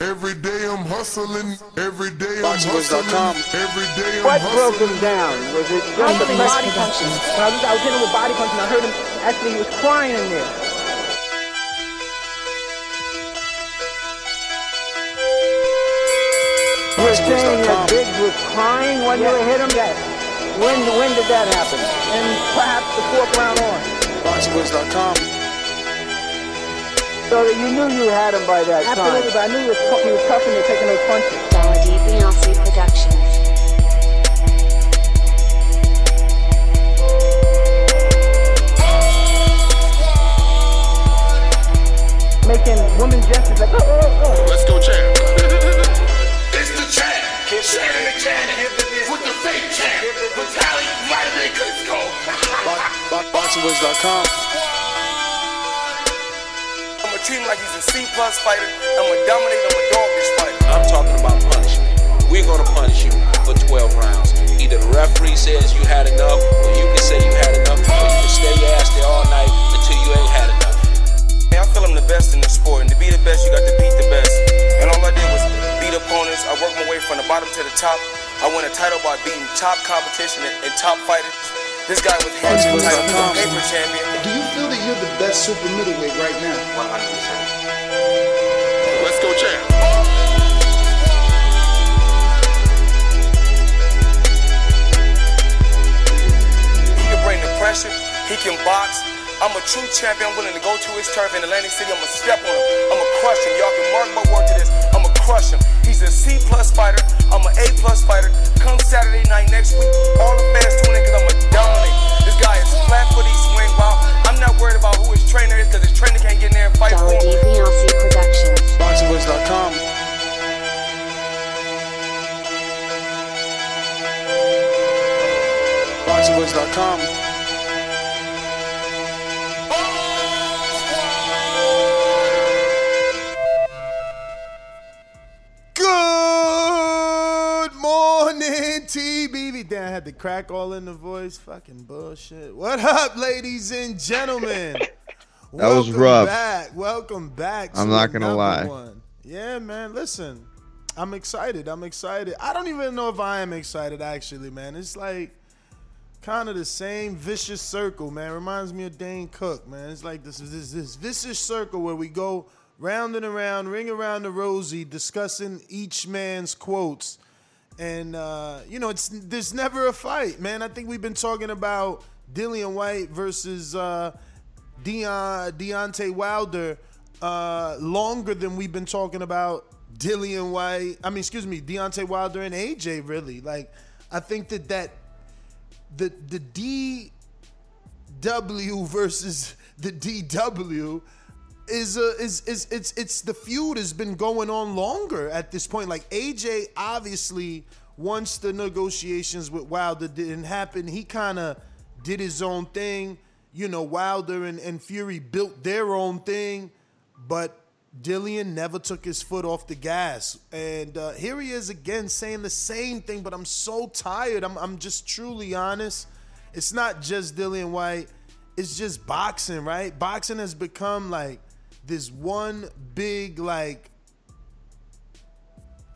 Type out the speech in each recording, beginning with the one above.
Every day I'm hustling, every day I'm hustling, every day I'm What broke him down? Was it just the body punching? When I was, I was hitting him with body punching. I heard him actually he was crying in there. You were saying that Biggs was crying when you hit him? Yes. When, when did that happen? And perhaps the fourth round on. BoxingWiz.com. So that you knew you had him by that time. Absolutely, but I knew he was, he was tough and they're taking those punches. Dollar Beyonce Productions. Making women gestures like, oh, oh, oh. Let's go, champ. it's the champ. Shannon the champ with the fake champ. Vitaly Vladimir Klitschko. BoxingWiz.com. I'm gonna treat him like he's a C plus fighter. I'm gonna dominate. I'm gonna dog this fighter. I'm talking about punishment. We're gonna punish you for 12 rounds. Either the referee says you had enough, or you can say you had enough, or you can stay your ass there all night until you ain't had enough. I feel I'm the best in the sport, and to be the best, you got to beat the best. And all I did was beat opponents. I worked my way from the bottom to the top. I won a title by beating top competition and, and top fighters. This guy was hands title. A paper champion. Do you feel that you're the best super middleweight right now? 100%. Let's go, champ. He can bring the pressure. He can box. I'm a true champion. Willing to go to his turf in Atlantic City. I'm gonna step on him. I'm gonna crush him. Y'all can mark my word to this. I'm gonna crush him. He's a C plus fighter. I'm an A plus fighter. Come Saturday night next week, all the fans tune in because I'm gonna dominate. This guy is flat footy swing wild. I'm not worried about who his trainer is because his trainer can't get in there and fight for Dollar him. Beyonce Productions. BoxingWiz.com. BoxingWiz.com. Good TBV. Damn, I had to crack all in the voice. Fucking bullshit. What up, ladies and gentlemen? That was Welcome rough. Back. Welcome back. I'm not gonna lie. One. Yeah, man. Listen, I'm excited. I'm excited. I don't even know if I am excited. Actually, man, it's like kind of the same vicious circle, man. Reminds me of Dane Cook, man. It's like this this this vicious circle where we go round and around, ring around the rosy, discussing each man's quotes. And uh, you know, it's there's never a fight, man. I think we've been talking about Dillian Whyte versus uh, Deon Deontay Wilder uh, longer than we've been talking about Dillian Whyte. I mean, excuse me, Deontay Wilder and AJ. Really, like, I think that that the the DW versus the DW is a is is it's it's the feud has been going on longer at this point. Like AJ obviously once the negotiations with Wilder didn't happen, he kind of did his own thing. You know, Wilder and, and Fury built their own thing, but Dillian never took his foot off the gas. And uh, here he is again saying the same thing, but I'm so tired. I'm, I'm just truly honest. It's not just Dillian Whyte, it's just boxing, right? Boxing has become like this one big, like,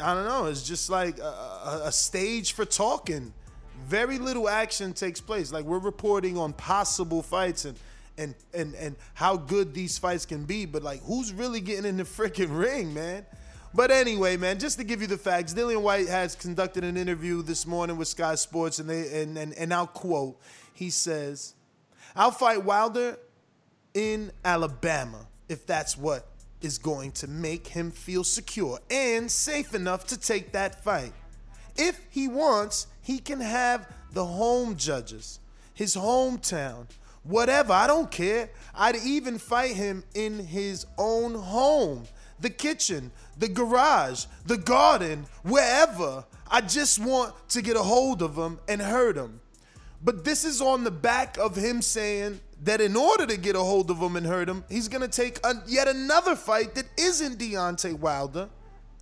I don't know, it's just like a, a, stage for talking. Very little action takes place. Like, we're reporting on possible fights and and and and how good these fights can be, but like who's really getting in the freaking ring, man? But anyway, man, just to give you the facts, Dillian Whyte has conducted an interview this morning with Sky Sports, and they and and, and I'll quote, he says, I'll fight Wilder in Alabama if that's what is going to make him feel secure and safe enough to take that fight. If he wants, he can have the home judges, his hometown, whatever. I don't care. I'd even fight him in his own home. the kitchen, the garage, the garden, wherever. I just want to get a hold of him and hurt him. But this is on the back of him saying that in order to get a hold of him and hurt him, he's gonna take a, yet another fight that isn't Deontay Wilder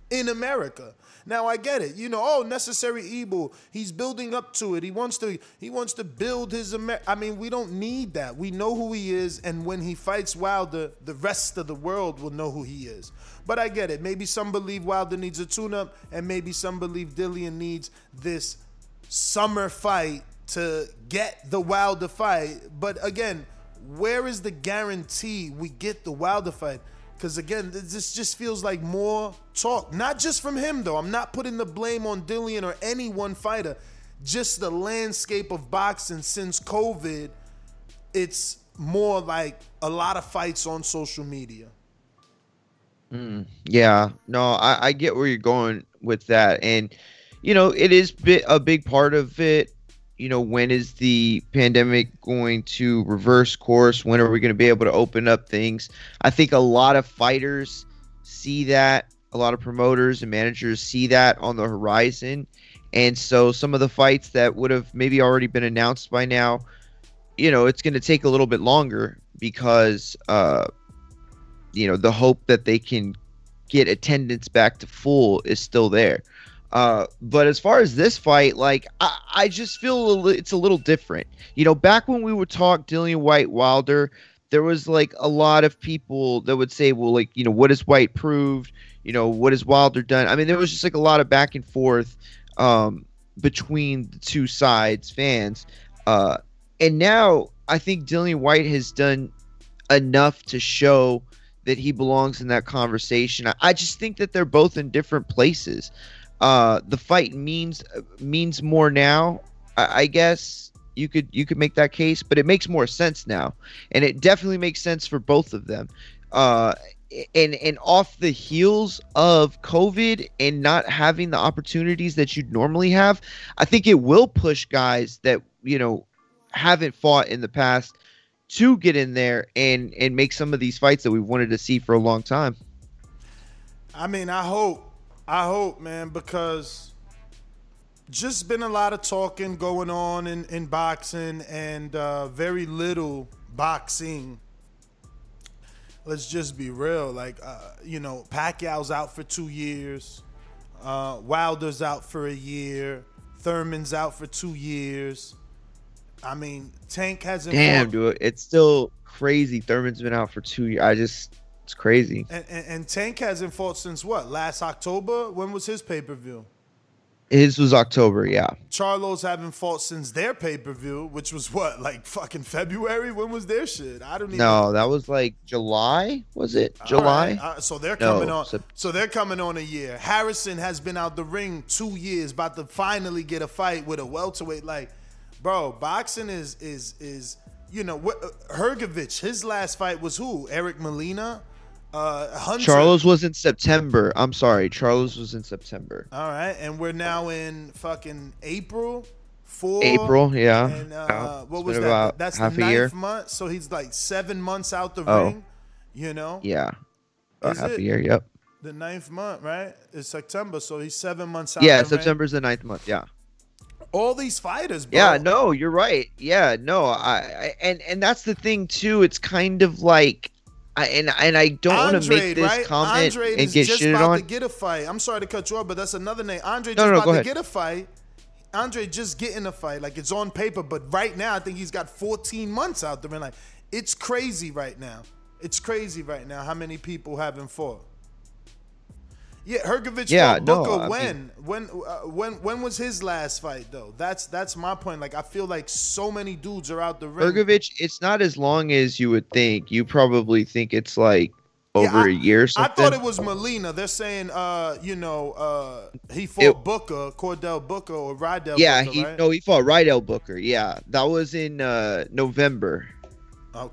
in America. Now I get it. You know, oh, necessary evil. He's building up to it. He wants to he wants to build his Amer- I mean, we don't need that. We know who he is and when he fights Wilder, the rest of the world will know who he is. But I get it. Maybe some believe Wilder needs a tune-up and maybe some believe Dillian needs this summer fight to get the Wilder fight. But again, where is the guarantee we get the Wilder fight? Because again, this just feels like more talk. Not just from him, though. I'm not putting the blame on Dillian or any one fighter. Just the landscape of boxing since COVID, it's more like a lot of fights on social media. Mm, yeah, no, I, I get where you're going with that, and you know it is bit a big part of it. You know, when is the pandemic going to reverse course? When are we going to be able to open up things? I think a lot of fighters see that, a lot of promoters and managers see that on the horizon, and so some of the fights that would have maybe already been announced by now, you know, it's going to take a little bit longer because. Uh, you know the hope that they can get attendance back to full is still there. Uh, but as far as this fight, like I, I just feel a it's a little different. You know, back when we would talk Dillian Whyte Wilder, there was like a lot of people that would say, well, like you know, what has Whyte proved? You know, what has Wilder done? I mean, there was just like a lot of back and forth um, between the two sides, fans. Uh, and now I think Dillian Whyte has done enough to show that he belongs in that conversation. I, I just think that they're both in different places. Uh, the fight means means more now, I, I guess you could you could make that case, but it makes more sense now, and it definitely makes sense for both of them. Uh, and and off the heels of COVID and not having the opportunities that you'd normally have, I think it will push guys that you know haven't fought in the past to get in there and and make some of these fights that we've wanted to see for a long time. I mean, I hope, I hope, man, because just been a lot of talking going on in, in boxing and uh, very little boxing. Let's just be real. Like, uh, you know, Pacquiao's out for two years. Uh, Wilder's out for a year. Thurman's out for two years. I mean, Tank hasn't. Damn, fought- dude, it's still crazy. Thurman's been out for two years. I just, it's crazy. And, and, and Tank hasn't fought since what? Last October? When was his pay per view? His was October, yeah. Charlos haven't fought since their pay per view, which was what, like fucking February? When was their shit? I don't even. No, that was like July. Was it July? right, uh, so they're No, coming on. Sep- So they're coming on a year. Harrison has been out the ring two years, about to finally get a fight with a welterweight. Like, bro, boxing is is is you know what? Uh, Hrgovic, his last fight was who? Eric Molina. Uh, Hunter. Charles was in September. I'm sorry, Charles was in September. All right, and we're now in fucking April. Four. April, yeah. And uh, what was that? That's half the a ninth year. month. So he's like seven months out the Oh. ring. You know. Yeah, about Is half it? a year. Yep. The ninth month, right? It's September, so he's seven months out. Yeah, the ring. September's the ninth month. Yeah. All these fighters, bro. Yeah, no, you're right. Yeah, no, I, I and and that's the thing too. It's kind of like, I and and I don't want to make this right? comment Andre and is get just shitted about on. to get a fight. I'm sorry to cut you off, but that's another name. Andre No, just no, about to ahead. get a fight. Andre just getting a fight. Like it's on paper, but right now I think he's got 14 months out there. And like it's crazy right now. It's crazy right now how many people haven't fought. Yeah, Hrgovic Yeah, fought Booker when? mean- when uh, when when was his last fight though? That's that's my point. Like I feel like so many dudes are out the ring. Hrgovic, it's not as long as you would think. You probably think it's like over I- a year or I thought it was Molina. They're saying, uh, you know, uh, he fought It- Booker, Cordell Booker, or Rydell yeah, Booker, he right? no, he fought Rydell Booker. Yeah, that was in uh, November. Oh,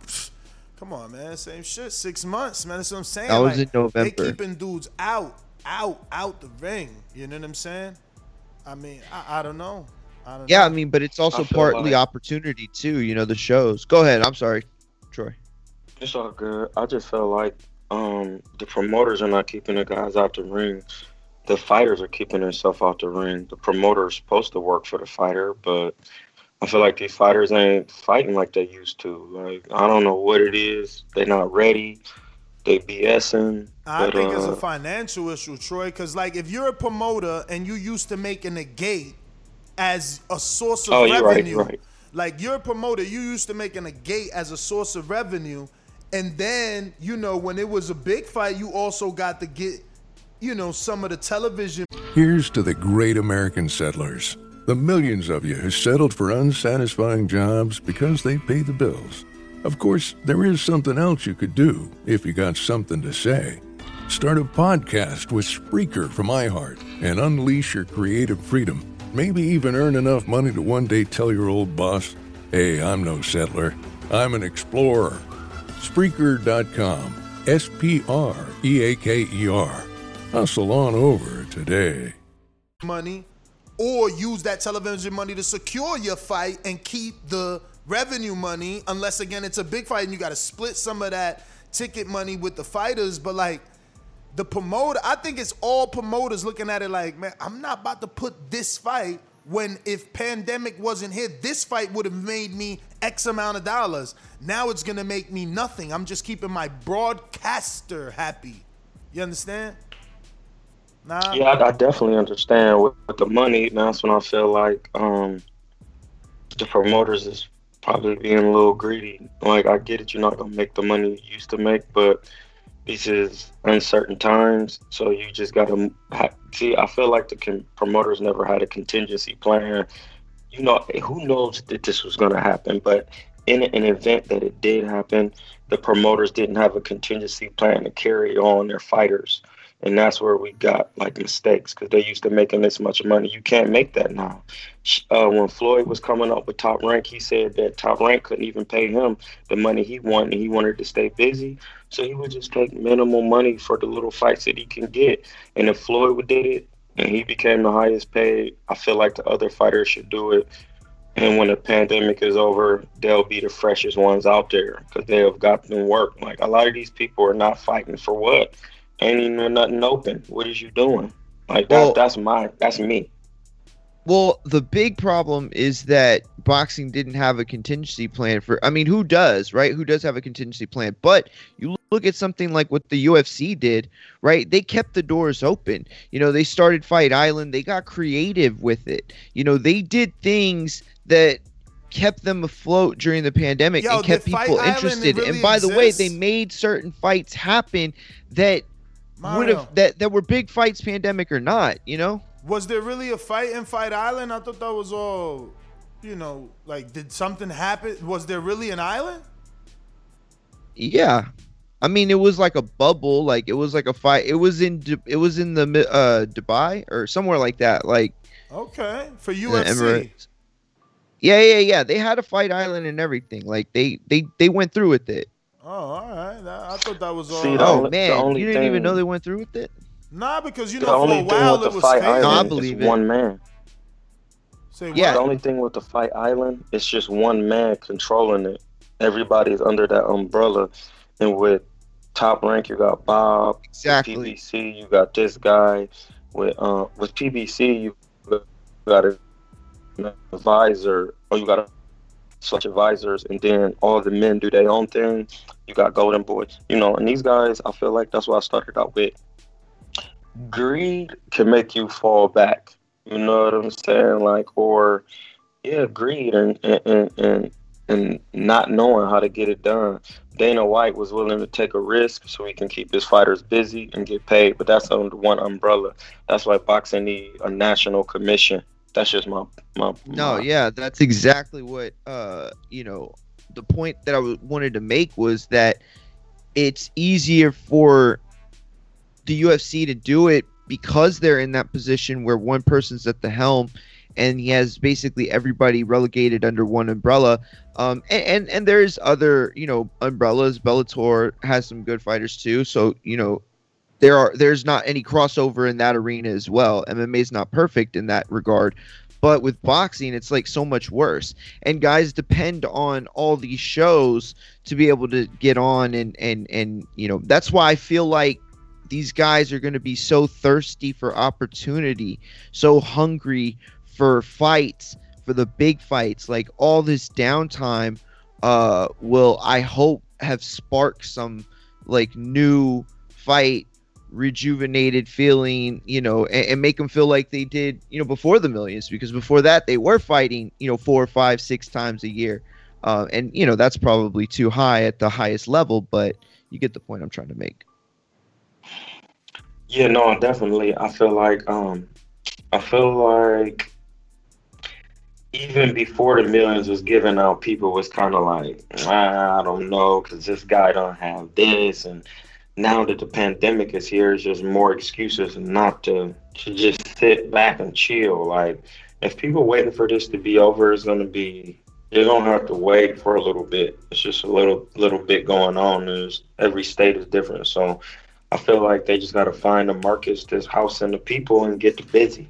come on, man. Same shit. Six months, man. That's what I'm saying. That was Like, in November. They keeping dudes out, out, out the ring. You know what I'm saying? I mean, I, I don't know. I don't Yeah, know. I mean, but it's also partly like- opportunity too. You know, the shows. Go ahead. I'm sorry, Troy. It's all good. I just felt like um, the promoters are not keeping the guys out the ring. The fighters are keeping themselves out the ring. The promoter is supposed to work for the fighter, but I feel like these fighters ain't fighting like they used to. Like I don't know what it is. They're not ready. They BSing. I but, think it's uh, a financial issue, Troy. Because like, if you're a promoter and you used to making a gate as a source of Oh, you're right, revenue, right. like you're a promoter, you used to making a gate as a source of revenue, and then you know when it was a big fight, you also got to get, you know, some of the television. Here's to the great American settlers, the millions of you who settled for unsatisfying jobs because they pay the bills. Of course, there is something else you could do if you got something to say. Start a podcast with Spreaker from iHeart and unleash your creative freedom. Maybe even earn enough money to one day tell your old boss, hey, I'm no settler, I'm an explorer. Spreaker.com. S P R E A K E R. Hustle on over today. money or use that television money to secure your fight and keep the revenue money unless again it's a big fight and you got to split some of that ticket money with the fighters but like the promoter I think it's all promoters looking at it like man I'm not about to put this fight when if pandemic wasn't here this fight would have made me x amount of dollars now it's to make me nothing I'm just keeping my broadcaster happy you understand Nah. Yeah, I, definitely understand with, with the money. That's when I feel like um, the promoters is probably being a little greedy. Like I get it, you're not gonna make the money you used to make, but this is uncertain times, so you just gotta see. I feel like the promoters never had a contingency plan. You know, who knows that this was gonna happen, but in an event that it did happen, the promoters didn't have a contingency plan to carry on their fighters and that's where we got like mistakes because they used to making this much money. You can't make that now. Uh, when Floyd was coming up with Top Rank, he said that Top Rank couldn't even pay him the money he wanted, he wanted to stay busy. So he would just take minimal money for the little fights that he can get. And if Floyd would did it and he became the highest paid, I feel like the other fighters should do it. And when the pandemic is over, they'll be the freshest ones out there because they have gotten work. Like a lot of these people are not fighting for what ain't even nothing open. What is you doing? Like that, Well- that's my that's me. Well, the big problem is that boxing didn't have a contingency plan for. I mean, who does, right? Who does have a contingency plan? But you look at something like what the UFC did, right? They kept the doors open. You know, they started Fight Island. They got creative with it. You know, they did things that kept them afloat during the pandemic Yo, and kept people Island interested. really and by the way, they made certain fights happen that would have that that were big fights, pandemic or not. You know. Was there really a fight in Fight Island? I thought that was all, you know, like did something happen? Was there really an island? Yeah. I mean, it was like a bubble. Like it was like a fight. It was in. It was in the uh Dubai or somewhere like that. Like Okay, for UFC. Yeah, yeah, yeah. They had a fight island and everything. Like they they they went through with it. Oh, all right. That- I thought that was all. See, the Oh only- the man, only you didn't even know they went through with it. Nah, because you The know for only a thing while with it the was Fight fading. No, I believe it. one man. Say Yeah. The only thing with the Fight Island is just one man controlling it. Everybody's under that umbrella, and with Top Rank, you got Bob. With Exactly. PBC, you got this guy. With uh, with PBC, you got a- advisor, or you got such advisors, and then all the men do their own thing. You got Golden Boy, you know, and these guys, I feel like that's what I started out with. Greed can make you fall back. You know what I'm saying? Like, or yeah, greed and and and and, and not knowing how to get it done. Dana White was willing to take a risk so he can keep his fighters busy and get paid, but that's under one umbrella. That's why boxing need a national commission. That's just my my. No, yeah, that's exactly what uh you know. The point that I w- wanted to make was that it's easier for the UFC to do it because they're in that position where one person's at the helm and he has basically everybody relegated under one umbrella. Um, and, and and there's other you know umbrellas. Bellator has some good fighters too. So you know there are there's not any crossover in that arena as well. MMA is not perfect in that regard, But with boxing, it's like so much worse. And guys depend on all these shows to be able to get on and and and you know, that's why I feel like these guys are going to be so thirsty for opportunity, so hungry for fights, for the big fights. Like all this downtime uh will I hope have sparked some like new fight rejuvenated feeling, you know, and, and, make them feel like they did, you know, before the millions, because before that they were fighting, you know, four, five, six times a year. Uh, and, you know, that's probably too high at the highest level, but you get the point I'm trying to make. Yeah, no, definitely. I feel like, um, I feel like even before the millions was given out, people was kind of like, I don't know, because this guy don't have this, and now that the pandemic is here, it's just more excuses not to to just sit back and chill. Like if people waiting for this to be over, it's gonna be they're gonna have to wait for a little bit. It's just a little little bit going on. There's every state is different, so I feel like they just gotta find the markets that's housing the people and get to busy.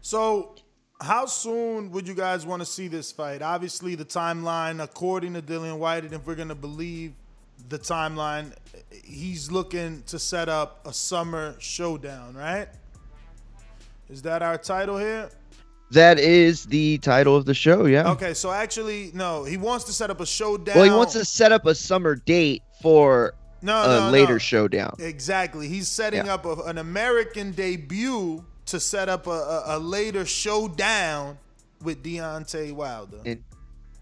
So how soon would you guys want to see this fight? Obviously, the timeline, according to Dillian Whyte, and if we're going to believe the timeline, he's looking to set up a summer showdown, right? Is that our title here? That is the title of the show, yeah. Okay, so actually, no, he wants to set up a showdown. Well, he wants to set up a summer date for no, a no, later no. showdown. Exactly. He's setting Yeah. up a, an American debut to set up a, a, a later showdown with Deontay Wilder In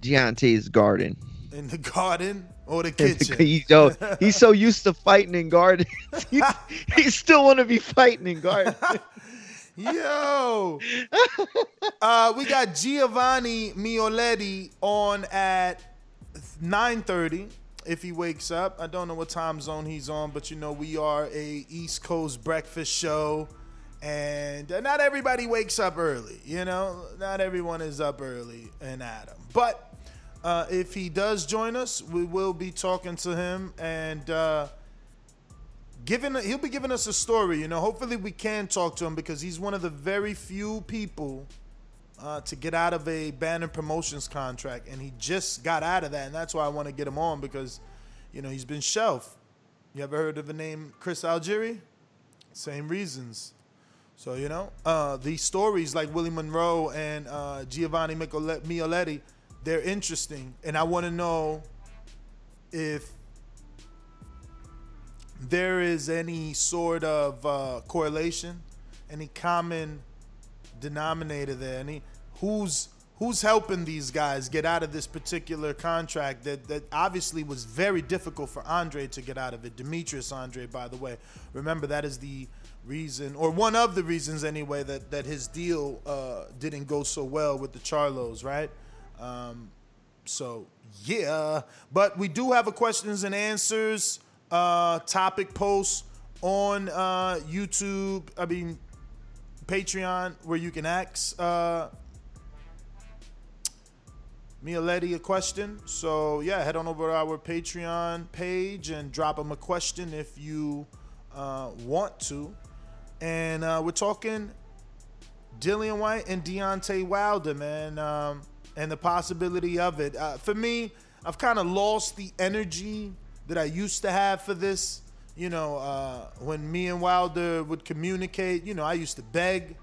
Deontay's garden. in the garden or the In kitchen. he's, so, he's so used to fighting in gardens. he, he still want to be fighting in gardens. Yo, uh, we got Giovanni Mioletti on at 9:30. If he wakes up, I don't know what time zone he's on, but you know we are a East Coast breakfast show, and uh, not everybody wakes up early. You know, not everyone is up early in Adam, but uh, if he does join us, we will be talking to him and. Uh, giving he'll be giving us a story you know hopefully we can talk to him because he's one of the very few people uh, to get out of a Banner Promotions contract, and he just got out of that, and that's why I want to get him on because, you know, he's been shelved. You ever heard of the name Chris Algieri? Same reasons. So you know, uh, these stories like Willie Monroe and uh, Giovanni Micole- Mioletti, they're interesting, and I want to know if there is any sort of uh, correlation, any common denominator there, any who's who's helping these guys get out of this particular contract that that obviously was very difficult for Andre to get out of it. Demetrius Andrade, by the way, remember that is the reason or one of the reasons anyway that that his deal uh, didn't go so well with the Charlos, right? Um, so yeah, but we do have a questions and answers uh, topic post on uh, YouTube. I mean Patreon where you can ask uh, Mioletti a question. So yeah, head on over to our Patreon page and drop them a question if you uh, want to. And uh, we're talking Dillian Whyte and Deontay Wilder, man, um, and the possibility of it. Uh, for me, I've kind of lost the energy that I used to have for this. You know, uh, when me and Wilder would communicate, you know, I used to beg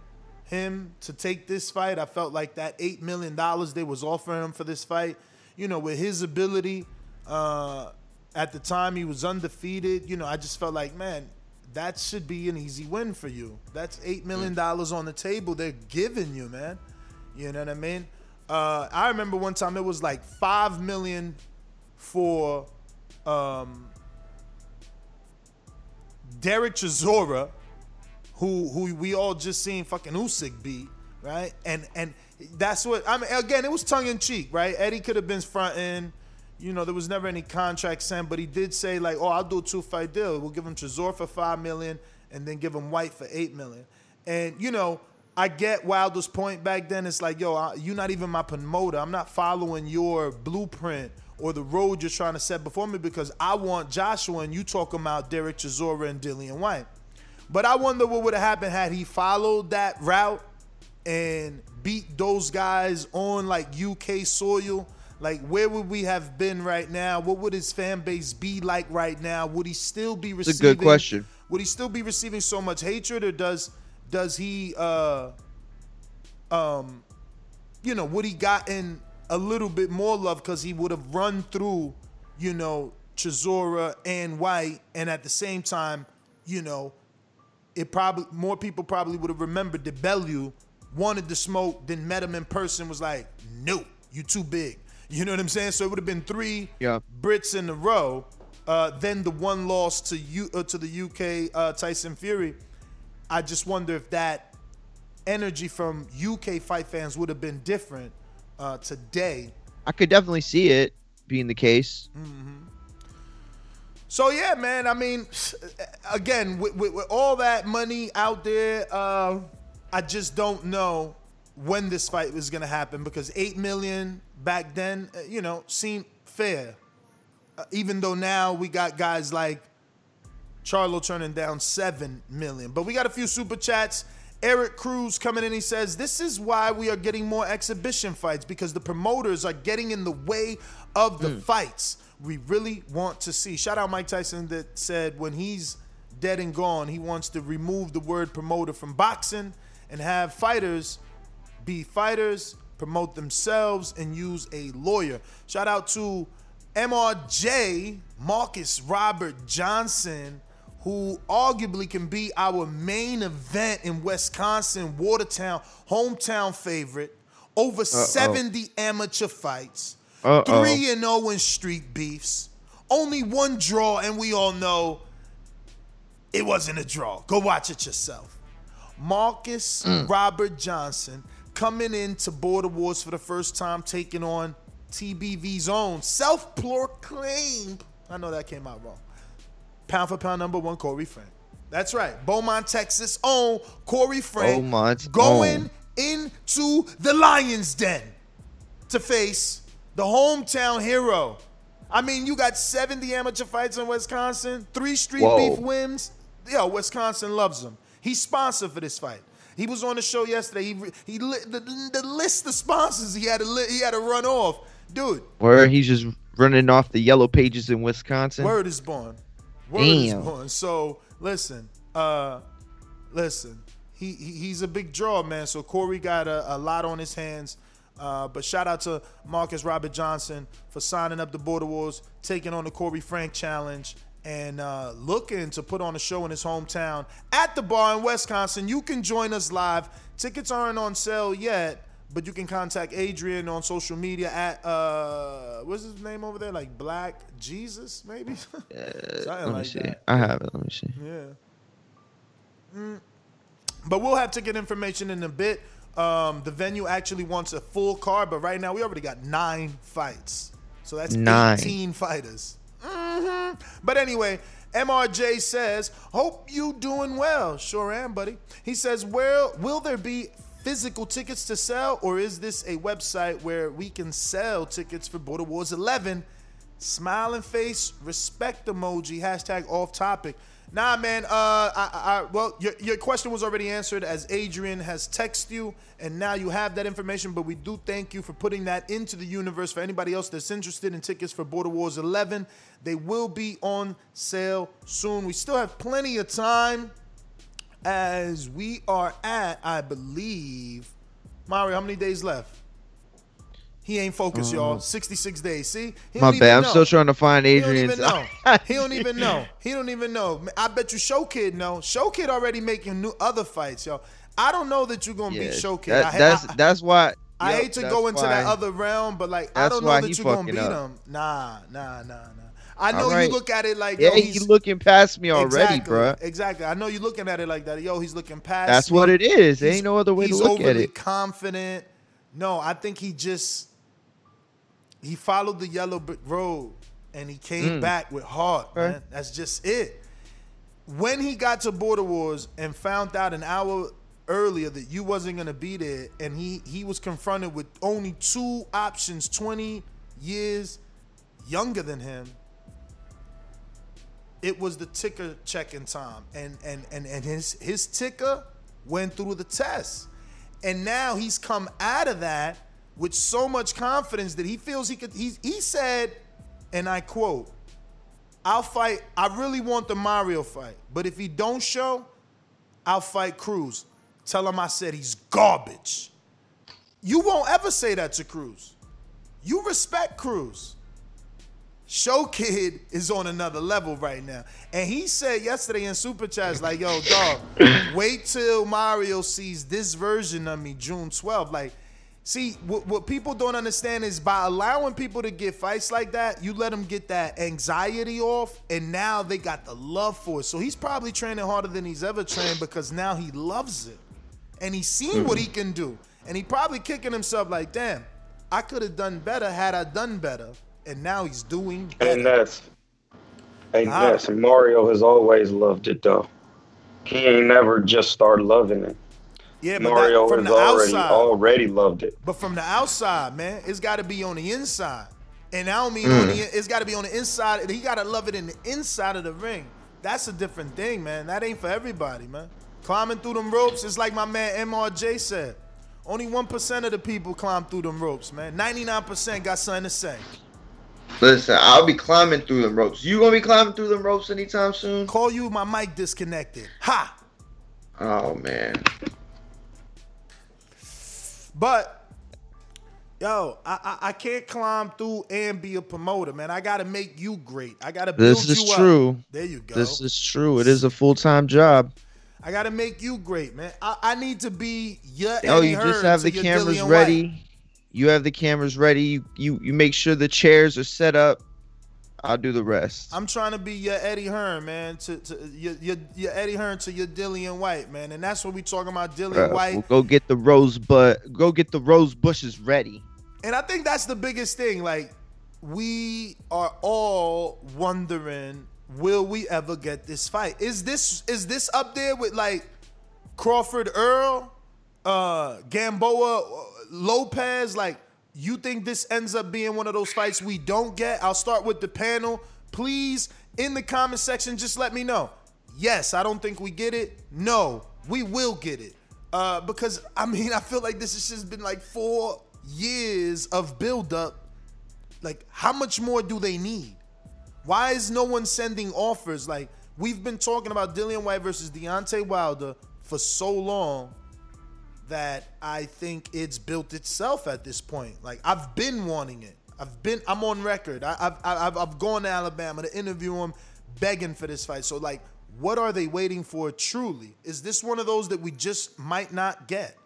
him to take this fight. I felt like that eight million dollars they was offering him for this fight, you know, with his ability, uh, at the time he was undefeated. You know, I just felt like, man, that should be an easy win for you. That's eight million dollars on the table they're giving you, man. You know what I mean? Uh, I remember one time it was like five million for um, Derek Chisora, who who we all just seen fucking Usyk beat, right? And and that's what I mean. Again, it was tongue in cheek, right? Eddie could have been fronting. You know, there was never any contract sent, but he did say like, "Oh, I'll do a two fight deal. We'll give him Chisora for five million, and then give him Whyte for eight million. And you know, I get Wilder's point back then. It's like, yo, you're not even my promoter. I'm not following your blueprint or the road you're trying to set before me because I want Joshua and you talking about Derek Chisora and Dillian Whyte. But I wonder what would have happened had he followed that route and beat those guys on like UK soil, like where would we have been right now? What would his fan base be like right now? Would he still be receiving? It's a good question. Would he still be receiving so much hatred, or does does he, uh, um, you know, would he gotten a little bit more love because he would have run through, you know, Chisora and Whyte, and at the same time, you know, it probably more people probably would have remembered that Bellew wanted to smoke, then met him in person, was like, "No, you too big." You know what I'm saying? So it would have been three Yeah. Brits in a row. Uh, then the one loss to you uh, to the UK uh, Tyson Fury. I just wonder if that energy from UK fight fans would have been different uh, today. I could definitely see it being the case. So yeah, man. I mean, again, with, with, with all that money out there, uh, I just don't know when this fight was gonna happen because eight million back then, uh, you know, seemed fair. Uh, even though now we got guys like Charlo turning down seven million, but we got a few super chats. Eric Cruz coming in, he says, This is why we are getting more exhibition fights because the promoters are getting in the way of the hmm. fights we really want to see. Shout out Mike Tyson that said when he's dead and gone, he wants to remove the word promoter from boxing and have fighters be fighters, promote themselves, and use a lawyer. Shout out to MRJ, Marcus Robert Johnson, who arguably can be our main event in Wisconsin, Watertown, hometown favorite. Over 70 amateur fights, 3 and 0 in street beefs, only one draw, and we all know it wasn't a draw. Go watch it yourself. Marcus mm. Robert Johnson coming into Border Wars for the first time, taking on TBV's own self-proclaimed. I know that came out wrong. Pound for pound number one, Corey Frank. That's right. Beaumont, Texas own Corey Frank Beaumont's going own. into the Lions Den to face the hometown hero. I mean, you got 70 amateur fights in Wisconsin, three street Whoa. beef wins. Yo, Wisconsin loves him. He's sponsored for this fight. He was on the show yesterday. He he the, the list of sponsors he had to he had to run off, dude. Where he's just running off the yellow pages in Wisconsin. Word is born. Word Damn. born. So listen, uh, listen. He, he he's a big draw, man. So Corey got a, a lot on his hands. Uh, but shout out to Marcus Robert Johnson for signing up the Border Wars, taking on the Corey Frank challenge, and uh, looking to put on a show in his hometown at the bar in Wisconsin. You can join us live. Tickets aren't on sale yet, but you can contact Adrian on social media at uh, what's his name over there? Like Black Jesus, maybe. Something Let me like see. that. I have it. Let me see. Yeah. Mm. But we'll have ticket information in a bit. Um, the venue actually wants a full card, but right now we already got nine fights. So that's Nine. 18 fighters. hmm But anyway, MRJ says, "Hope you doing well." Sure am, buddy. He says, "Well, will there be physical tickets to sell, or is this a website where we can sell tickets for Border Wars 11?" Smiling face, respect emoji. Hashtag off topic. Nah, man. Uh, I, I, well, your, your question was already answered as Adrian has texted you, and now you have that information. But we do thank you for putting that into the universe. For anybody else that's interested in tickets for Border Wars 11, they will be on sale soon. We still have plenty of time, as we are at, I believe, Mario. How many days left? He ain't focused, y'all. Um, 66 days. See? He My bad. I'm know. still trying to find Adrian. He don't Adrian's. even know. he don't even know. He don't even know. I bet you Show Kid know. Show Kid already making new other fights, yo. I don't know that you're gonna beat Yeah, Show Kid. that- I, that's I, that's why. I Yup, hate to go into that other realm, but like I don't know that you're gonna beat up. him. Nah, nah, nah, nah. I know right. you look at it like Yeah, yo, he's looking past me already, exactly, bruh. Exactly. I know you're looking at it like that. Yo, he's looking past. That's me. what it is. There ain't no other way to look at it. He's overly confident. No, I think he just he followed the yellow brick road and he came Mm. back with heart, Okay. man. That's just it. When he got to Border Wars and found out an hour earlier that you wasn't gonna be there, and he he was confronted with only two options, 20 years younger than him. It was the ticker checking time, and and and and his his ticker went through the test, And now he's come out of that with so much confidence that he feels he could. He, he said, and I quote, I'll fight. I really want the Mario fight, but if he don't show, I'll fight Cruz. Tell him I said he's garbage. You won't ever say that to Cruz. You respect Cruz. Show Kid is on another level right now. And he said yesterday in Super Chats, like, yo, dog, wait till Mario sees this version of me June 12th. Like, see, what, what people don't understand is by allowing people to get fights like that, you let them get that anxiety off, and now they got the love for it. So he's probably training harder than he's ever trained because now he loves it. And he's seen what he mm-hmm. can do. And he probably kicking himself like, damn, I could have done better had I done better and now he's doing better. And that's and Ah. that's Mario has always loved it though. He ain't never just started loving it. Yeah, but Mario that, from has the already outside. already loved it. But from the outside, man, it's got to be on the inside. And I don't mean Mm. on the. It's got to be on the inside. He got to love it in the inside of the ring. That's a different thing, man. That ain't for everybody, man. Climbing through them ropes is like my man MRJ said. Only one percent of the people climb through them ropes, man. Ninety-nine percent got something to say. Listen, I'll be climbing through them ropes. You gonna be climbing through them ropes anytime soon? Call you my mic disconnected. Ha! Oh man. But yo, I, I I can't climb through and be a promoter, man. I gotta make you great. I gotta build This is you up. true. There you go. This is true. It is a full time job. I gotta make you great, man. I, I need to be your Oh, Eddie you just have the cameras ready. White. You have the cameras ready. You, you you make sure the chairs are set up. I'll do the rest. I'm trying to be your Eddie Hearn, man. To, to your, your your Eddie Hearn to your Dillian Whyte, man. And that's what we talking about, Dillian Uh, Whyte. we'll go get the rose but go get the rose bushes ready. And I think that's the biggest thing. Like, we are all wondering, will we ever get this fight? Is this is this up there with like Crawford Errol, uh, Gamboa, Lopez? Like, you think this ends up being one of those fights we don't get? I'll start with the panel. Please, in the comment section, just let me know. Yes, I don't think we get it. No, we will get it. Uh, because I mean, I feel like this has just been like four years of buildup. Like, how much more do they need? Why is no one sending offers? Like, we've been talking about Dillian Whyte versus Deontay Wilder for so long that I think it's built itself at this point. Like, I've been wanting it. I've been, I'm on record. I, I've, I've, I've gone to Alabama to interview him, begging for this fight. So, like, what are they waiting for truly? Is this one of those that we just might not get?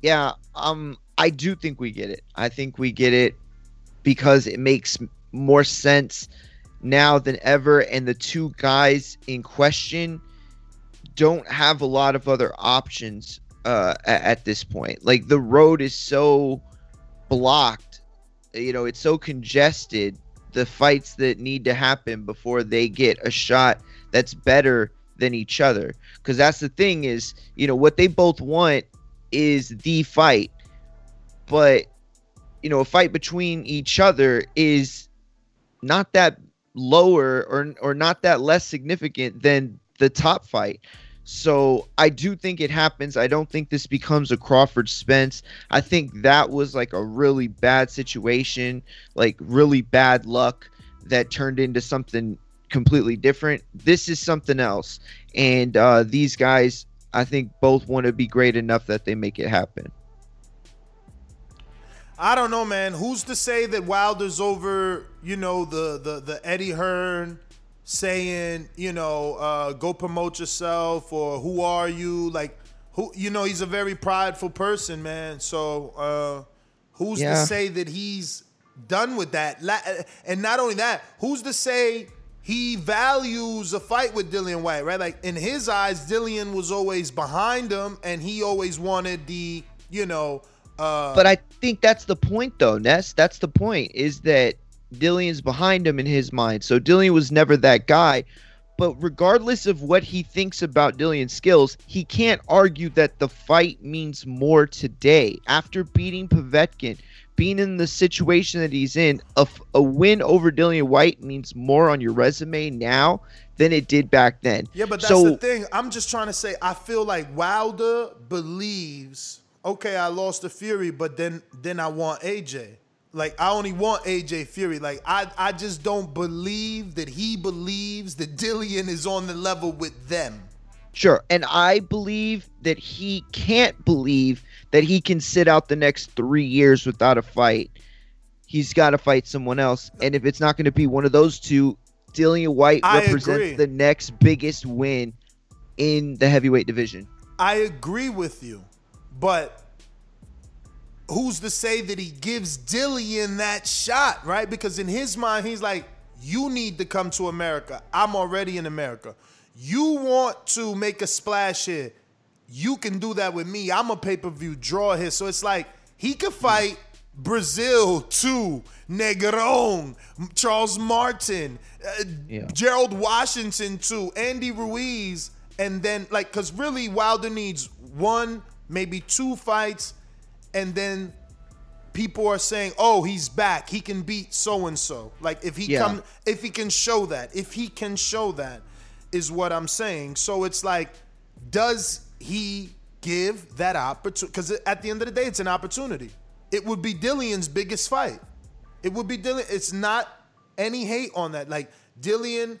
Yeah, um, I do think we get it. I think we get it because it makes more sense now than ever, and the two guys in question don't have a lot of other options uh, at, this point. Like the road is so blocked, you know, it's so congested. The fights that need to happen before they get a shot that's better than each other, because that's the thing is, you know, what they both want is the fight, but you know, a fight between each other is not that lower or or not that less significant than the top fight. So I do think it happens. I don't think this becomes a Crawford Spence. I think that was like a really bad situation, like really bad luck that turned into something completely different. This is something else. And uh, these guys, I think both want to be great enough that they make it happen. I don't know, man. Who's to say that Wilder's over, you know, the the the Eddie Hearn saying, you know, uh, go promote yourself or who are you? Like who you know, he's a very prideful person, man. So uh who's Yeah. to say that he's done with that? And not only that, who's to say he values a fight with Dillian Whyte, right? Like in his eyes, Dillian was always behind him and he always wanted the, you know, uh But I think that's the point, though, Ness. That's the point is that Dillian's behind him in his mind. So Dillian was never that guy. But regardless of what he thinks about Dillian's skills, he can't argue that the fight means more today. After beating Povetkin, being in the situation that he's in, a, f- a win over Dillian Whyte means more on your resume now than it did back then. Yeah, but that's so, the thing. I'm just trying to say I feel like Wilder believes, okay, I lost to Fury, but then then I want AJ. Like I only want AJ Fury. Like I I just don't believe that he believes that Dillian is on the level with them. Sure. And I believe that he can't believe that he can sit out the next three years without a fight. He's got to fight someone else. And if it's not going to be one of those two, Dillian Whyte I represents agree. the next biggest win in the heavyweight division. I agree with you, but who's to say that he gives Dillian that shot, right? Because in his mind, he's like, you need to come to America. I'm already in America. You want to make a splash here. You can do that with me. I'm a pay per view draw here. So it's like he could fight Brazil too, Negron, Charles Martin, uh, Gerald Washington too, Andy Ruiz, and then like because really Wilder needs one, maybe two fights, and then people are saying, "Oh, he's back. He can beat so and so." Like if he Yeah. come, if he can show that, if he can show that, is what I'm saying. So it's like, does he give that opportunity? Because at the end of the day, it's an opportunity. It would be Dillian's biggest fight. It would be Dillian. It's not any hate on that. Like Dillian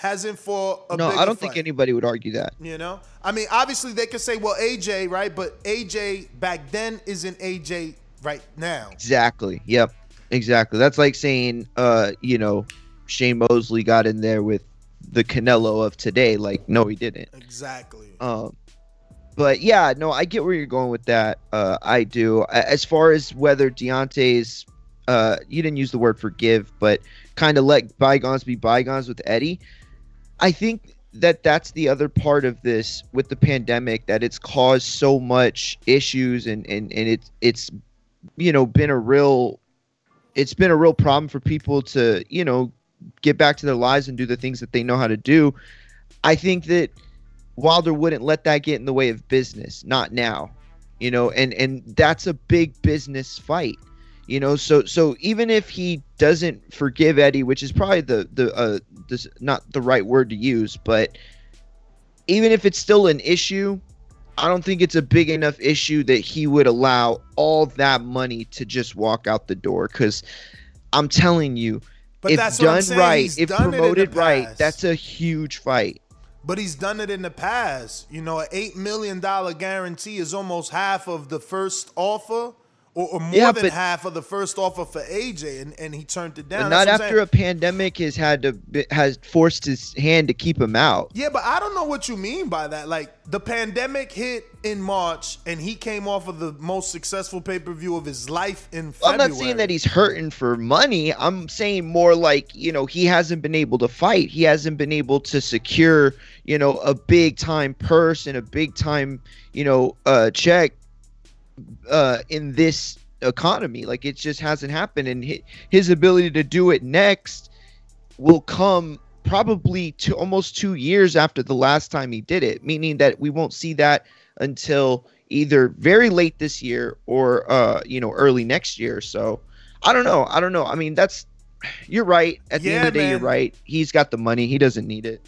hasn't fought a no, I don't fight. think anybody would argue that. You know, I mean, obviously they could say, well, AJ, right? But AJ back then isn't AJ right now. Exactly. Yep. Exactly. That's like saying, uh, you know, Shane Mosley got in there with the Canelo of today. Like, no, he didn't. Exactly. Um, but yeah, no, I get where you're going with that. Uh, I do. As far as whether Deontay's, uh, you didn't use the word forgive, but kind of let bygones be bygones with Eddie. I think that that's the other part of this with the pandemic that it's caused so much issues and and and it's it's you know been a real it's been a real problem for people to you know get back to their lives and do the things that they know how to do. I think that Wilder wouldn't let that get in the way of business, not now. You know, and and that's a big business fight. You know, so so even if he doesn't forgive Eddie, which is probably the the uh this not the right word to use, but even if it's still an issue, I don't think it's a big enough issue that he would allow all that money to just walk out the door. Because I'm telling you, But if done right, he's if done it in the promoted right, that's a huge fight. But he's done it in the past. You know, an eight million dollar guarantee is almost half of the first offer, or, or more Yeah, than but- half of the first offer for AJ, and, and he turned it down. Not after a pandemic has had to has forced his hand to keep him out. Yeah, but I don't know what you mean by that. Like the pandemic hit in March, and he came off of the most successful pay per view of his life in I'm not saying that he's hurting for money. I'm saying more like, you know, he hasn't been able to fight. He hasn't been able to secure, you know, a big time purse and a big time, you know, uh check uh in this economy. Like it just hasn't happened. And his ability to do it next will come probably to almost 2 years after the last time he did it, meaning that we won't see that until either very late this year or uh you know early next year. So i don't know. I don't know. I mean that's you're right. At the end of the day you're right. He's got the money. He doesn't need it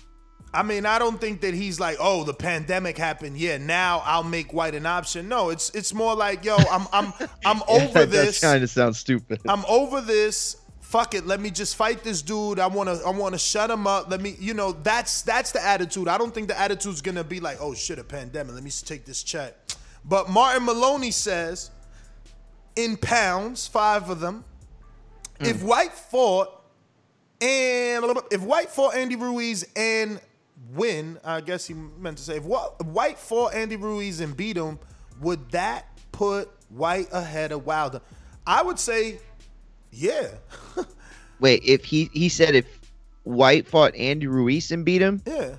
I mean, I don't think that he's like, oh, the pandemic happened. Yeah, now I'll make Whyte an option. No, it's it's more like, yo, I'm I'm I'm over that this. kind of sounds stupid I'm over this. Fuck it. Let me just fight this dude. I wanna I wanna shut him up. Let me you know, that's that's the attitude. I don't think the attitude's gonna be like, oh shit, a pandemic. Let me just take this check. But Martin Maloney says, in pounds, five of them, if hmm. Whyte fought and if Whyte fought Andy Ruiz and win, I guess he meant to say if Whyte fought Andy Ruiz and beat him, would that put Whyte ahead of Wilder? I would say, yeah. wait if he he said if Whyte fought andy ruiz and beat him Yeah.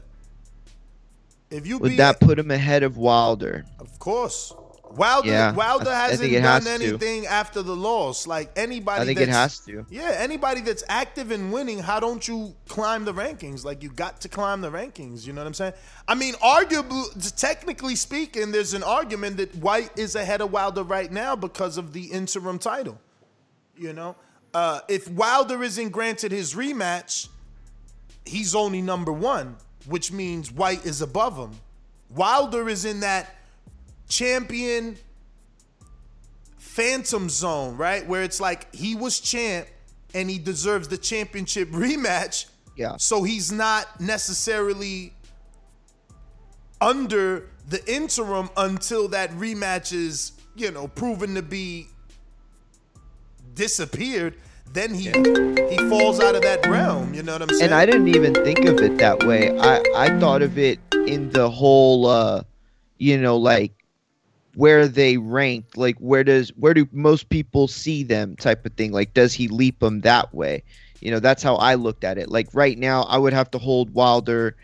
If you would that put him ahead of wilder Of course. Wilder Yeah, Wilder hasn't done has to. anything after the loss. Like anybody I think it has to. Yeah, anybody that's active in winning, how don't you climb the rankings? Like you got to climb the rankings, you know what I'm saying? I mean, arguably technically speaking, there's an argument that Whyte is ahead of Wilder right now because of the interim title. You know, uh, if Wilder isn't granted his rematch, he's only number one, which means Whyte is above him. Wilder is in that champion phantom zone, right? Where it's like he was champ and he deserves the championship rematch. Yeah. So he's not necessarily under the interim until that rematch is, you know, proven to be disappeared. Then he he falls out of that realm. You know what I'm saying? And I didn't even think of it that way. I I thought of it in the whole uh you know like where they ranked like where does where do most people see them type of thing? Like does he leap them that way? You know that's how i looked at it. Like right now i would have to hold wilder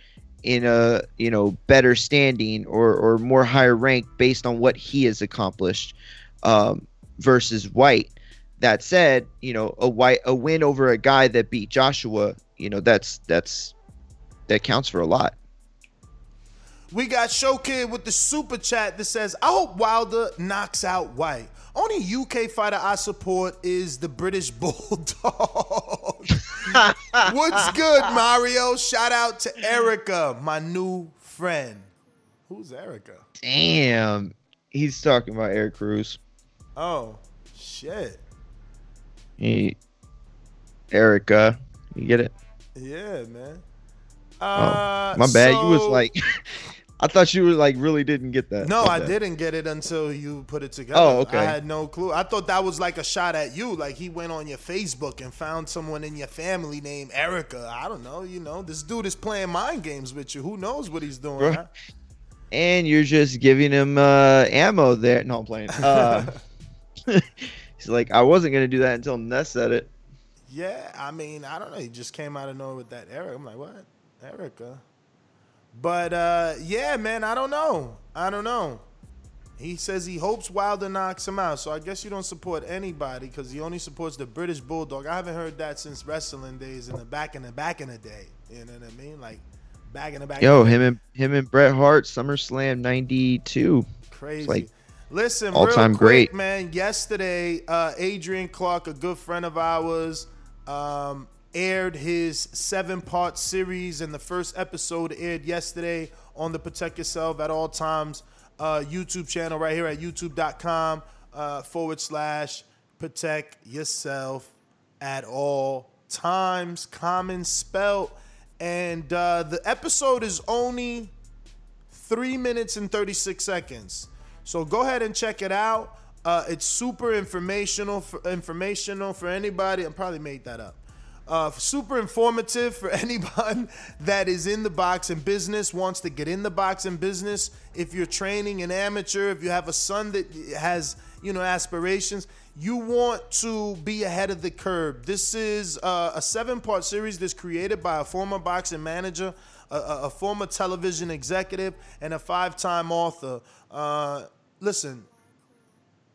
in a you know better standing or or more higher rank based on what he has accomplished um versus Whyte. That said you know a Whyte a win over a guy that beat joshua you know that's that's that counts for a lot We got Show Kid with the super chat that says, I hope Wilder knocks out Whyte. Only UK fighter I support is the British Bulldog. What's good, Mario? Shout out to Erica, my new friend. Who's Erica? damn he's talking about eric cruz Oh, shit. he erica you get it Yeah, man. Oh, Uh, my bad. you was like, I thought you were like really didn't get that. No, I didn't get it until you put it together. Oh, okay. I had no clue. I thought that was like a shot at you. Like he went on your Facebook and found someone in your family named Erica. I don't know. You know, this dude is playing mind games with you. Who knows what he's doing? Huh? And you're just giving him uh, ammo there. No, I'm playing. Uh, he's like, I wasn't gonna do that until Ness said it. Yeah, I mean, I don't know. He just came out of nowhere with that Erica. I'm like, what? Erica. But uh, yeah, man, I don't know. I don't know. He says he hopes Wilder knocks him out. So I guess you don't support anybody because he only supports the British Bulldog. I haven't heard that since wrestling days in the back in the back in the day. You know what I mean? Like back in the back. Yo, him and him and Bret Hart, SummerSlam '92. Crazy. like Listen, all-time quick, great. man. Yesterday, uh, Adrian Clark, a good friend of ours, um, aired his seven-part series, and the first episode aired yesterday on the Protect Yourself at All Times uh, YouTube channel right here at YouTube.com uh, forward slash Protect Yourself at All Times. Common spelt, and uh, the episode is only three minutes and 36 seconds. So go ahead and check it out. Uh, it's super informational for, informational for anybody. I probably made that up. Uh, super informative for anyone that is in the boxing business, wants to get in the boxing business. If you're training an amateur, if you have a son that has you know aspirations, you want to be ahead of the curve. This is uh, a seven-part series that's created by a former boxing manager, a, a, former television executive, and a five-time author. Uh, listen,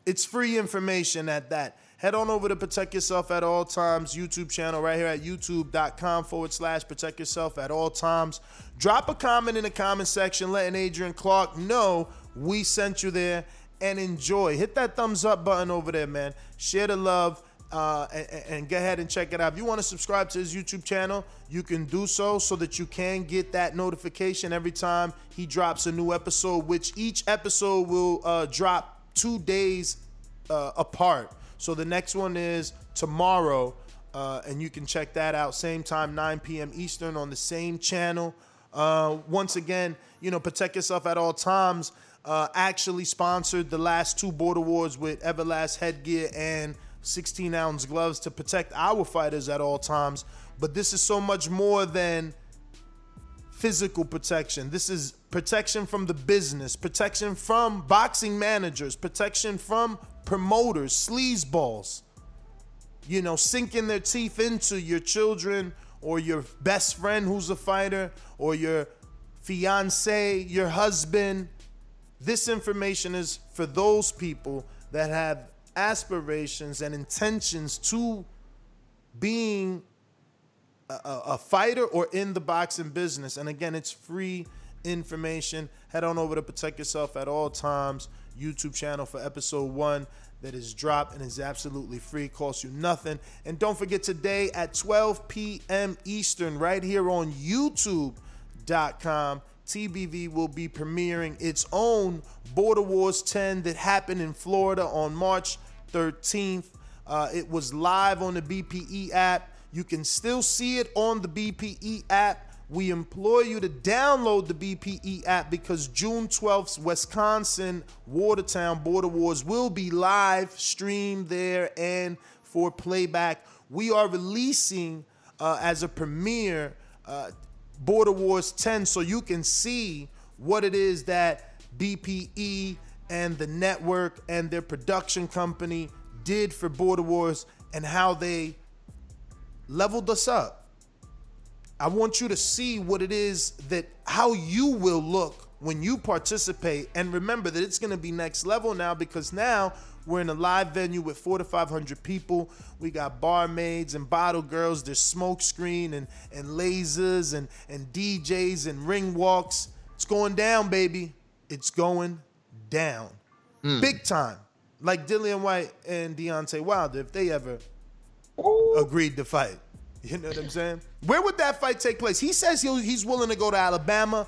it's free information at that. Head on over to Protect Yourself at All Times YouTube channel right here at youtube.com forward slash protect yourself at all times. Drop a comment in the comment section letting Adrian Clark know we sent you there and enjoy. Hit that thumbs up button over there, man. Share the love uh, and, and go ahead and check it out. If you want to subscribe to his YouTube channel, you can do so so that you can get that notification every time he drops a new episode, which each episode will uh, drop two days uh, apart. So the next one is tomorrow, uh, and you can check that out same time, 9 p.m. Eastern on the same channel. Uh, once again, you know, protect yourself at all times. Uh, actually sponsored the last two Border Wars with Everlast headgear and 16 ounce gloves to protect our fighters at all times. But this is so much more than physical protection. This is protection from the business, protection from boxing managers, protection from promoters, sleazeballs. You know, sinking their teeth into your children or your best friend who's a fighter or your fiance, your husband. This information is for those people that have aspirations and intentions to being a, a, a fighter or in the boxing business. And again, it's free information. Head on over to Protect Yourself at All Times YouTube channel for episode one. that is dropped and is absolutely free, costs you nothing. And don't forget today at 12 p.m. Eastern, right here on YouTube.com, TBV will be premiering its own Border Wars 10 that happened in Florida on March 13th. Uh, it was live on the BPE app. You can still see it on the BPE app. We implore you to download the BPE app because June 12th, Wisconsin, Watertown Border Wars will be live streamed there and for playback. We are releasing uh, as a premiere uh, Border Wars 10 so you can see what it is that BPE and the network and their production company did for Border Wars and how they leveled us up. I want you to see what it is that how you will look when you participate. And remember that it's going to be next level now because now we're in a live venue with four to 500 people. We got barmaids and bottle girls. There's smoke screen and, and lasers and, and DJs and ring walks. It's going down, baby. It's going down. Hmm. Big time. Like Dillian Whyte and Deontay Wilder, if they ever agreed to fight. You know what I'm saying? Where would that fight take place? He says he's willing to go to Alabama.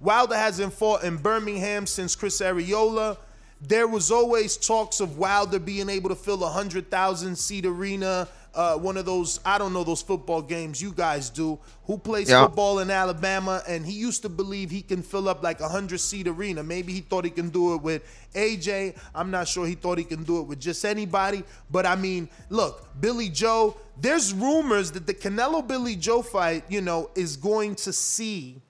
Wilder hasn't fought in Birmingham since Chris Arreola. There was always talks of Wilder being able to fill a hundred thousand seat arena, uh, one of those I don't know those football games you guys do. Who plays Yeah. football in Alabama? And he used to believe he can fill up like a hundred seat arena. Maybe he thought he can do it with AJ. I'm not sure he thought he can do it with just anybody. But I mean, look, Billy Joe. There's rumors that the Canelo Billy Joe fight, you know, is going to see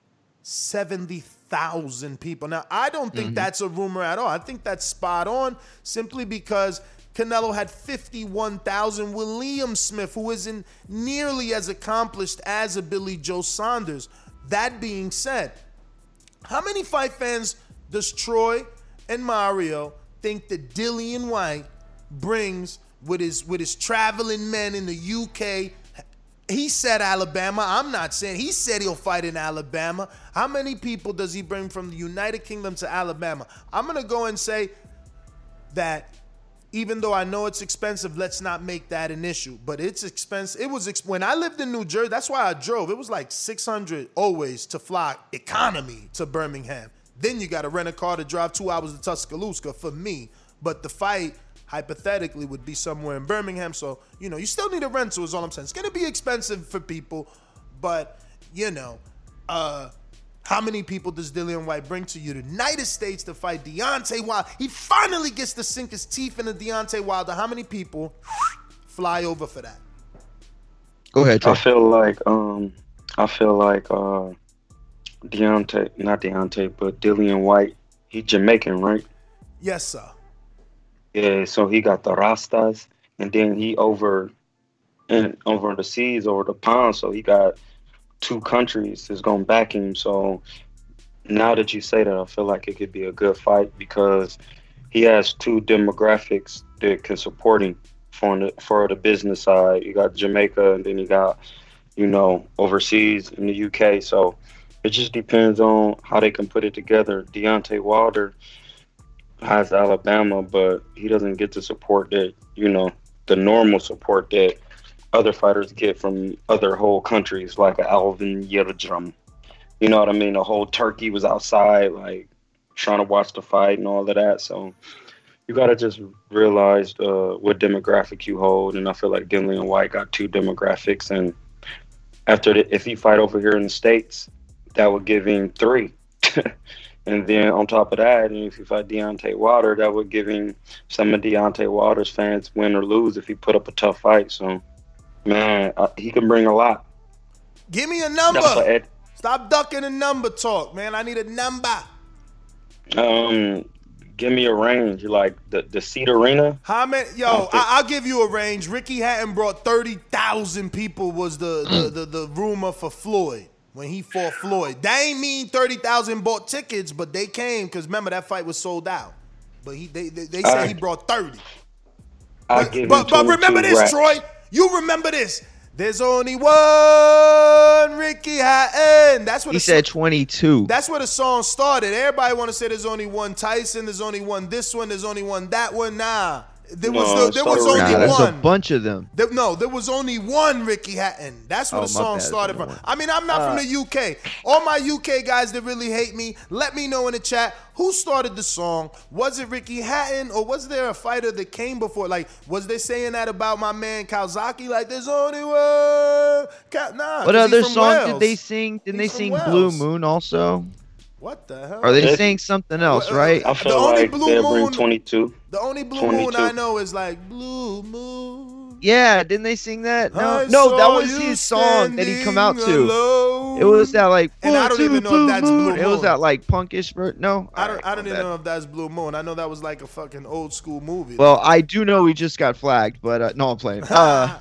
70,000 people. Now, I don't think that's a rumor at all. I think that's spot on simply because Canelo had 51,000 with Liam Smith, who isn't nearly as accomplished as a Billy Joe Saunders. That being said, how many fight fans does Troy and Mario think that Dillian Whyte brings with his with his traveling men in the UK? He said Alabama. I'm not saying he said he'll fight in Alabama. How many people does he bring from the United Kingdom to Alabama? I'm gonna go and say that even though I know it's expensive, let's not make that an issue. But it's expensive. It was when I lived in New Jersey. That's why I drove. It was like 600 always to fly economy to Birmingham. Then you got to rent a car to drive two hours to Tuscaloosa for me. But the fight hypothetically would be somewhere in Birmingham. So you know you still need a rental. Is all I'm saying. It's gonna be expensive for people, but you know. uh how many people does Dillian Whyte bring to you? The United States to fight Deontay Wilder. He finally gets to sink his teeth into Deontay Wilder. How many people fly over for that? Go ahead, Trey. I feel like um I feel like uh Deontay not Deontay, but Dillian Whyte, he Jamaican, right? Yes, sir. Yeah, so he got the Rastas and then he over and over the seas, over the pond, so he got two countries is gonna back him. So now that you say that I feel like it could be a good fight because he has two demographics that can support him for the for the business side. You got Jamaica and then you got, you know, overseas in the UK. So it just depends on how they can put it together. Deontay Wilder has Alabama, but he doesn't get the support that, you know, the normal support that other fighters get from other whole countries, like Avni Yildirim. You know what I mean? The whole Turkey was outside, like trying to watch the fight and all of that. So you got to just realize uh, what demographic you hold. And I feel like Denley and Whyte got two demographics. And after the, if he fight over here in the States, that would give him three. and then on top of that, and if he fight Deontay Wilder, that would give him some of Deontay Wilder's fans win or lose if he put up a tough fight. So, man, uh, he can bring a lot. Give me a number. Stop ducking the number talk, man. I need a number. um, give me a range, like the the seat arena. How many? Yo, I, I'll give you a range. Ricky Hatton brought thirty thousand people. Was the, the, the the rumor for Floyd when he fought Floyd? That ain't mean thirty thousand bought tickets, but they came because remember that fight was sold out. But he they they, they said I- he brought thirty. I give But but remember this, racks. Troy. You remember this. There's only one Ricky Hatton. That's what He said 22. That's where the song started. Everybody want to say there's only one Tyson, there's only one this one, there's only one that one. Nah, There No, was the, it there was only Nah, one. a bunch of them. There- no, there was only one Ricky Hatton. That's where Oh, the song started from. one. I mean, I'm not Uh, from the UK. All my UK guys that really hate me, let me know in the chat who started the song. Was it Ricky Hatton or was there a fighter that came before? Like, was they saying that about my man Kawasaki? Like, there's only one. Ka- Nah. What 'cause he other from song did they sing? Didn't He's they from sing Blue Moon also? What the hell? Or they They- sang something else, Uh, right? I The feel only like Blue they'll bring Moon- 22. The only blue moon I know is like Blue Moon. Yeah, didn't they sing that? No, I no, that was his song that he come out to. alone. It was that like And I don't two, even know if blue that's moon. Blue It was that like punkish. ver- No, I don't. Alright, I don't even bad. know if that's Blue Moon. I know that was like a fucking old school movie. Well, I do know we just got flagged, but uh, no, I'm playing. Uh,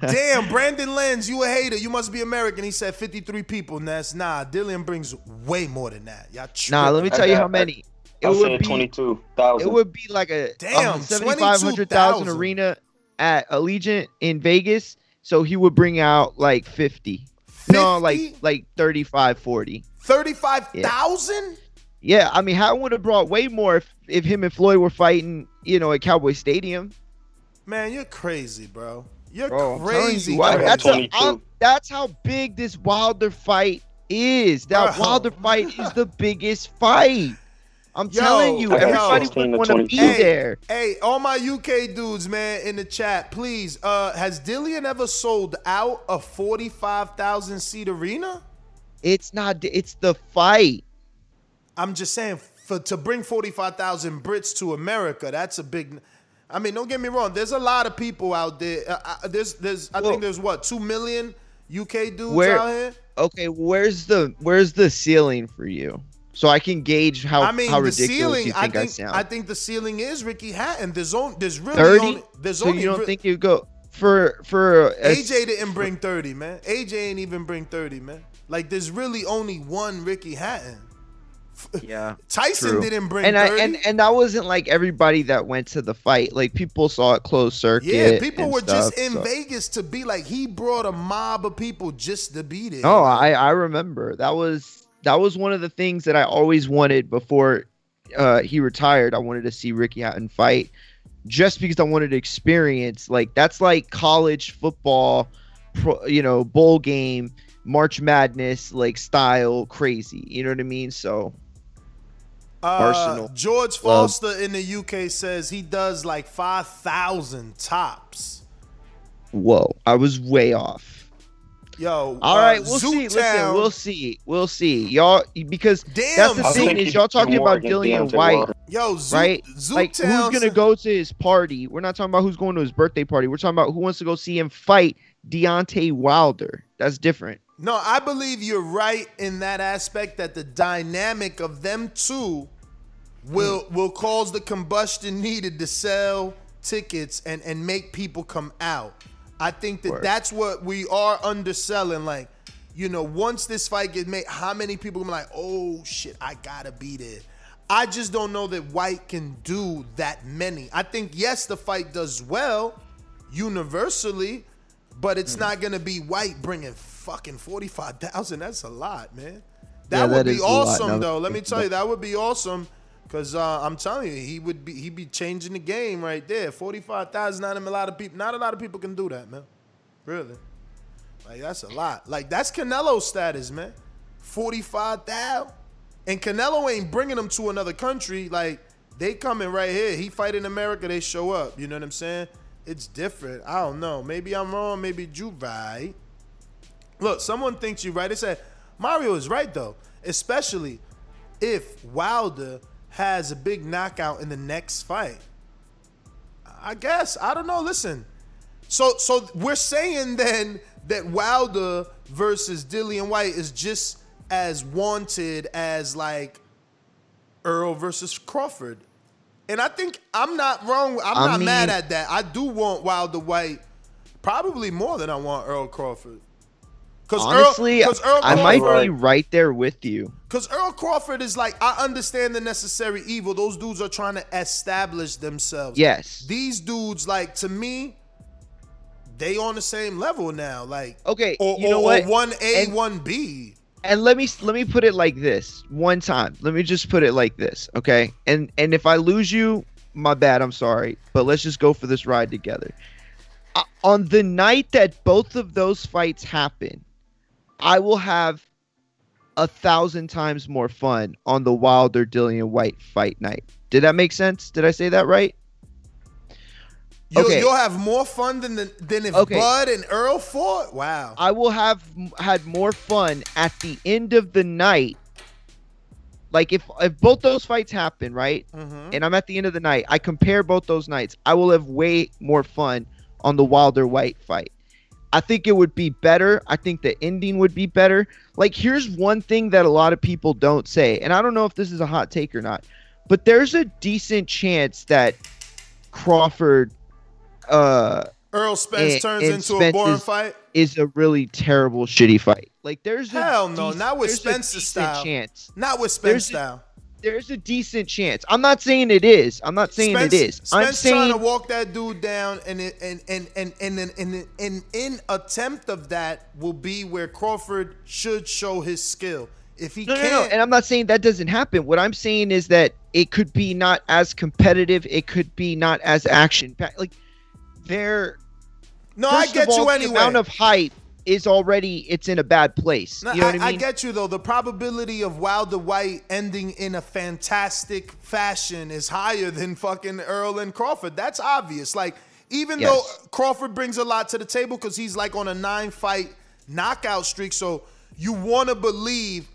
Damn, Brandon Lenz, you a hater. You must be American. He said 53 people. Ness. Nah, Dillian brings way more than that. Y'all nah, let me tripping. tell you how many. It I would said be 22,000. it would be like a Damn, um, 7,500,000 arena at Allegiant in Vegas. So he would bring out like 50. No, like like 35, 40. 35,000? Yeah, I mean, Hatton would have brought way more if, if him and Floyd were fighting, you know, at Cowboy Stadium. Man, you're crazy, bro. You're Bro, crazy. you, why- that's, a, 22. I'm- that's how big this Wilder fight is. That Bro. Wilder fight is the biggest fight. I'm Yo, telling you, everybody 16 would to want to be 22. there. Hey, all my UK dudes, man, in the chat, please. Uh, has Dillian ever sold out a 45,000 seat arena? It's not. It's the fight. I'm just saying, for to bring 45,000 Brits to America, that's a big. I mean, don't get me wrong. There's a lot of people out there. Uh, uh, there's, there's, I Well- think there's what two million UK dudes Where- out here. Okay, where's the where's the ceiling for you? So I can gauge how I mean, how the ridiculous ceiling. you I think I, sound. I think the ceiling is Ricky Hatton. There's only, there's really Thirty. only, there's So only you don't re- think you go for for a, AJ didn't bring 30, man. AJ ain't even bring 30, man. Like there's really only one Ricky Hatton. Yeah. Tyson True. didn't bring and 30. I and and that wasn't like everybody that went to the fight. Like people saw it closed circuit. yeah, people and were just in so- Vegas to be like he brought a mob of people just to beat it. Oh, I I remember that was that was one of the things that I always wanted before uh, he retired. I wanted to see Ricky Hatton fight, just because I wanted to experience like that's like college football, pro, you know, bowl game, March Madness like style crazy. You know what I mean? So Uh, George Well- Foster in the UK says he does like 5,000 tops. whoa, I was way off. Yo, All uh, right, we'll see. Listen, we'll see. We'll see. Y'all because Damn, that's the I thing is y'all talking about against Dillian Whyte. Yo, Zoo, right? Like who's gonna go to his party? We're not talking about who's going to his birthday party. We're talking about who wants to go see him fight Deontay Wilder. That's different. No, I believe you're right in that aspect that the dynamic of them two will Hmm. will cause the combustion needed to sell tickets and and make people come out. I think that Word. that's what we are underselling. Like, you know, once this fight gets made, how many people gonna be like, oh shit, I gotta be there. I just don't know that Whyte can do that many. I think yes, the fight does well universally, but it's not gonna be Whyte bringing fucking forty five thousand. That's a lot, man. That Yeah, would that be lot, awesome, though. Let me tell you, that would be awesome. Cause uh, I'm telling you, he would be he'd be changing the game right there. Forty five thousand, not a lot of people. Not a lot of people can do that, man. Really, like that's a lot. Like that's Canelo status, man. Forty five thousand, and Canelo ain't bringing them to another country. Like they coming right here. He fight in America, they show up. You know what I'm saying? It's different. I don't know. Maybe I'm wrong. Maybe you right. Look, someone thinks you're right. They said Mario is right though, especially if Wilder has a big knockout in the next fight. I guess I don't know. Listen, so so we're saying then that Wilder versus Dillian Whyte is just as wanted as like Errol versus Crawford. And I think I'm not wrong. I'm I not mad at that. I do want Wilder Whyte probably more than I want Errol Crawford. Cause Honestly, Errol, 'cause Errol I might be right there with you. Cause Errol Crawford is like, I understand the necessary evil. Those dudes are trying to establish themselves. Yes. These dudes, like to me, they on the same level now. Like Okay, or, you know or- what? One A, And- one B. and let me let me put it like this one time let me just put it like this okay and and if i lose you my bad. I'm sorry, but let's just go for this ride together. Uh, on the night that both of those fights happen, I will have a thousand times more fun on the Wilder Dillian Whyte fight night. Did that make sense? Did I say that right? You, Okay. You'll have more fun than the, than if Okay. Bud and Errol fought. Wow. I will have had more fun at the end of the night. Like if if both those fights happen, right? Mhm. And I'm at the end of the night, I compare both those nights. I will have way more fun on the Wilder Whyte fight. I think it would be better. I think the ending would be better. Like here's one thing that a lot of people don't say, and I don't know if this is a hot take or not, but there's a decent chance that Crawford uh Errol Spence and- turns and into a boring is- fight. is a really terrible, shitty fight. Like there's a Hell no, not with Spence's style. Chance. Not with There's Spence a- style. There's a decent chance. I'm not saying it is. I'm not saying Spence, it is. I'm Spence trying saying to walk that dude down, and and and and and and, and, and in attempt of that will be where Crawford should show his skill. If he no, no, can't, no. And I'm not saying that doesn't happen. What I'm saying is that it could be not as competitive. It could be not as action packed. Like there. No, I get you the anyway. amount of hype is already it's in a bad place. No, you know I, what I mean? get you though. The probability of Wilder Whyte ending in a fantastic fashion is higher than fucking Errol and Crawford. That's obvious. Like even Yes. though Crawford brings a lot to the table because he's like on a nine fight knockout streak, so you want to believe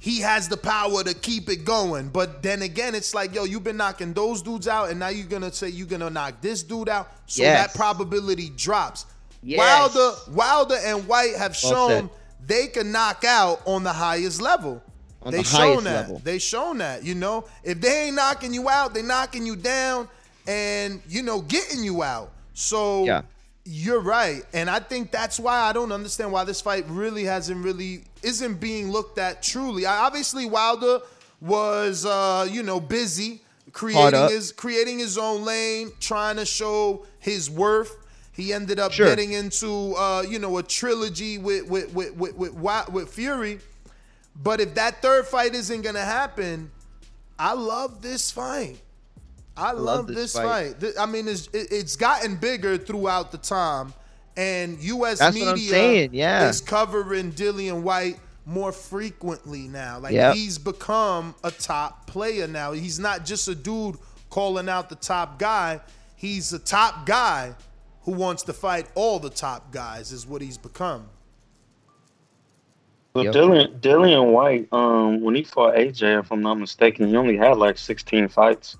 he has the power to keep it going. But then again, it's like, yo, you've been knocking those dudes out, and now you're gonna say you're gonna knock this dude out. So Yes. that probability drops. Yes. Wilder, Wilder and Whyte have Well shown said. they can knock out on the highest level. On they the shown that. level. They shown that. You know, if they ain't knocking you out, they knocking you down, and you know, getting you out. So Yeah. you're right, and I think that's why I don't understand why this fight really hasn't really isn't being looked at truly. I, obviously, Wilder was uh, you know busy creating his creating his own lane, trying to show his worth. He ended up Sure. getting into uh, you know a trilogy with with with with with, with Fury. But if that third fight isn't gonna happen, I love this fight. I love, this this, fight. fight. I mean, it's it's gotten bigger throughout the time, and U.S. That's media yeah. is covering Dillian Whyte more frequently now. Like Yep. he's become a top player now. He's not just a dude calling out the top guy. He's a top guy who wants to fight all the top guys. Is what he's become. But Yep. Dillian Dillian Whyte, um, when he fought AJ, if I'm not mistaken, he only had like 16 fights.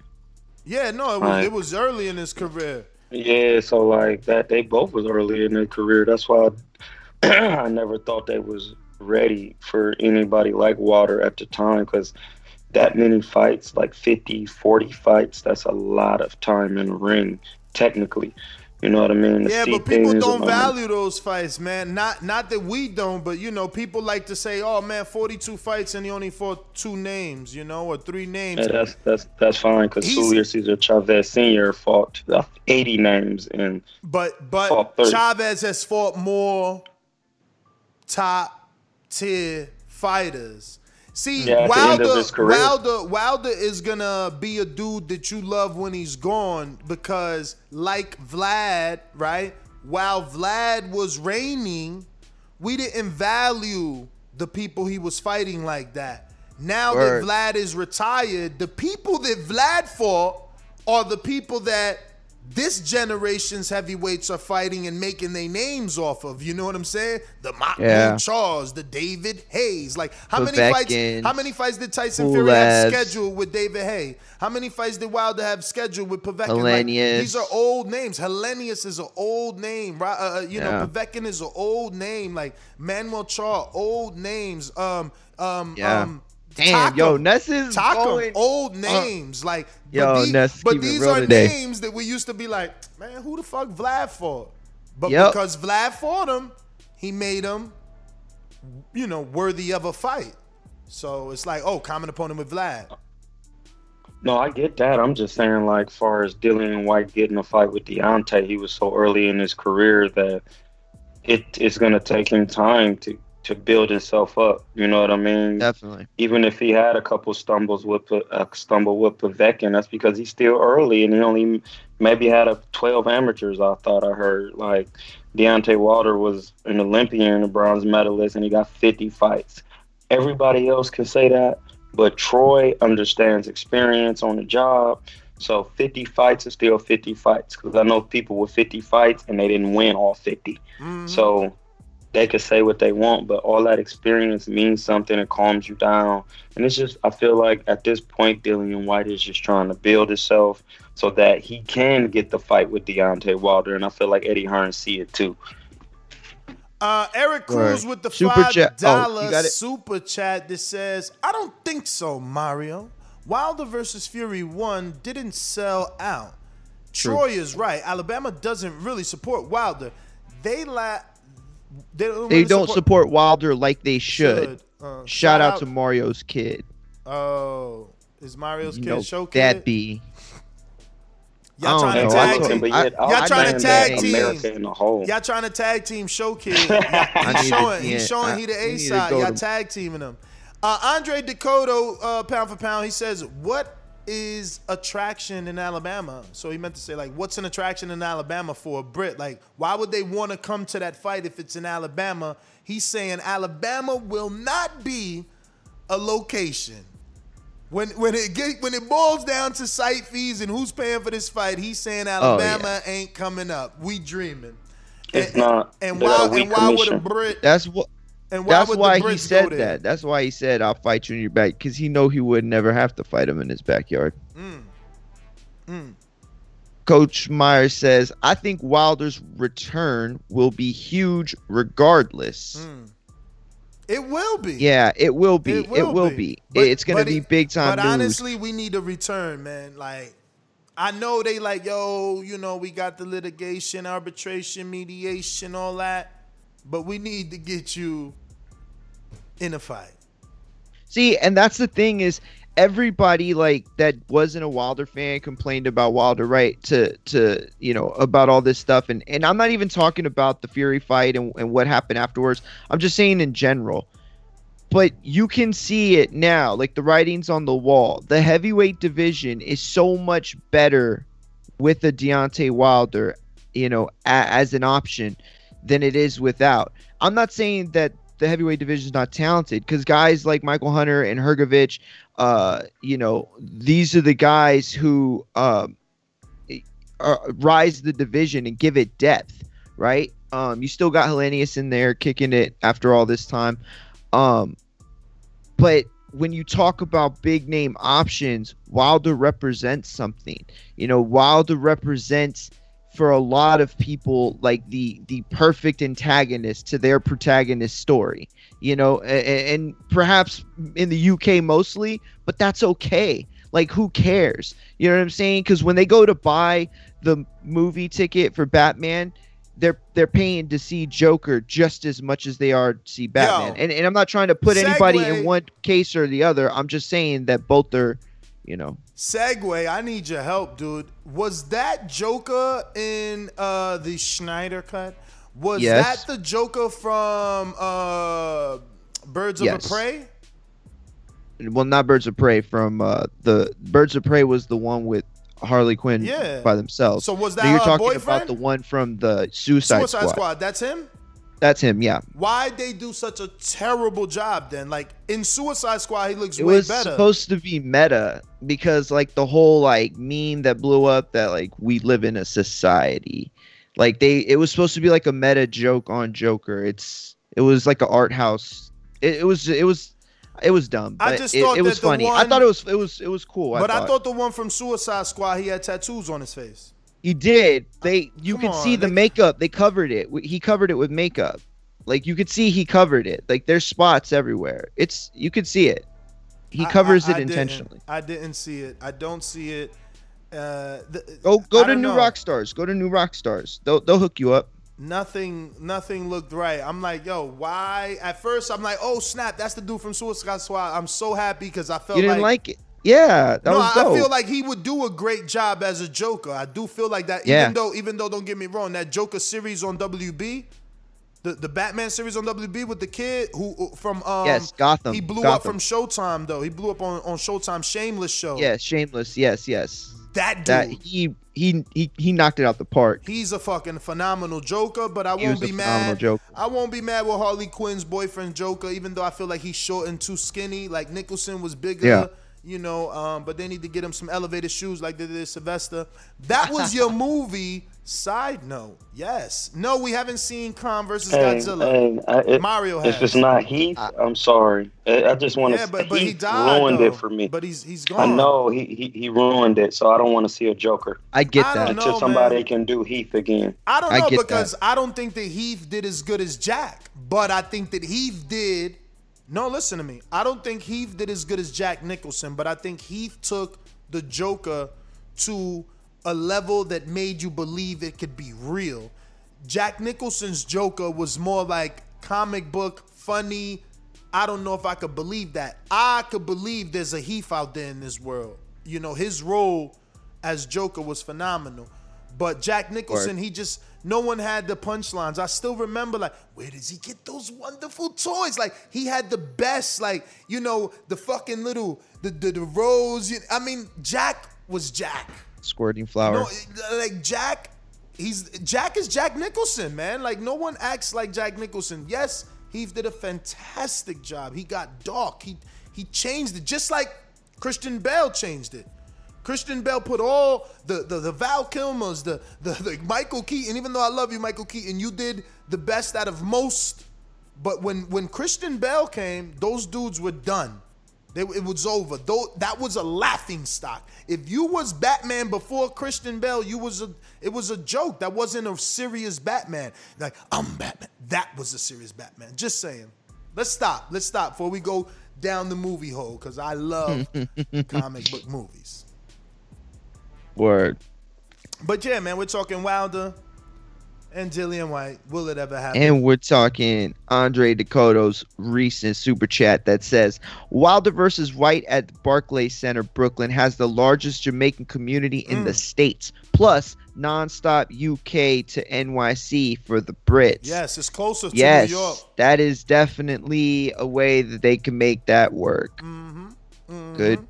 Yeah, no, it was, Right. it was early in his career. Yeah, so like that, they both was early in their career. That's why I, I never thought they was ready for anybody like Water at the time because that many fights, like 50, 40 fights, that's a lot of time in the ring, technically. You know what I mean? To Yeah, but people don't value those fights, man. Not not that we don't, but you know, people like to say, "Oh man, 42 fights and he only fought two names, you know, or three names." Yeah, that's that's that's fine because Julio Cesar Chavez Senior fought uh, 80 names and But but Chavez has fought more top tier fighters. See, Yeah, Wilder. Wilder, Wilder is gonna be a dude that you love when he's gone because, like Vlad, right? While Vlad was reigning, we didn't value the people he was fighting like that. Now Word. that Vlad is retired, the people that Vlad fought are the people that this generation's heavyweights are fighting and making their names off of. You know what I'm saying? The Mahmoud Yeah. Charles, the David Hayes. Like how many fights? How many fights did Tyson Fury have scheduled with David Haye? How many fights did Wilder have scheduled with Povetkin? Like, these are old names. Helenius is an old name. Uh, uh, you Yeah. know, Povetkin is an old name. Like Manuel Charr, old names. Um, um, Yeah. um. Damn, yo, Ness is Takam, going- old uh, names. like, Yo, but, these, Ness but these are today. names that we used to be like, man, who the fuck Vlad fought? But Yep. because Vlad fought him, he made him, you know, worthy of a fight. So it's like, oh, common opponent with Vlad. No, I get that. I'm just saying, like, far as Dillian Whyte getting a fight with Deontay, he was so early in his career that it is going to take him time to to build himself up. You know what I mean? Definitely. Even if he had a couple stumbles with a stumble with Povetkin, that's because he's still early and he only maybe had a 12 amateurs. I thought I heard like Deontay Wilder was an Olympian, a bronze medalist, and he got 50 fights. Everybody else can say that, but Troy understands experience on the job. So 50 fights is still 50 fights because I know people with 50 fights and they didn't win all 50. Mm-hmm. So they can say what they want, but all that experience means something. It calms you down, and it's just I feel like at this point, Dillian Whyte is just trying to build himself so that he can get the fight with Deontay Wilder, and I feel like Eddie Hearn see it too. Uh, Eric Cruz Word. with the Super five chat. dollar Oh, you got it? super chat that says, "I don't think so, Mario. Wilder versus Fury one didn't sell out. True. Troy is right. Alabama doesn't really support Wilder. They la- They don't, They really don't support Wilder like they should. Should. Uh, shout, shout out, out- to Mario's kid. Oh, is Mario's You kid know, show that be. Y'all trying know. Tag team? I- Y'all I trying to tag team? America in a whole. Y'all trying to tag team show kid. I Y'all- need he's showing, he's showing I- he the A side. Y'all to- tag teaming him. Uh, Andre Dakota, uh, pound for pound, he says, "What is attraction in Alabama?" So he meant to say like, "What's an attraction in Alabama for a Brit? Like, why would they want to come to that fight if it's in Alabama?" He's saying Alabama will not be a location. When when it get when it boils down to site fees and who's paying for this fight, he's saying oh, Alabama ain't coming up. We dreaming. It's And- not. And They got why a weak and why would a. Brit That's what. And why That's why he said that. That's why he said, "I'll fight you in your back," because he know he would never have to fight him in his backyard. Mm. Mm. Coach Myers says, "I think Wilder's return will be huge, regardless." Mm. It will be. Yeah, it will be. It will, be. But- it's gonna be it- big time But news. honestly, we need a return, man. Like, I know they like, yo, you know, we got the litigation, arbitration, mediation, all that, but we need to get you in a fight. See, and that's the thing is everybody like that wasn't a Wilder fan complained about Wilder right to to you know about all this stuff and and I'm not even talking about the Fury fight and, and what happened afterwards. I'm just saying in general. But you can see it now, like the writings on the wall. The heavyweight division is so much better with a Deontay Wilder, you know, a, as an option than it is without. I'm not saying that the heavyweight division is not talented because guys like Michael Hunter and Hrgovic, uh, you know, these are the guys who um, uh, rise the division and give it depth, right? Um, you still got Helenius in there kicking it after all this time. Um, but when you talk about big name options, Wilder represents something. You know, Wilder represents for a lot of people like the the perfect antagonist to their protagonist story. You know, and, and perhaps in the UK mostly, but that's okay. Like who cares? You know what I'm saying? Cuz when they go to buy the movie ticket for Batman, they're they're paying to see Joker just as much as they are to see Batman. Yo, and and I'm not trying to put anybody in one case or the other. I'm just saying that both are, you know, Segway, I need your help, dude. Was that Joker in uh, the Snyder cut? Was Yes. that the Joker from uh, Birds of Yes. a Prey? well not Birds of Prey from uh the Birds of Prey was the one with Harley Quinn Yeah. by themselves. So was that you're her talking boyfriend? about the one from the Suicide, Suicide Squad. Squad. That's him. That's him, yeah. Why'd they do such a terrible job then? Like in Suicide Squad, he looks It way was better. supposed to be meta because like the whole like meme that blew up that like we live in a society. Like they it was supposed to be like a meta joke on Joker. It's it was like an art house. It, it was it was it was dumb, I just it, thought it was funny. I thought it was it was it was cool. but I thought. thought the one from Suicide Squad, he had tattoos on his face. He did. They you Come could on, see the they- makeup. They covered it. He covered it with makeup. Like you could see he covered it. Like there's spots everywhere. It's you could see it. He I- covers I- it I didn't. intentionally. I didn't see it. I don't see it. Uh, the, Go go I to New know. Rock Stars. Go to New Rock Stars. They'll they'll hook you up. Nothing, nothing looked right. I'm like, yo, why? At first, I'm like, oh snap, that's the dude from Suicide Squad. I'm so happy because I felt You didn't like, like, it. Yeah, no, I, dope. Feel like he would do a great job as a Joker. I do feel like that. Yeah. Even though, even though, don't get me wrong, that Joker series on WB, the The, Batman series on WB with the kid who who- from um Yes, Gotham, He blew up from Showtime though. He blew up on on Showtime Shameless show. Yeah, Shameless. Yes, yes. That dude. That he he he he knocked it out the park. He's a fucking phenomenal Joker, but I He won't be mad. Joker. I won't be mad with Harley Quinn's boyfriend Joker, even though I feel like he's short and too skinny. Like Nicholson was bigger, Yeah. You know. Um, but they need to get him some elevated shoes like they did Sylvester. That was your movie. Side note, yes. No, we haven't seen Kong versus Hey, Godzilla. hey, I- it- Mario If has. it's not Heath, I'm sorry. I, I just want to. Yeah, but- but he died, ruined though. it for me. But he's he's I gone. I know he, he he ruined it, so I don't want to see a Joker. I get I don't that. Until somebody man. can do Heath again. I don't I know get because that. I don't think that Heath did as good as Jack, but I think that Heath did. No, listen to me. I don't think Heath did as good as Jack Nicholson, but I think Heath took the Joker to a level that made you believe it could be real. Jack Nicholson's Joker was more like comic book, funny. I don't know if I could believe that. I could believe there's a Heath out there in this world. You know, his role as Joker was phenomenal. But Jack Nicholson, he just no one had the punchlines. I still remember like, where does he get those wonderful toys? Like he had the best, like you know, the fucking little the the, the rose. you- I mean, Jack was Jack. Squirting flower. No, like Jack, he's Jack is Jack Nicholson, man. Like no one acts like Jack Nicholson. Yes, he did a fantastic job. He got dark. He he changed it just like Christian Bale changed it. Christian Bale put all the the, the Val Kilmers, the, the the Michael Keaton. Even though I love you, Michael Keaton, you did the best out of most. But when when Christian Bale came, those dudes were done. They, it was over. Though that was a laughing stock. If you was Batman before Christian Bale, you was a. It was a joke. That wasn't a serious Batman. Like I'm Batman. That was a serious Batman. Just saying. Let's stop. Let's stop before we go down the movie hole because I love comic book movies. Word. But yeah, man, we're talking Wilder and Dillian Whyte. Will it ever happen? And we're talking Andre Dakota's recent super chat that says Wilder versus White at the Barclays Center, Brooklyn, has the largest Jamaican community in Mm. the states, plus nonstop UK to NYC for the Brits. yes, it's closer to yes, New York. that is definitely a way that they can make that work. Good,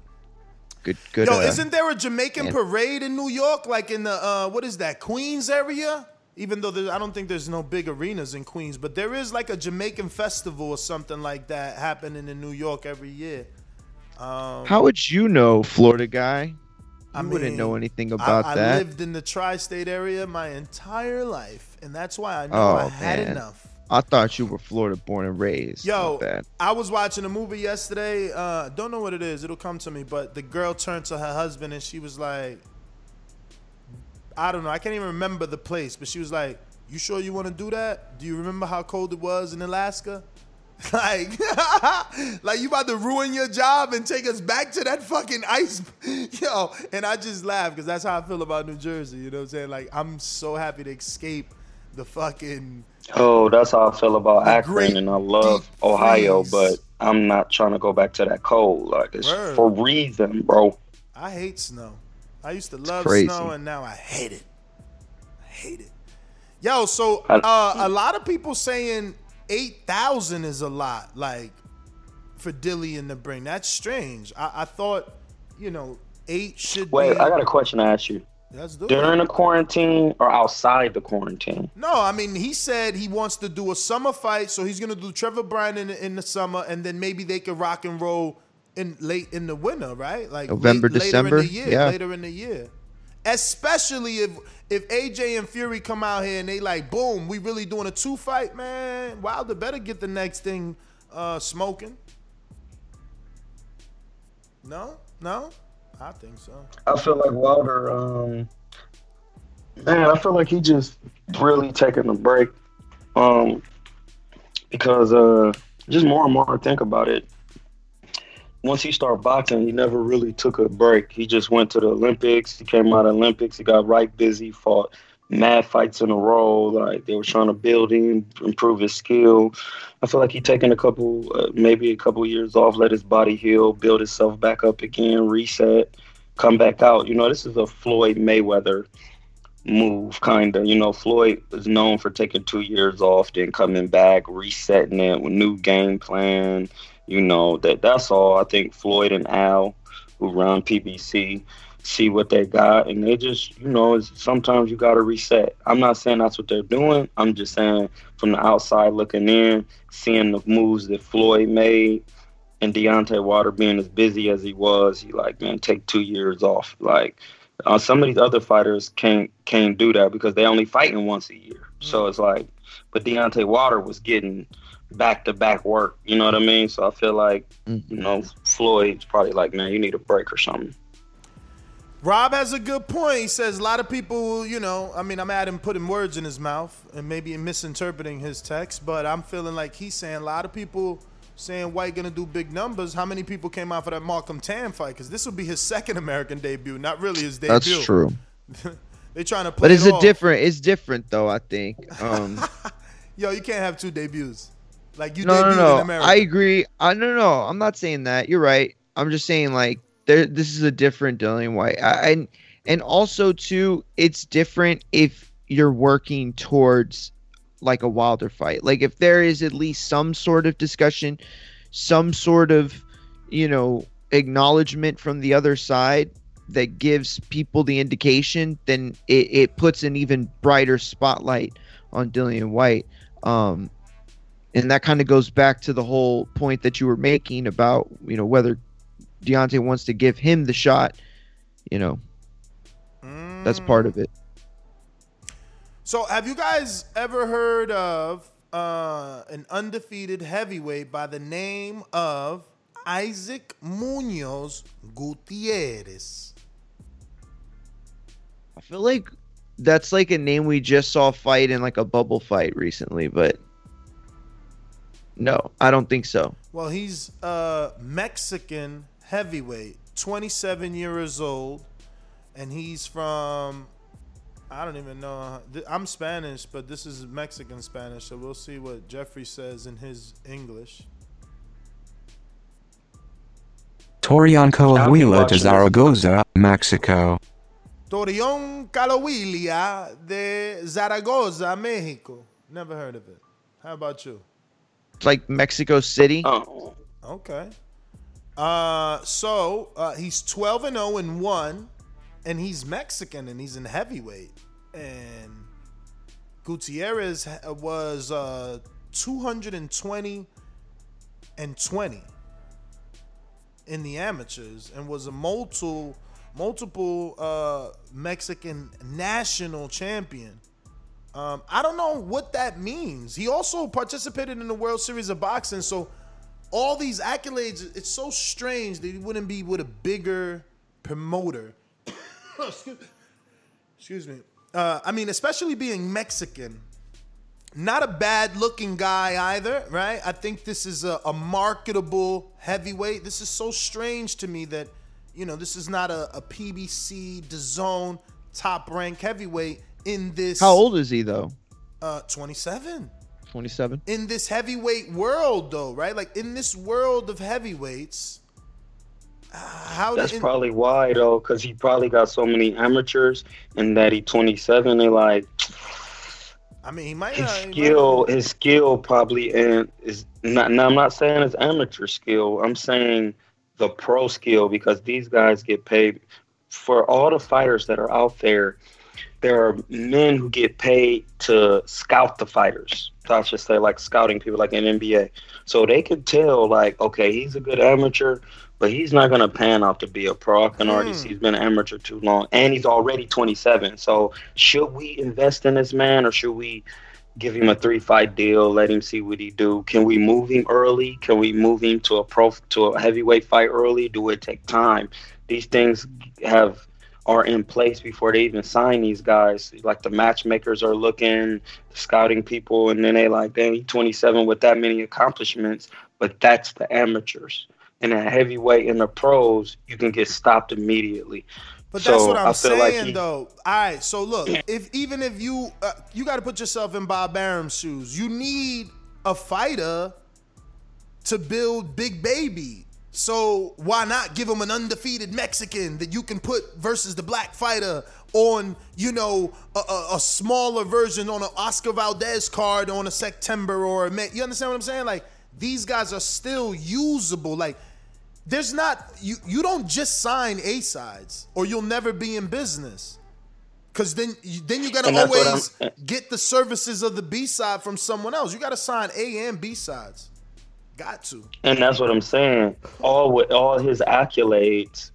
good, good. Yo, uh, isn't there a Jamaican and- parade in New York, like in the uh, what is that Queens area? Even though there, I don't think there's no big arenas in Queens, but there is like a Jamaican festival or something like that happening in New York every year. Um, How would you know, Florida guy? I wouldn't know anything about I, that. I lived in the tri-state area my entire life, and that's why I know oh I had man, enough. I thought you were Florida born and raised. Yo. I was watching a movie yesterday. Uh, don't know what it is. It'll come to me. But the girl turned to her husband and she was like, I don't know. I can't even remember the place, but she was like, "You sure you want to do that? Do you remember how cold it was in Alaska?" Like, like you about to ruin your job and take us back to that fucking ice, yo. And I just laugh because that's how I feel about New Jersey. You know what I'm saying? Like, I'm so happy to escape the fucking Oh, that's how I feel about The Akron, and I love Ohio, freeze. but I'm not trying to go back to that cold. Like it's Word. for reason, bro. I hate snow. I used to love snow, and now I hate it. I hate it. Yo, so uh, a lot of people saying eight thousand is a lot, like for Dillian to bring. That's strange. I, I thought, you know, eight should Wait, be. I got a question to ask you. Let's do it. During the quarantine or outside the quarantine? No, I mean he said he wants to do a summer fight, so he's gonna do Trevor Bryan in the, in the summer, and then maybe they could rock and roll in late in the winter, right? Like November, late- December? later in the year, Yeah. later in the year. Especially if if AJ and Fury come out here and they like, boom, we really doing a two fight, man. Wilder better get the next thing uh, smoking. No, no, I think so. I feel like Wilder, um, man, I feel like he just really taking a break, um, because uh, just more and more I think about it. Once he started boxing, he never really took a break. He just went to the Olympics. He came out of Olympics. He got right busy, fought mad fights in a row. Like they were trying to build him, improve his skill. I feel like he taking a couple, uh, maybe a couple years off, let his body heal, build himself back up again, reset, come back out. You know, this is a Floyd Mayweather move, kind of. You know, Floyd is known for taking two years off, then coming back, resetting it with new game plan. You know that that's all. I think Floyd and Al, who run PBC, see what they got, and they just, you know, it's, sometimes you got to reset. I'm not saying that's what they're doing. I'm just saying from the outside looking in, seeing the moves that Floyd made, and Deontay Wilder being as busy as he was, he like, man, take two years off. Like uh, some of these other fighters can't can't do that because they only fighting once a year. So it's like, but Deontay Wilder was getting back to back work. You know what I mean? So I feel like, you know, Floyd's probably like, man, you need a break or something. Rob has a good point. He says a lot of people, you know, I mean, I'm at him putting words in his mouth and maybe misinterpreting his text, but I'm feeling like he's saying a lot of people saying Whyte gonna do big numbers. How many people came out for that Malcolm Tann fight? Because this will be his second American debut, not really his debut. That's true. They're trying to play. But it's it a different. It's different though. I think. Um, Yo, you can't have two debuts. Like you no, debuted no, no. in America. I agree. I no, no. I'm not saying that. You're right. I'm just saying like there. This is a different Dillian Whyte. I, and and also too, it's different if you're working towards like a Wilder fight. Like if there is at least some sort of discussion, some sort of you know acknowledgement from the other side that gives people the indication, then it, it puts an even brighter spotlight on Dillian Whyte. Um, and that kind of goes back to the whole point that you were making about you know whether Deontay wants to give him the shot. You know, that's part of it. So, have you guys ever heard of uh, an undefeated heavyweight by the name of Isaac Munoz Gutierrez? I feel like that's like a name we just saw fight in like a bubble fight recently, but no, I don't think so. Well, he's a Mexican heavyweight, 27 years old, and he's from. I don't even know. I'm Spanish, but this is Mexican Spanish, so we'll see what Jeffrey says in his English. Torian Coahuila de Zaragoza, Mexico. Torión Calowilia de Zaragoza, Mexico. Never heard of it. How about you? It's like Mexico City. Oh, Okay. Uh, so uh, he's 12 and 0 and 1, and he's Mexican and he's in heavyweight. And Gutierrez was uh, 220 and 20 in the amateurs and was a multiple multiple uh, Mexican national champion. Um, I don't know what that means. He also participated in the World Series of Boxing, so all these accolades, it's so strange that he wouldn't be with a bigger promoter. excuse, me. Uh, I mean, especially being Mexican. Not a bad looking guy either, right? I think this is a, a marketable heavyweight. This is so strange to me that, you know, this is not a, a PBC, DAZN, top rank heavyweight in this. How old is he though? Uh, 27 27. in this heavyweight world though right like in this world of heavyweights uh, how that's in- probably why though, because he probably got so many amateurs, and that he 27. They like i mean he might his not, he might skill. His skill probably and is not. Now I'm not saying his amateur skill. I'm saying the pro skill because these guys get paid for all the fighters that are out there. There are men who get paid to scout the fighters. I should say, like scouting people, like in NBA. So they could tell, like, okay, he's a good amateur, but he's not gonna pan out to be a pro. I can already hmm. see he's been an amateur too long, and he's already 27. So should we invest in this man, or should we give him a three fight deal, let him see what he do? Can we move him early? Can we move him to a pro to a heavyweight fight early? Do it take time? These things have are in place before they even sign these guys. Like the matchmakers are looking, the scouting people, and then they like, he's 27 with that many accomplishments, but that's the amateurs. And a heavyweight in the pros, you can get stopped immediately. but So, that's what i'm feel like saying he- though all right so look if even if you uh, you got to put yourself in bob Arum's shoes you need a fighter to build big baby so why not give him an undefeated Mexican that you can put versus the black fighter? on, you know, a, a, a smaller version on an Oscar Valdez card on a September or a May. You understand what I'm saying? Like these guys are still usable. Like there's not you you don't just sign A sides or you'll never be in business. Cause then you, then you gotta And that's what always get the services of the B side from someone else. You gotta sign A and B sides. Got to. And that's what I'm saying. All with all his accolades,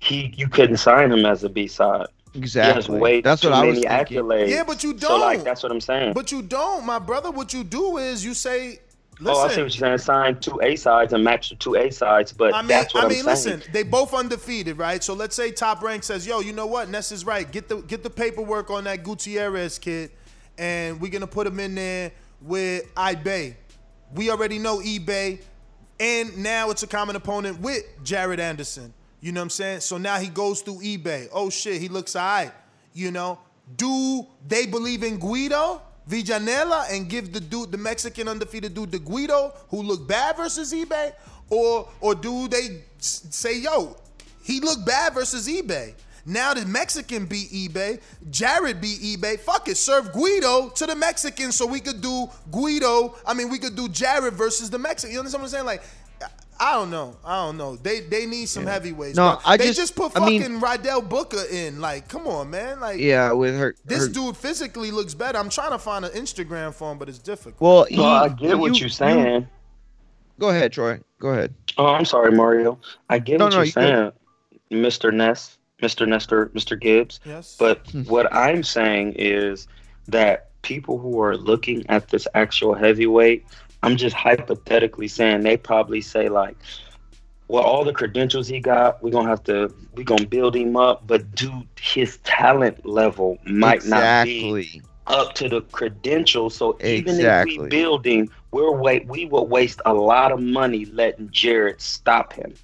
he you couldn't sign him as a B side. He has Exactly. way That's too what I was many thinking. accolades. Yeah, but you don't. Like that's what I'm saying. But you don't, my brother. What you do is you say, listen. oh, I see what you're saying. Sign two A sides and match the two A sides, but I mean, that's what I am mean, saying. listen, they both undefeated, right? So let's say Top Rank says, "Yo, you know what? Ness is right. Get the get the paperwork on that Gutierrez kid, and we're gonna put him in there with Ibeh. We already know Ibeh, and now it's a common opponent with Jared Anderson. You know what I'm saying? So now he goes through Ibeh. Oh shit, he looks alright. You know, do they believe in Guido? Vianello and give the dude, the Mexican undefeated dude, the Guido, who looked bad versus Ibeh, or or do they say, yo, he looked bad versus Ibeh? Now the Mexican beat Ibeh, Jared beat Ibeh. Fuck it, serve Guido to the Mexican so we could do Guido. I mean, we could do Jared versus the Mexican. You understand what I'm saying? Like, I don't know. I don't know. They they need some heavyweights. No, bro. I they just- just put I fucking mean- Rydell Booker in. Like, come on, man. Like, Yeah, with her. this her- dude physically looks better. I'm trying to find an Instagram for him, but it's difficult. Well, no, I he- get what you- you're saying. Go ahead, Troy. Go ahead. Oh, I'm sorry, Mario. I get No, what no, you're you saying, Mr. Ness, Mr. Nestor, Mr. Gibbs. Yes. But hmm. what I'm saying is that people who are looking at this actual heavyweight, I'm just hypothetically saying they probably say like, well, all the credentials he got, we're gonna have to we're gonna build him up, but dude, his talent level might not be up to the credentials. So even if Exactly. we building, we're wait we will waste a lot of money letting Jared stop him.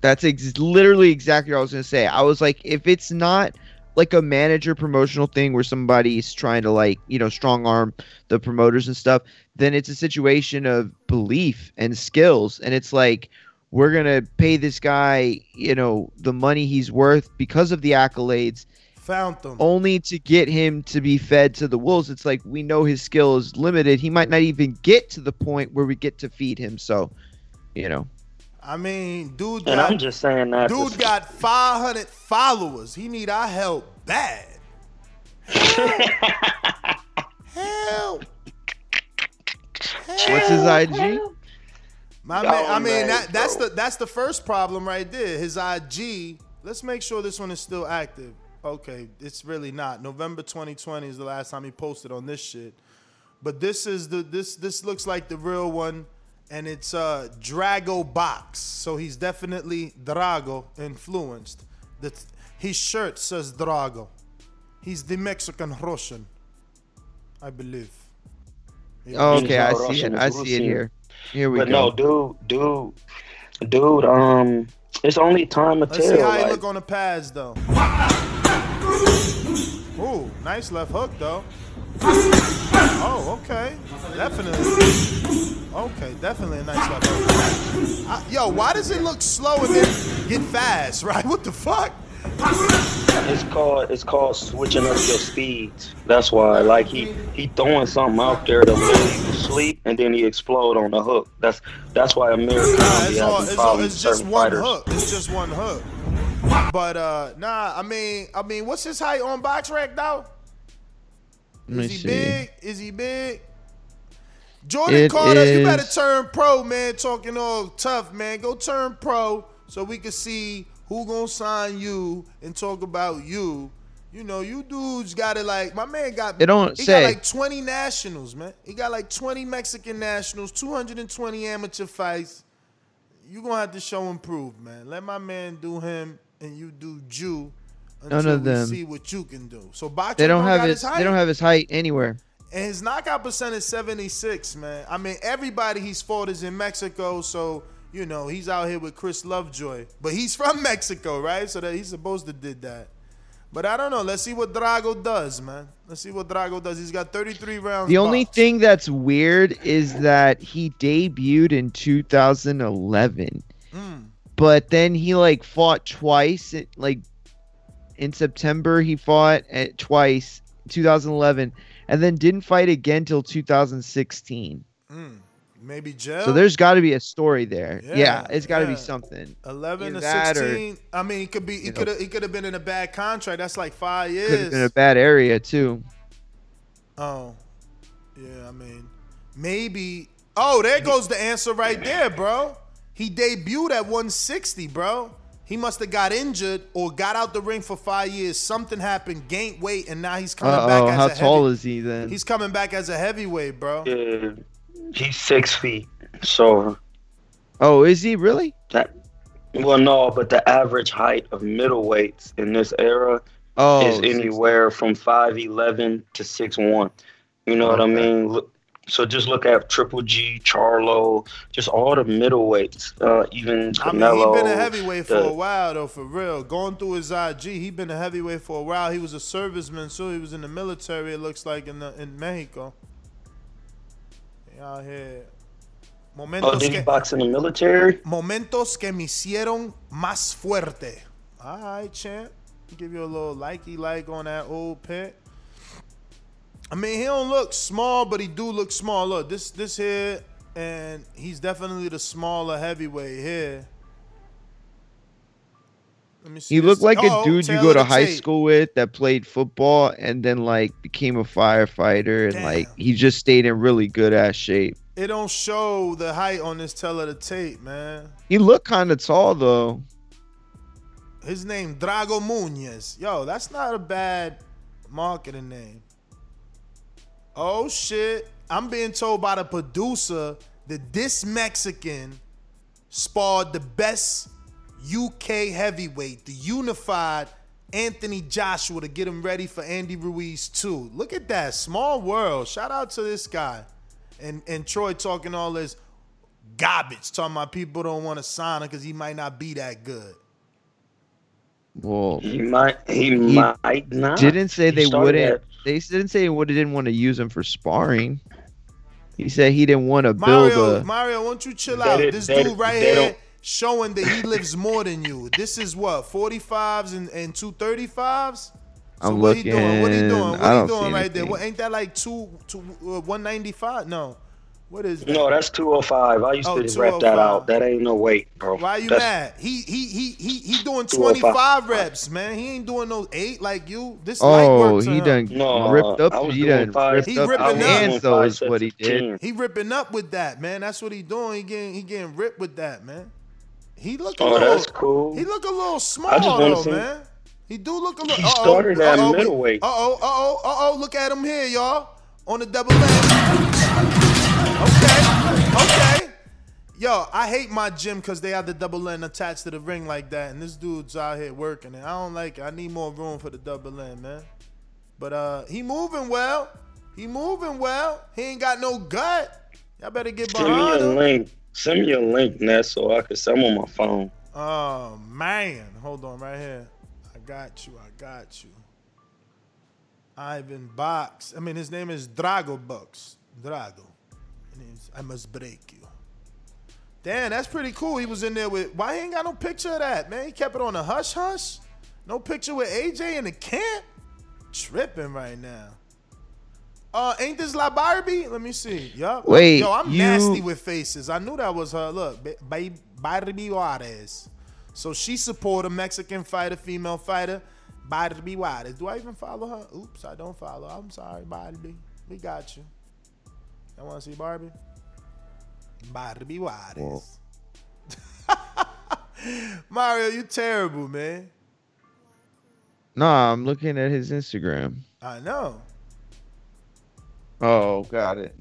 That's ex- literally exactly what I was gonna say. I was like, if it's not like a manager promotional thing where somebody's trying to like you know strong arm the promoters and stuff, then it's a situation of belief and skills, and it's like we're gonna pay this guy you know the money he's worth because of the accolades Found them. only to get him to be fed to the wolves. It's like we know his skill is limited. He might not even get to the point where we get to feed him. So you know I mean, dude And got I'm just saying that dude to- got 500 followers. He need our help bad. Help. what's his ig My Yo, man, I mean man, that that's the that's the first problem right there. His IG. Let's make sure this one is still active. Okay, it's really not. November 2020 is the last time he posted on this shit. But this is the this this looks like the real one, and it's uh Drago Box. So he's definitely Drago influenced. The, his shirt says Drago. He's the Mexican Russian, I believe. oh, okay i see Russian, it i he's see it here here we but go But no, dude, dude, dude, um, it's only time to Let's see tell. how he like- look on the pads though. Ooh, nice left hook though. Oh, okay. Definitely. Okay, definitely a nice level. I- yo, why does it look slow and then get fast, right? What the fuck? It's called it's called switching up your speeds. That's why, like he he throwing something out there to lure you to sleep, and then he explode on the hook. That's that's why Amir Nah, Khan be it's, all, it's, all, it's just one fighters. hook. It's just one hook. But uh nah, I mean, I mean, what's his height on BoxRec though? Is he see. big? Is he big? Jordan It Carter, you better turn pro, man. Talking all tough, man. Go turn pro so we can see who gonna sign you and talk about you. You know, you dudes got it like my man got. It don't he say. got like 20 nationals, man. He got like 20 Mexican nationals, 220 amateur fights. You gonna have to show and prove, man. Let my man do him, and you do Jew. Until None of we them. see what you can do. So boxing they don't have got his height. they don't have his height anywhere And his knockout percent is 76, man. I mean, everybody he's fought is in Mexico, so you know he's out here with Chris Lovejoy. But he's from Mexico, right? So that he's supposed to did that. But I don't know. Let's see what Drago does, man. Let's see what Drago does. He's got 33 rounds. The only thing that's weird is that he debuted in 2011, Mm. but then he like fought twice, it- like in September. He fought at twice, 2011, and then didn't fight again till 2016. Hmm, maybe jail. So there's got to be a story there. Yeah, Yeah, it's got to yeah. be something. Eleven Either to that or, sixteen. I mean, he could be. He could have. He could have been in a bad contract. That's like five Could have years. been a bad area too. Oh, yeah. I mean, maybe. Oh, there goes the answer right there, bro. He debuted at 160, bro. He must have got injured or got out the ring for five years. Something happened, gained weight, and now he's coming Uh back oh, as how a tall heavy- is he then? He's coming back as a heavyweight, bro. Yeah, he's six feet. So Oh, is he really? that well, no, but the average height of middleweights in this era Oh, is six- anywhere from five eleven to six one. You know what I mean? Look, so just look at Triple G, Charlo, just all the middleweights, uh, even I mean, Canelo. he been a heavyweight for a while, though, for real. Going through his IG, he been a heavyweight for a while. He was a serviceman, so he was in the military. It looks like in the in Mexico. Out here. Momentos Oh, did he box in the military? momentos que me hicieron más fuerte. All right, champ. Give you a little likey like on that old pic. I mean, he don't look small, but he do look small. Look, this this here, and he's definitely the smaller heavyweight here. Let me see. He looked like a Uh-oh, dude you go to high Tape. school with that played football and then like became a firefighter and like he just stayed in really good ass shape. It don't show the height on this tell of the tape, man. He looked kind of tall though. His name Drago Munez. Yo, that's not a bad marketing name. Oh shit. I'm being told by the producer that this Mexican sparred the best UK heavyweight, the unified Anthony Joshua to get him ready for Andy Ruiz too. Look at that. Small world. Shout out to this guy. And and Troy talking all this garbage, talking about people don't want to sign him because he might not be that good. Well, He might. He, might not. didn't say He they wouldn't. at- They didn't say would didn't want to use him for sparring. He said he didn't want to build Mario, a. Mario, won't you chill out? did- This they- dude right here don't- showing that he lives more than you. This is what 45s and, and two 35s. So I'm what he doing? What he doing? What I he doing see right there? anything. What ain't that like two two uh, 195? No. What is that? No, that's 205. I used Oh, to rep that out. That ain't no weight, bro. Why you That's- mad? He he he he he doing 25 reps, man. He ain't doing no eight like you. This light Oh, work he done No, ripped up. He done five- ripped He up ripping up. hands. Though is what he did. He ripping up with that, man. That's what he doing. He getting he getting ripped with that, man. He look a Oh, little. that's cool. He look a little small I just wanna though, see- man. He do look a little. He started at middleweight. Uh oh, uh oh, uh oh. Look at him here, y'all. On the double leg. Okay, okay. Yo, I hate my gym because they have the double lane attached to the ring like that, and this dude's out here working it. I don't like it. I need more room for the double lane, man. But uh, he moving well. He moving well. He ain't got no gut. Y'all better get Send me behind a him. link. Send me a link, Ness, so I can send on my phone. Oh man, hold on right here. I got you. I got you. Ivan Box. I mean, his name is Drago Box. Drago. I must break you. Damn, that's pretty cool. He was in there with. Why he ain't got no picture of that, man? He kept it on a hush hush. No picture with AJ in the camp. Tripping right now. Uh, ain't this La Barbie? Let me see. Yup. Wait, Yo, I'm you- nasty with faces. I knew that was her. Look, Ba- Barbie Juarez. So she support a Mexican fighter, female fighter, Barbie Juarez. Do I even follow her? Oops, I don't follow. I'm sorry, Barbie. We got you. I want to see Barbie. Barbie Juarez. Mario, you terrible, man. Nah, I'm looking at his Instagram. I know. Oh, got it.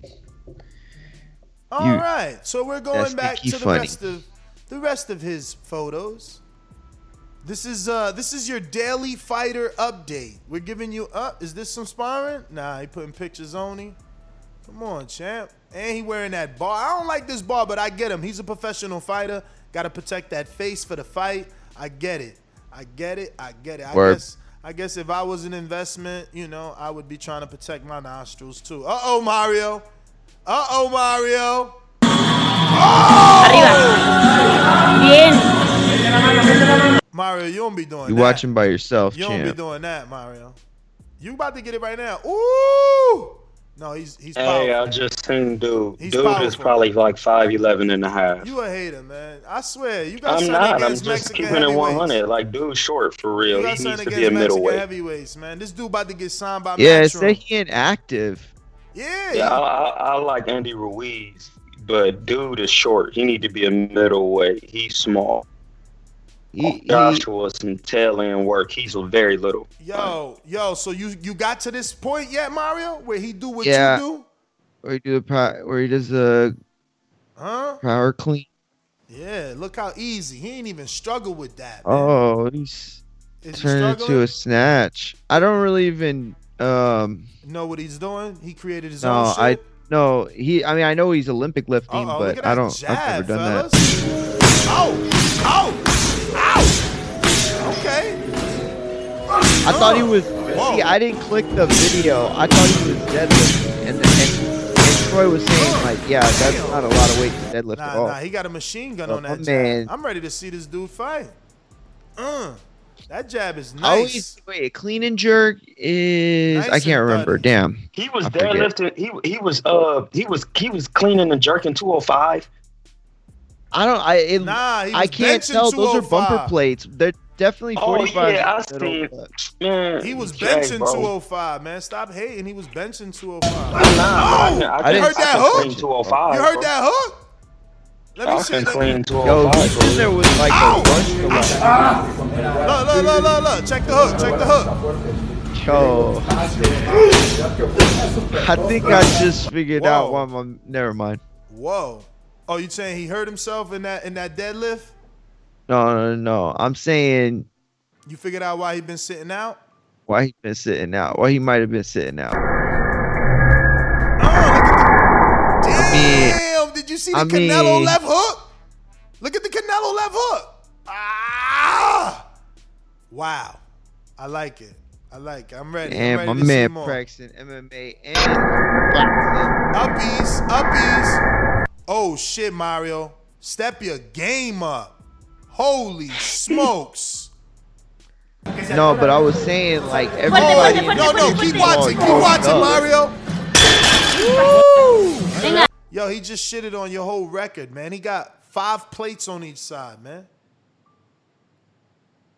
All You- right, so we're going back to the funny. rest of the rest of his photos. This is uh this is your daily fighter update. We're giving you up. Is this some sparring? Nah, he putting pictures on him. Come on, champ. And he wearing that bar. I don't like this bar, but I get him. He's a professional fighter. Got to protect that face for the fight. I get it. I get it. I get it. I Word. guess. I guess if I was an investment, you know, I would be trying to protect my nostrils too. Uh oh, Mario. Uh oh, Mario. Bien. Mario, Mario, you don't be doing that. You that. watching by yourself, You don't be doing that, Mario. You about to get it right now. Ooh! No, he's he's Hey, I powerful. just seen dude. He's dude is probably like 5'11 and a half. You a hater, man. I swear. You got I'm not. I'm just Mexican keeping it 100. Like, dude's short for real. You He got needs to be a against Mexican middleweight. heavyweights, man. This dude about to get signed by Yeah, it Matchroom. said he inactive. Yeah. Yeah, I, I, I like Andy Ruiz, but dude is short. He need to be a middleweight. He's small. He, Joshua some tail end work. He's a very little. Yo, yo, so you you got to this point yet, Mario, where he do what Yeah. you do? where he do the where he does the Huh? power clean. Yeah, look how easy. He ain't even struggle with that. Oh, he's Is he turned into a snatch. I don't really even um Know what he's doing? He created his no own shit. I no he I mean I know he's Olympic lifting, Uh-oh, but I don't jab, I've never done fellas. that. Oh, oh, I thought he Oh. was Whoa. see I didn't click the video. I thought he was deadlifting and and, and Troy was saying like yeah that's not a lot of weight to deadlift at all. nah, he got a machine gun Oh, on my that jab. I'm ready to see this dude fight. Uh, that jab is I nice. always wait clean and jerk is Nice I can't remember. dirty. Damn. He was I forget. deadlifting. He he was uh he was he was cleaning and jerking 205. I don't. I it, Nah, I can't tell. Those are bumper plates. They're definitely 45. Oh 45. yeah, I in the middle, Man, He was Jay, benching bro. 205, man. Stop hating. He was benching 205. Nah, oh! I, can- I, I can- You heard I that hook? clean 205. You heard bro. that hook? Let me I see. can Let me, Yo, 205. he's in there with like Ow! a bunch of like, look, look, look, look, look. Check the hook. Check the hook. yo. I think I just figured out Whoa. why my. Never mind. Whoa. Oh, you saying he hurt himself in that in that deadlift? No, no, no. I'm saying You figured out why he been sitting out? why he been sitting out. Why he might have been sitting out. Oh, look at the, mean- Damn, did you see the I Canelo mean- left hook? Look at the Canelo left hook. Ah! Wow. I like it. I like it. I'm ready. I'm And ready my man practicing MMA and boxing. Uppies, uppies. Oh shit, Mario. Step your game up. Holy smokes. No, but I was saying like everybody. in no, the no, gym keep watching, keep watching. Mario. Woo! Yo, he just shitted on your whole record, man. He got five plates on each side, man.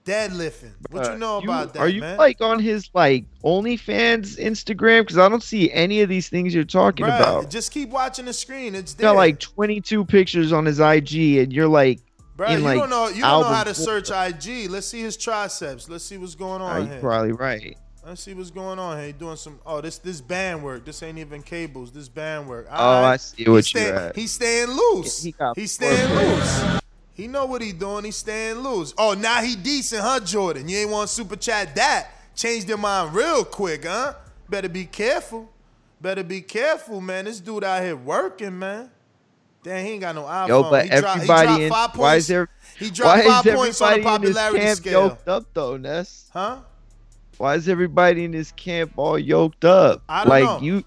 Deadlifting. What you Uh, know about that, Are you man? like on his like OnlyFans Instagram? Because I don't see any of these things you're talking Bruh, about. Just keep watching the screen. It's He's there. got like 22 pictures on his IG, and you're like, In, you like, don't know. You don't know how to search IG. Let's see his triceps. Let's see what's going "Ah, on you're here. probably right. Let's see what's going on here. He doing some. Oh, this this band work. This ain't even cables. This band work. Oh, I see what you're staying, at. He's staying loose. Yeah, he he's staying loose. He know what he doing. He's staying loose. Oh, now he decent, huh, Jordan? You ain't want to super chat that. Changed your mind real quick, huh? Better be careful. Better be careful, man. This dude out here working, man. Damn, he ain't got no iPhone. Yo, but he dro- he everybody dropped in five why is there he dropped why five points on the everybody in this popularity camp scale. yoked up though, Ness? Huh? Why is everybody in this camp all yoked up? I don't like know. you,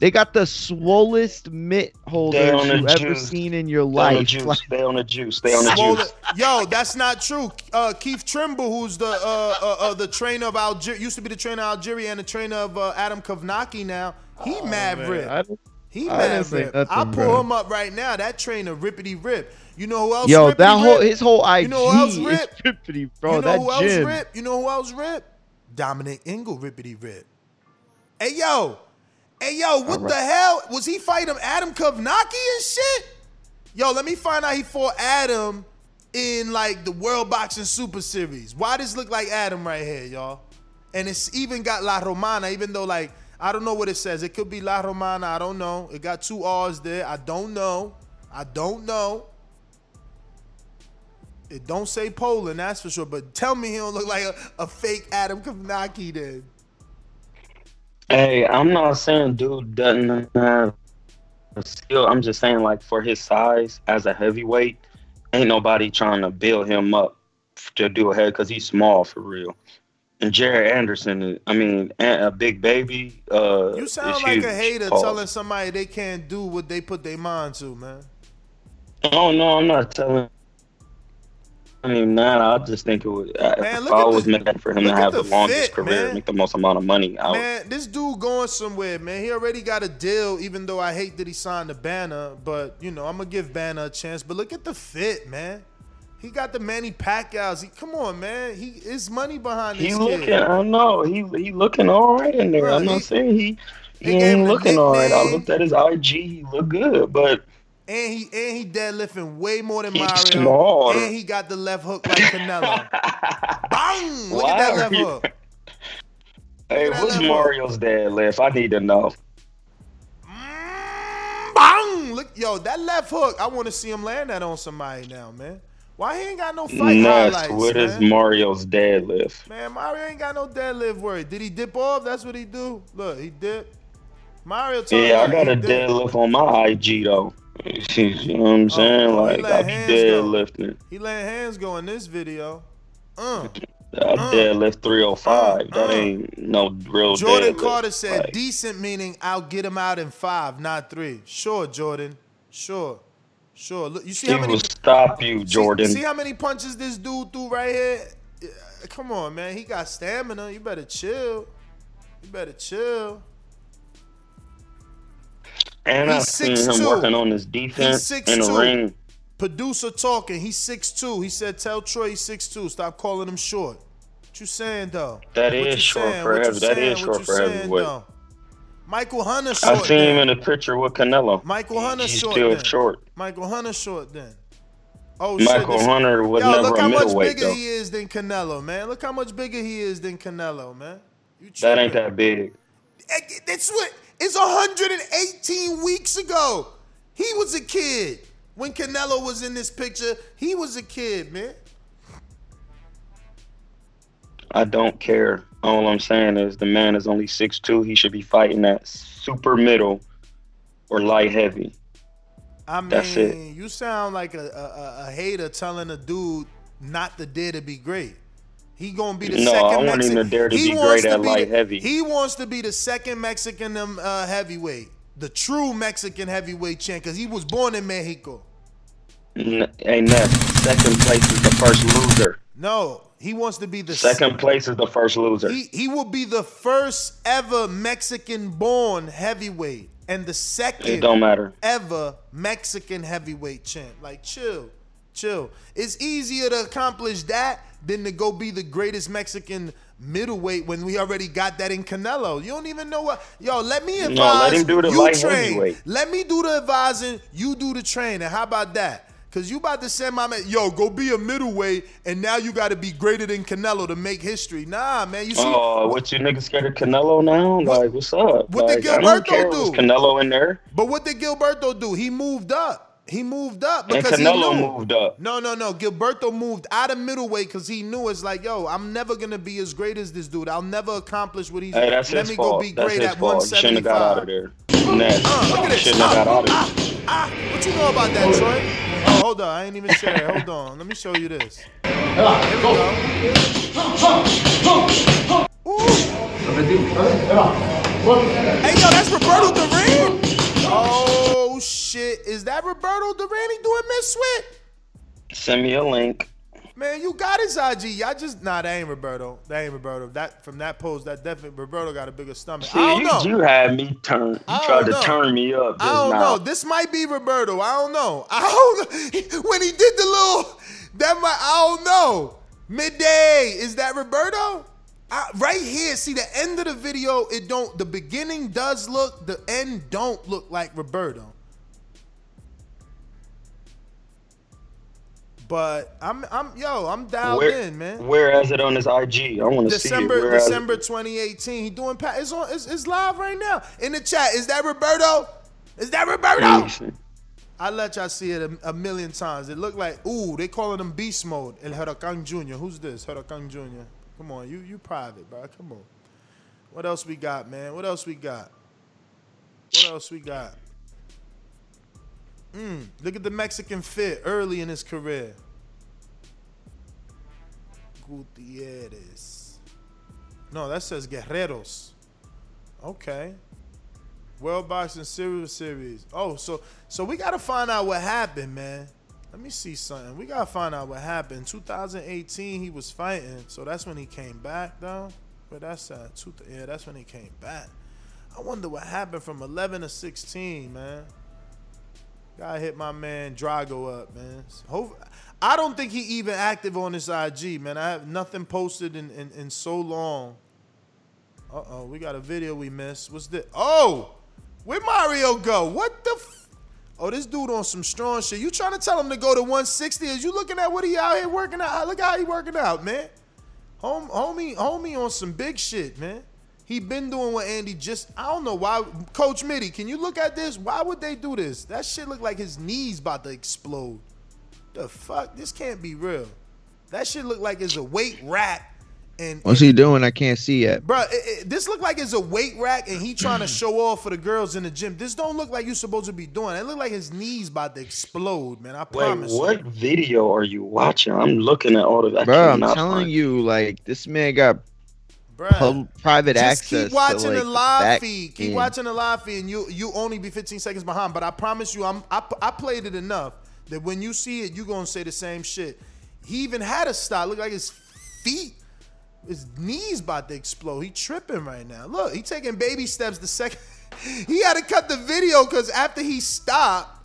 they got the swollest mitt holders on the you ever juice. seen in your Stay on the life. juice. Like, Stay on the juice. Stay on the Swollen- juice. Yo, that's not true. Uh, Keith Trimble, who's the uh, uh, uh, the trainer of Algeria, used to be the trainer of Algeria and the trainer of uh, Adam Kownacki now. He mad Oh, man, rip. I He mad rip. I'll pull bro. him up right now. That trainer rippity rip. You know who else? Yo, that whole rip? his whole IG You know who else is rip? rippity, bro. you know that who else rip? You know who else rip? Dominic Ingle rippity rip. Hey yo, hey yo, what the hell was he fighting Adam Kownacki and shit? Yo, let me find out he fought Adam in like the World Boxing Super Series. Why does look like Adam right here, y'all? And it's even got La Romana, even though like I don't know what it says. It could be La Romana. I don't know. It got two R's there. I don't know. I don't know. It don't say Poland, that's for sure. But tell me he don't look like a, a fake Adam Kownacki then. Hey, I'm not saying dude doesn't have skill. I'm just saying like for his size as a heavyweight, ain't nobody trying to build him up to do a head because he's small for real. And Jared Anderson, I mean, a big baby. Uh, You sound like huge. a hater Pause. telling somebody they can't do what they put their mind to, man. Oh no, I'm not telling. I mean, that. I just think it would. Man, I at was the- meant for him to have the the, longest fit, career, man. make the most amount of money. I would, Man, this dude going somewhere, man. He already got a deal, even though I hate that he signed the banner. But you know, I'm gonna give Banner a chance. But look at the fit, man. He got the Manny Pacquiao's. He, come on, man. He is money behind he this looking. kid. I know he he looking all right in there. Bruh, I'm not saying he. He ain't looking all right. I looked at his IG. He looked good, but And he and he deadlifting way more than Mario. small. And he got the left hook like Canelo. Bang! Look at that left hook. hey, what's left hook. Mario's deadlift? I need to know. Mm, bang! Look, yo, that left hook. I want to see him land that on somebody now, man. Why he ain't got no fight Next, highlights, what is man? Mario's deadlift? Man, Mario ain't got no deadlift word. Did he dip off? That's what he do. Look, he dip. Mario told Yeah, I got a deadlift on my IG though. you know what I'm oh, saying? oh, like let I be hands go. deadlifting. He letting hands go in this video. Uh. I uh, deadlift 305. Uh, that uh. ain't no real Jordan deadlift. Carter said Like, decent meaning I'll get him out in five, not three. Sure, Jordan. Sure. Sure. Look, you see he how many will stop you, Jordan. See, how many punches this dude threw right here? Come on, man. He got stamina. You better chill. You better chill. and I've seen him 6'2". working on his defense in the 6'2". ring. Producer talking. He's 6'2". He said, tell Troy he's 6'2". Stop calling him short. What you saying, though? That What is short saying? for heavy- that is short for heavyweight. Michael Hunter short. I seen him then. in the picture with Canelo. Michael Hunter He's short. still then. short. Michael Hunter short then. Oh shit! Michael this- Hunter was Yo, never look how much bigger though. he is than Canelo, man. Look how much bigger he is than Canelo, man. That ain't that big. Eh, That's what. It's 118 weeks ago. He was a kid when Canelo was in this picture. He was a kid, man. I don't care. All I'm saying is the man is only 6'2". He should be fighting at super middle or light heavy. I mean, That's it. you sound like a, a, a- hater telling a dude not to dare to be great. He gonna be the No, second I want him Mexican. to dare to he be wants great to at be light the- heavy. He wants to be the second Mexican um, uh, heavyweight, the true Mexican heavyweight champ, because he was born in Mexico. N- ain't that second place is the first loser. No, he wants to be the Second place is the first loser. He he will be the first ever Mexican born heavyweight and the second It don't matter. ever Mexican heavyweight champ. Like chill, chill. It's easier to accomplish that than to go be the greatest Mexican middleweight when we already got that in Canelo. You don't even know what. Yo, let me advise. No, let him do the you light train. heavyweight. Let me do the advising. You do the training. How about that? Cause you about to send my man, yo, go be a middleweight, and now you got to be greater than Canelo to make history. Nah, man, you see, Oh, what you niggas scared of Canelo now? Like, what's up? what did like, don't Gilberto do? Canelo in there? But what did Gilberto do? He moved up. He moved up And because he knew. moved up. No, no, no. Gilberto moved out of middleweight because he knew it's like, yo, I'm never gonna be as great as this dude. I'll never accomplish what he's. Hey, that's Let his me fault. go be that's great at fault. He shouldn't have got out of there. Next. Uh, look at this. Shouldn't have got out of there. Ah, what you know about that, Troy? Oh, hold on. I ain't even share. Hold on. Let me show you this. Hey, yo, that's Roberto Duran? Oh, shit. Is that Roberto Duran he doing Miss Sweat? Send me a link. Man, you got his IG. Y'all just nah, that ain't Roberto. That ain't Roberto. That from that pose, that definitely Roberto got a bigger stomach. See, I don't you, know. you had me turn. You I tried don't to know. turn me up I don't now. know. This might be Roberto. I don't know. I don't know. When he did the little that might I don't know. Midday. Is that Roberto? I, right here, see the end of the video, it don't the beginning does look, the end don't look like Roberto. But I'm I'm yo, I'm dialed Where, in, man. where is it on his IG? I want to see it. December Where is it? December 2018. He doing pa- it's on it's, it's live right now in the chat. Is that Roberto? Is that Roberto? I let y'all see it a, a million times. It looked like ooh, they calling him beast mode. El Huracan Jr. Who's this? Huracan Jr. Come on, you you private, bro. Come on. What else we got, man? What else we got? What else we got? Mm, look at the Mexican fit early in his career. Gutierrez. No, that says Guerreros. Okay. World Boxing Series Series. Oh, so so we gotta find out what happened, man. Let me see something. We gotta find out what happened. 2018, he was fighting, so that's when he came back, though. But that's uh, two, yeah, that's when he came back. I wonder what happened from 11 to 16, man. Gotta hit my man Drago up, man. I don't think he even active on his IG, man. I have nothing posted in, in, in so long. Uh oh, we got a video we missed. What's this? Oh, where Mario go? What the? F- oh, this dude on some strong shit. You trying to tell him to go to 160? Is you looking at what he out here working out? Look how he working out, man. Home, homie, homie on some big shit, man. He been doing what Andy just. I don't know why. Coach Mitty, can you look at this? Why would they do this? That shit look like his knees about to explode. The fuck? This can't be real. That shit look like it's a weight rack. And What's he doing? I can't see yet. Bro, it, it, this look like it's a weight rack, and he trying to show off for the girls in the gym. This don't look like you supposed to be doing. It look like his knees about to explode, man. I promise Wait, promise. what you. video are you watching? I'm looking at all of that. Bro, I'm telling you, like this man got pub- private Just access. keep watching to, the like, live feed. Keep end. watching the live feed, and you you only be 15 seconds behind. But I promise you, I'm I, I played it enough that when you see it, you gonna say the same shit. He even had a stop. Look like his feet, his knees about to explode. He tripping right now. Look, he taking baby steps. The second he had to cut the video because after he stopped.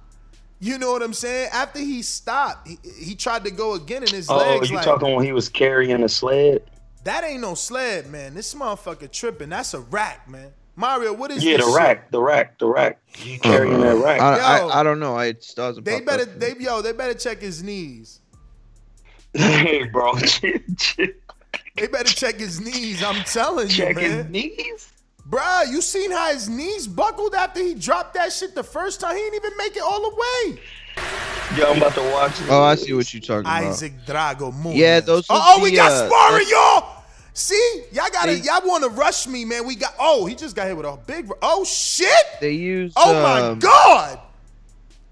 You know what I'm saying? After he stopped, he, he tried to go again, and his Oh, legs you like talking when he was carrying a sled? That ain't no sled, man. This motherfucker tripping. That's a rack, man. Mario, what is this? Yeah, the rack, the rack, the rack. You uh, carrying that rack? I, Yo. I, I don't know. I it still doesn't. They better, up. they yo, they better check his knees. hey, bro, They better check his knees. I'm telling you, Check his knees. Bruh, you seen how his knees buckled after he dropped that shit the first time? He didn't even make it all the way. Yo, I'm about to watch. Oh, I see what you're talking about. Isaac Drago movement. Yeah, those was Oh, oh, we the, got uh, sparring, y'all. See, y'all gotta, They- y'all want to rush me, man. We got. Oh, he just got hit with a big. Oh shit. They use. Oh my um, god!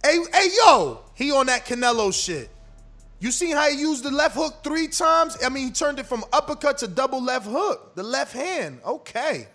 Hey, hey, yo, he on that Canelo shit. You seen how he used the left hook three times? I mean, he turned it from uppercut to double left hook. The left hand, okay.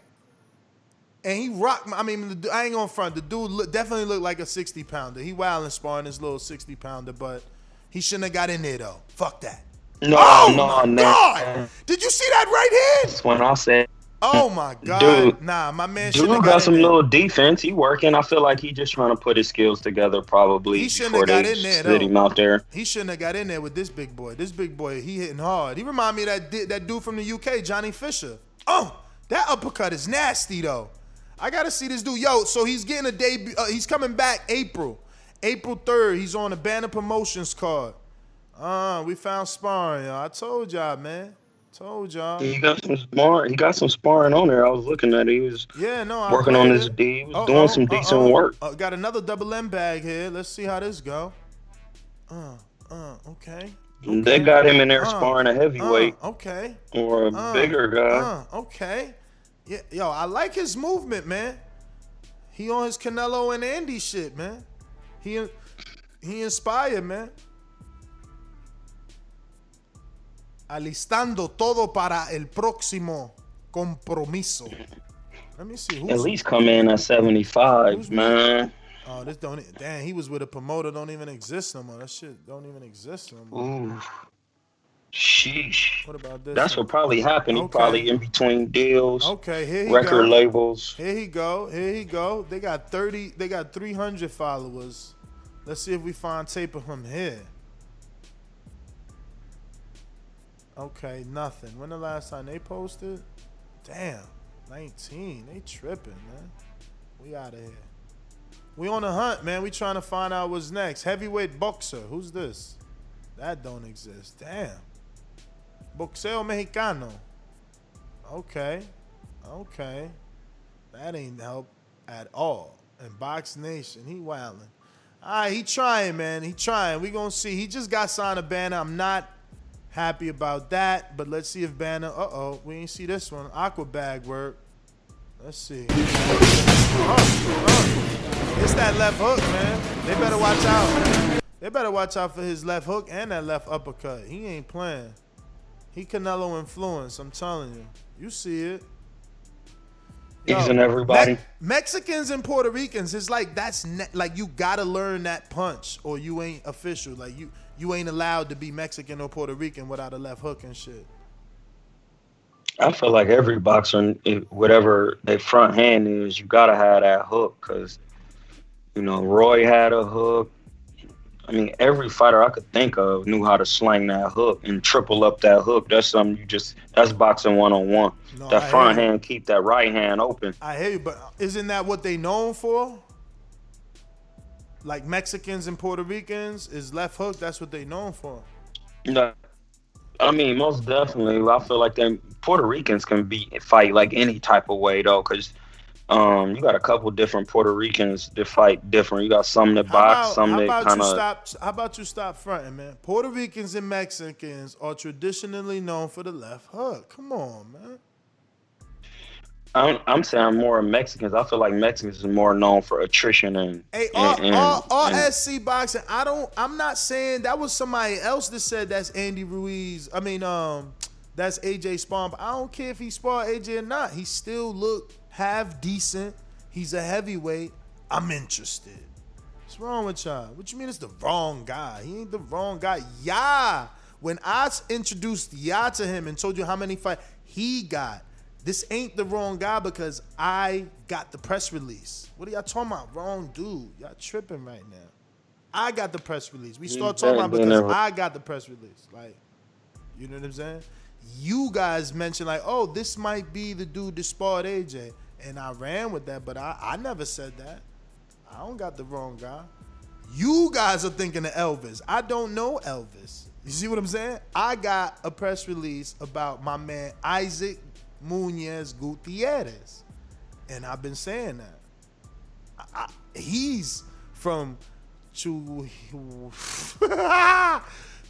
And he rocked. I mean, the, I ain't gonna front. The dude look, definitely looked like a sixty pounder. He wilding sparring his little sixty pounder, but he shouldn't have got in there though. Fuck that. No, oh no, my no. god! Did you see that right hand? That's when I said, Oh my god! Dude. nah, my man dude got got some there. little defense. He working. I feel like he just trying to put his skills together. Probably He shouldn't have got in there, though. him out there. He shouldn't have got in there with this big boy. This big boy, he hitting hard. He remind me of that that dude from the UK, Johnny Fisher. Oh, that uppercut is nasty though. I gotta see this dude. Yo, so he's getting a debut. Uh, he's coming back April, April third. He's on the Banner Promotions card. Uh, we found sparring. Y'all. I told y'all, man. Told y'all. He got some sparring. He got some sparring on there. I was looking at. it. He was Yeah, no, I working on his. D. He was Uh-oh, doing some decent uh-oh. work. Uh, got another double M bag here. Let's see how this go. Uh, uh, okay. They got him in there Uh, sparring a heavyweight Uh, okay. or a Uh, bigger guy. Uh, okay. Yeah, yo, I like his movement, man. He on his Canelo and Andy shit, man. He he inspired, man. Alistando todo para el próximo compromiso. Let me see. At least come in at 75, man. oh, this don't. Damn, he was with a promoter. Don't even exist no more. That shit don't even exist no more. Ooh. Sheesh. What about this? That's what probably happened. He Okay. probably in between deals, Okay, here he record go. labels. Here he go. Here he go. They got 30, they got 300 followers. Let's see if we find tape of him here. Okay, nothing. When the last time they posted? Damn, 19. They tripping, man. We out of here. We on the hunt, man. We trying to find out what's next. Heavyweight boxer. Who's this? That don't exist. Damn. Boxeo Mexicano. Okay. Okay. That ain't help at all. And Box Nation, he wildin'. All right, he trying, man. He trying. We gonna see. He just got signed a banner. I'm not happy about that, but let's see if banner. Uh oh, we ain't see this one. Aqua bag work. Let's see. It's that left hook, man. They better watch out. They better watch out for his left hook and that left uppercut. He ain't playing. He Canelo influence. I'm telling you. You see it. Easing everybody. Me- Mexicans and Puerto Ricans It's like that's ne- like you gotta learn that punch or you ain't official. Like you you ain't allowed to be Mexican or Puerto Rican without a left hook and shit. I feel like every boxer, whatever their front hand is, you gotta have that hook because, you know, Roy had a hook. I mean, every fighter I could think of knew how to slang that hook and triple up that hook. That's something you just that's boxing one on one. That I front hand keep that right hand open. I hear you, but isn't that what they known for? Like Mexicans and Puerto Ricans is left hook. That's what they known for. No, I mean, most definitely. I feel like them Puerto Ricans can be fight like any type of way though, because um, you got a couple different Puerto Ricans that fight different. You got some that box, about, some how that about kind you of. stop? How about you stop fronting, man? Puerto Ricans and Mexicans are traditionally known for the left hook. Come on, man. I'm, I'm saying more Mexicans. I feel like Mexicans is more known for attrition and. Hey, all, and, all, all and- SC boxing. I don't. I'm not saying that was somebody else that said that's Andy Ruiz. I mean, um, that's AJ Spawn. But I don't care if he sparred AJ or not. He still look half decent. He's a heavyweight. I'm interested. What's wrong with y'all? What you mean it's the wrong guy? He ain't the wrong guy. Yeah. I introduced Ya to him and told you how many fight he got, this ain't the wrong guy because I got the press release. What are y'all talking about? Wrong dude. Y'all tripping right now. I got the press release. We start talking about because I got the press release. Like, you know what I'm saying? You guys mentioned like, oh, this might be the dude that sparred AJ, and I ran with that, but I, I never said that. I don't got the wrong guy. You guys are thinking of Elvis. I don't know Elvis. You see what I'm saying? I got a press release about my man Isaac Munez Gutierrez, and I've been saying that. I, I, he's from Chu-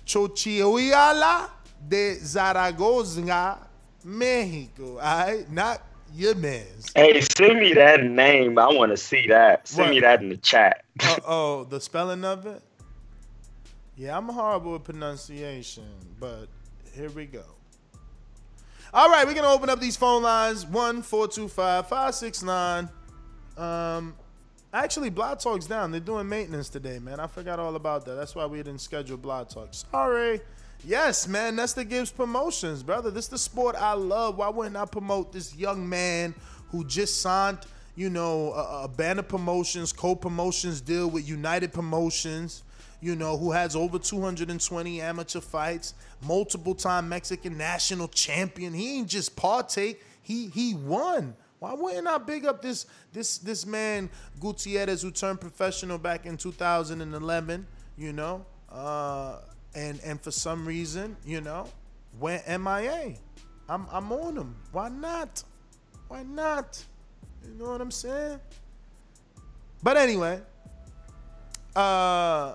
Chochihuala de Zaragoza, Mexico. All right, not your man's. Hey, send me that name. I want to see that. Send me that in the chat. Uh oh, the spelling of it? Yeah, I'm horrible with pronunciation, but here we go. All right, we're gonna open up these phone lines. One four two five five six nine. Um, actually, Blog Talk's down. They're doing maintenance today, man. I forgot all about that. That's why we didn't schedule Blog Talk. Sorry. Yes, man. That's the Gibbs Promotions, brother. This is the sport I love. Why wouldn't I promote this young man who just signed, you know, a, a banner promotions, co-promotions deal with United Promotions? You know, who has over 220 amateur fights, multiple time Mexican national champion. He ain't just partake. He he won. Why wouldn't I big up this this this man Gutierrez who turned professional back in 2011? You know, uh, and and for some reason, you know, went MIA. I'm I'm on him. Why not? Why not? You know what I'm saying? But anyway, uh,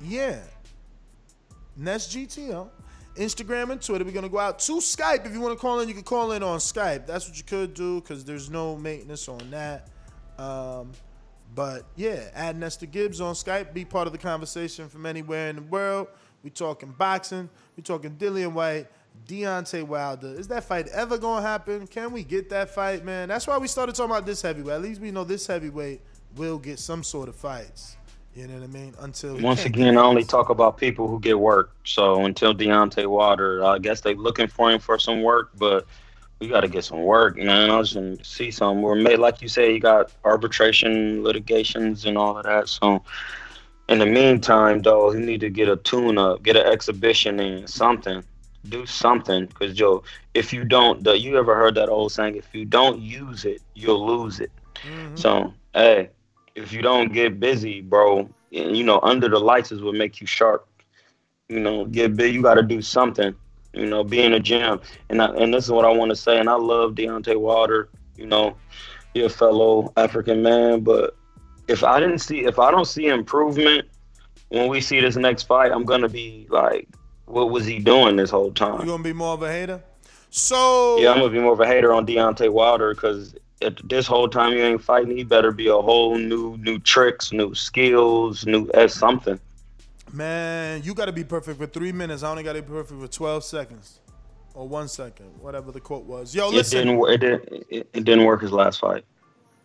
yeah. Nest GTO. Instagram and Twitter. We're gonna go out to Skype. If you want to call in, you can call in on Skype. That's what you could do because there's no maintenance on that. Um, but yeah, add Nestor Gibbs on Skype. Be part of the conversation from anywhere in the world. We talking boxing. We talking Dillian Whyte, Deontay Wilder. Is that fight ever gonna happen? Can we get that fight, man? That's why we started talking about this heavyweight. At least we know this heavyweight will get some sort of fights. You know what I mean? Until Once again, I only talk about people who get work. So until Deontay Wilder, I guess they looking for him for some work, but we got to get some work, man. I want to see some. We're made, like you say, you got arbitration, litigations, and all of that. So in the meantime, though, you need to get a tune up, get an exhibition in something, do something. Because Joe, if you don't, the, you ever heard that old saying? If you don't use it, you'll lose it. Mm-hmm. So hey, if you don't get busy, bro, you know, under the lights is what make you sharp. You know, get big. You got to do something. You know, being a gym. And I, and this is what I want to say. And I love Deontay Wilder. You know, he a fellow African man. But if I didn't see, if I don't see improvement when we see this next fight, I'm gonna be like, what was he doing this whole time? You gonna be more of a hater? So Yeah, I'm gonna be more of a hater on Deontay Wilder because this whole time you ain't fighting, he better be a whole new new tricks, new skills, new as something. Man, you got to be perfect for three minutes. I only got to be perfect for 12 seconds. or one second, whatever the quote was. Yo, It listen. didn't. It didn't. It, it didn't work his last fight.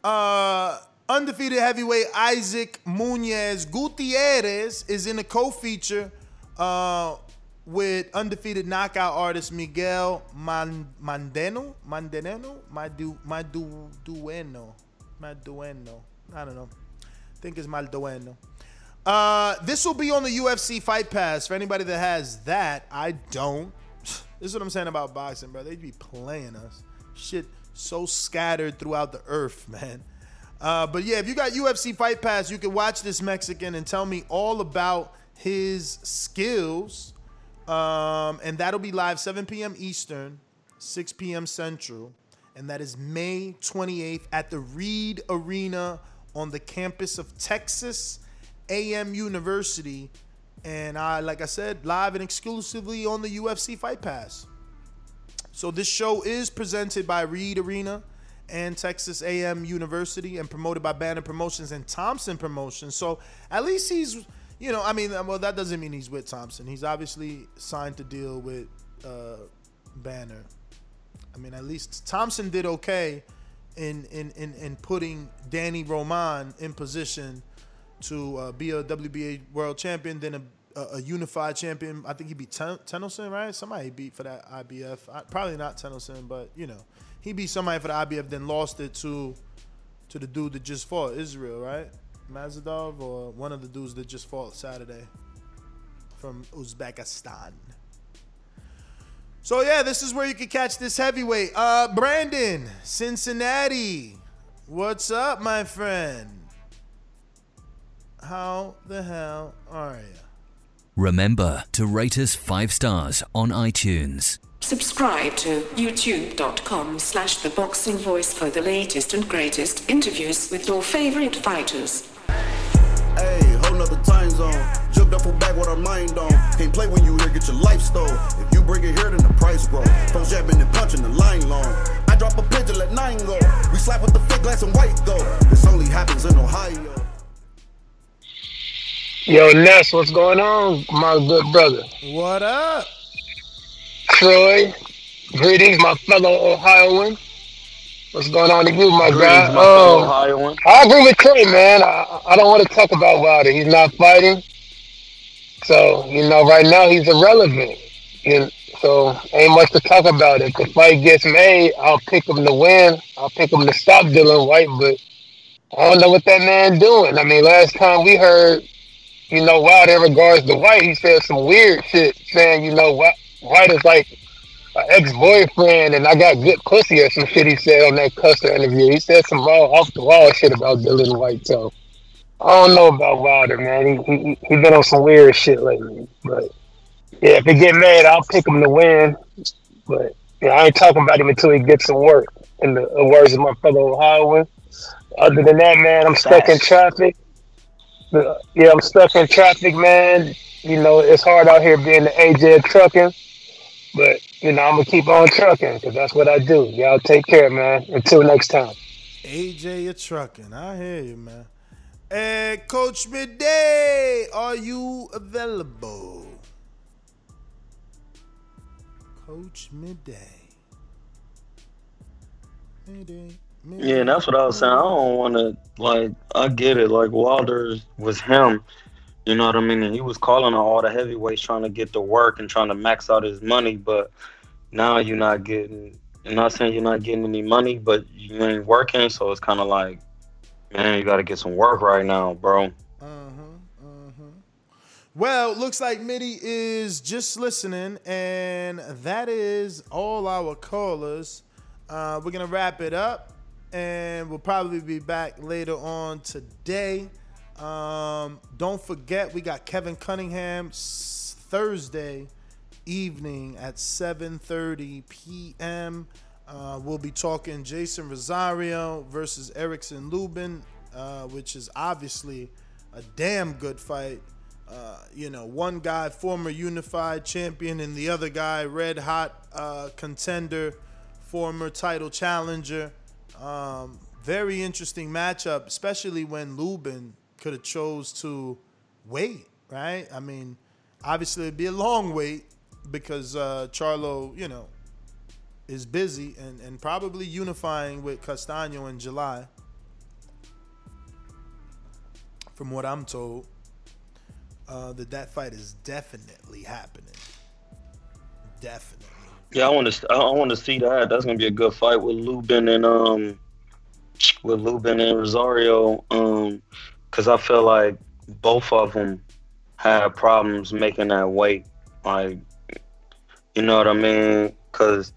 Uh, undefeated heavyweight Isaac Munez Gutierrez is in a co-feature uh, with undefeated knockout artist Miguel Man- Mandeno, Mandeneno, Madu, Madu, Dueno, Madueno. I don't know. I think it's Maldueno. Uh, this will be on the UFC Fight Pass for anybody that has that. I don't. This is what I'm saying about boxing, bro. They'd be playing us. Shit so scattered throughout the earth, man. Uh, but yeah, if you got UFC Fight Pass, you can watch this Mexican and tell me all about his skills. Um, and that'll be live 7 p.m. Eastern, 6 p.m. Central. And that is May 28th at the Reed Arena on the campus of Texas A&M University. And I, like I said, live and exclusively on the UFC Fight Pass. So this show is presented by Reed Arena and Texas A&M University and promoted by Banner Promotions and Thompson Promotions. So at least he's, you know, I mean, well, that doesn't mean he's with Thompson. He's obviously signed to deal with uh, Banner. I mean, at least Thompson did okay in in in, in putting Danny Roman in position to uh, be a WBA world champion, then a, a, a unified champion. I think he beat Ten- Tennyson, right? Somebody beat for that IBF. I, probably not Tennyson, but you know, he beat somebody for the IBF, then lost it to to the dude that just fought Israel, right? Mazadov or one of the dudes that just fought Saturday from Uzbekistan. So yeah, this is where you can catch this heavyweight. Uh, Brandon, Cincinnati, what's up, my friend? How the hell are you? Remember to rate us five stars on iTunes. Subscribe to youtube.com slash the boxing voice for the latest and greatest interviews with your favorite fighters. Hey, whole nother time zone. Jumped up from back with our mind on. Can't play when you here, get your life stole. If you bring it here, then the price grow. Folks jabbing and punching the line long. I drop a pigeon, let nine go. We slap with the fake glass and white go. This only happens in Ohio. Yo, Ness, what's going on, my good brother? What up? Troy, greetings, my fellow Ohioan. What's going on to you, my Greetings, guy? my fellow Oh, Ohioan. I agree with Troy, man. I, I don't want to talk about Wilder. He's not fighting. So, you know, right now he's irrelevant. You so ain't much to talk about. If the fight gets made, I'll pick him to win. I'll pick him to stop Dillian Whyte, but I don't know what that man doing. I mean, last time we heard, you know, Wilder in regards to Whyte, he said some weird shit, saying, you know, Whyte, is like an ex-boyfriend, and I got good pussy or some shit. He said on that Custer interview. He said some raw, off the wall shit about Dillian Whyte. So I don't know about Wilder, man. He he, he been on some weird shit lately, but yeah, if he get mad, I'll pick him to win. But yeah, I ain't talking about him until he gets some work. In the words of my fellow Ohioan. Other than that, man, I'm stuck in traffic. Yeah, I'm stuck in traffic, man. You know, it's hard out here being the AJ of trucking. But, you know, I'm to keep on trucking because that's what I do. Y'all take care, man. Until next time. AJ, you're trucking. I hear you, man. Hey, Coach Midday, are you available? Coach Midday. Midday. Yeah, and that's what I was saying. I don't want to like. I get it. Like Wilder was him. You know what I mean? And he was calling on all the heavyweights trying to get to work and trying to max out his money. But now you're not getting. I'm not saying you're not getting any money, but you ain't working. So it's kind of like, man, you got to get some work right now, bro. Uh huh. Uh huh. Well, looks like Mitty is just listening, and that is all our callers. Uh, we're gonna wrap it up, and we'll probably be back later on today. Um, don't forget, we got Kevin Cunningham Thursday evening at 7:30 p.m. Uh, we'll be talking Jeison Rosario versus Erickson Lubin, uh, which is obviously a damn good fight. Uh, you know, one guy former unified champion, and the other guy red hot uh, contender, former title challenger. Um, very interesting matchup, especially when Lubin could have chose to wait. Right? I mean, obviously it'd be a long wait because uh, Charlo, you know, is busy and, and probably unifying with Castaño in July. From what I'm told, uh, that that fight is definitely happening. Definitely. Yeah, I want to. I want to see that. That's gonna be a good fight with Lubin and um, with Lubin and Rosario. Um, because I feel like both of them had problems making that weight. Like, you know what I mean? Because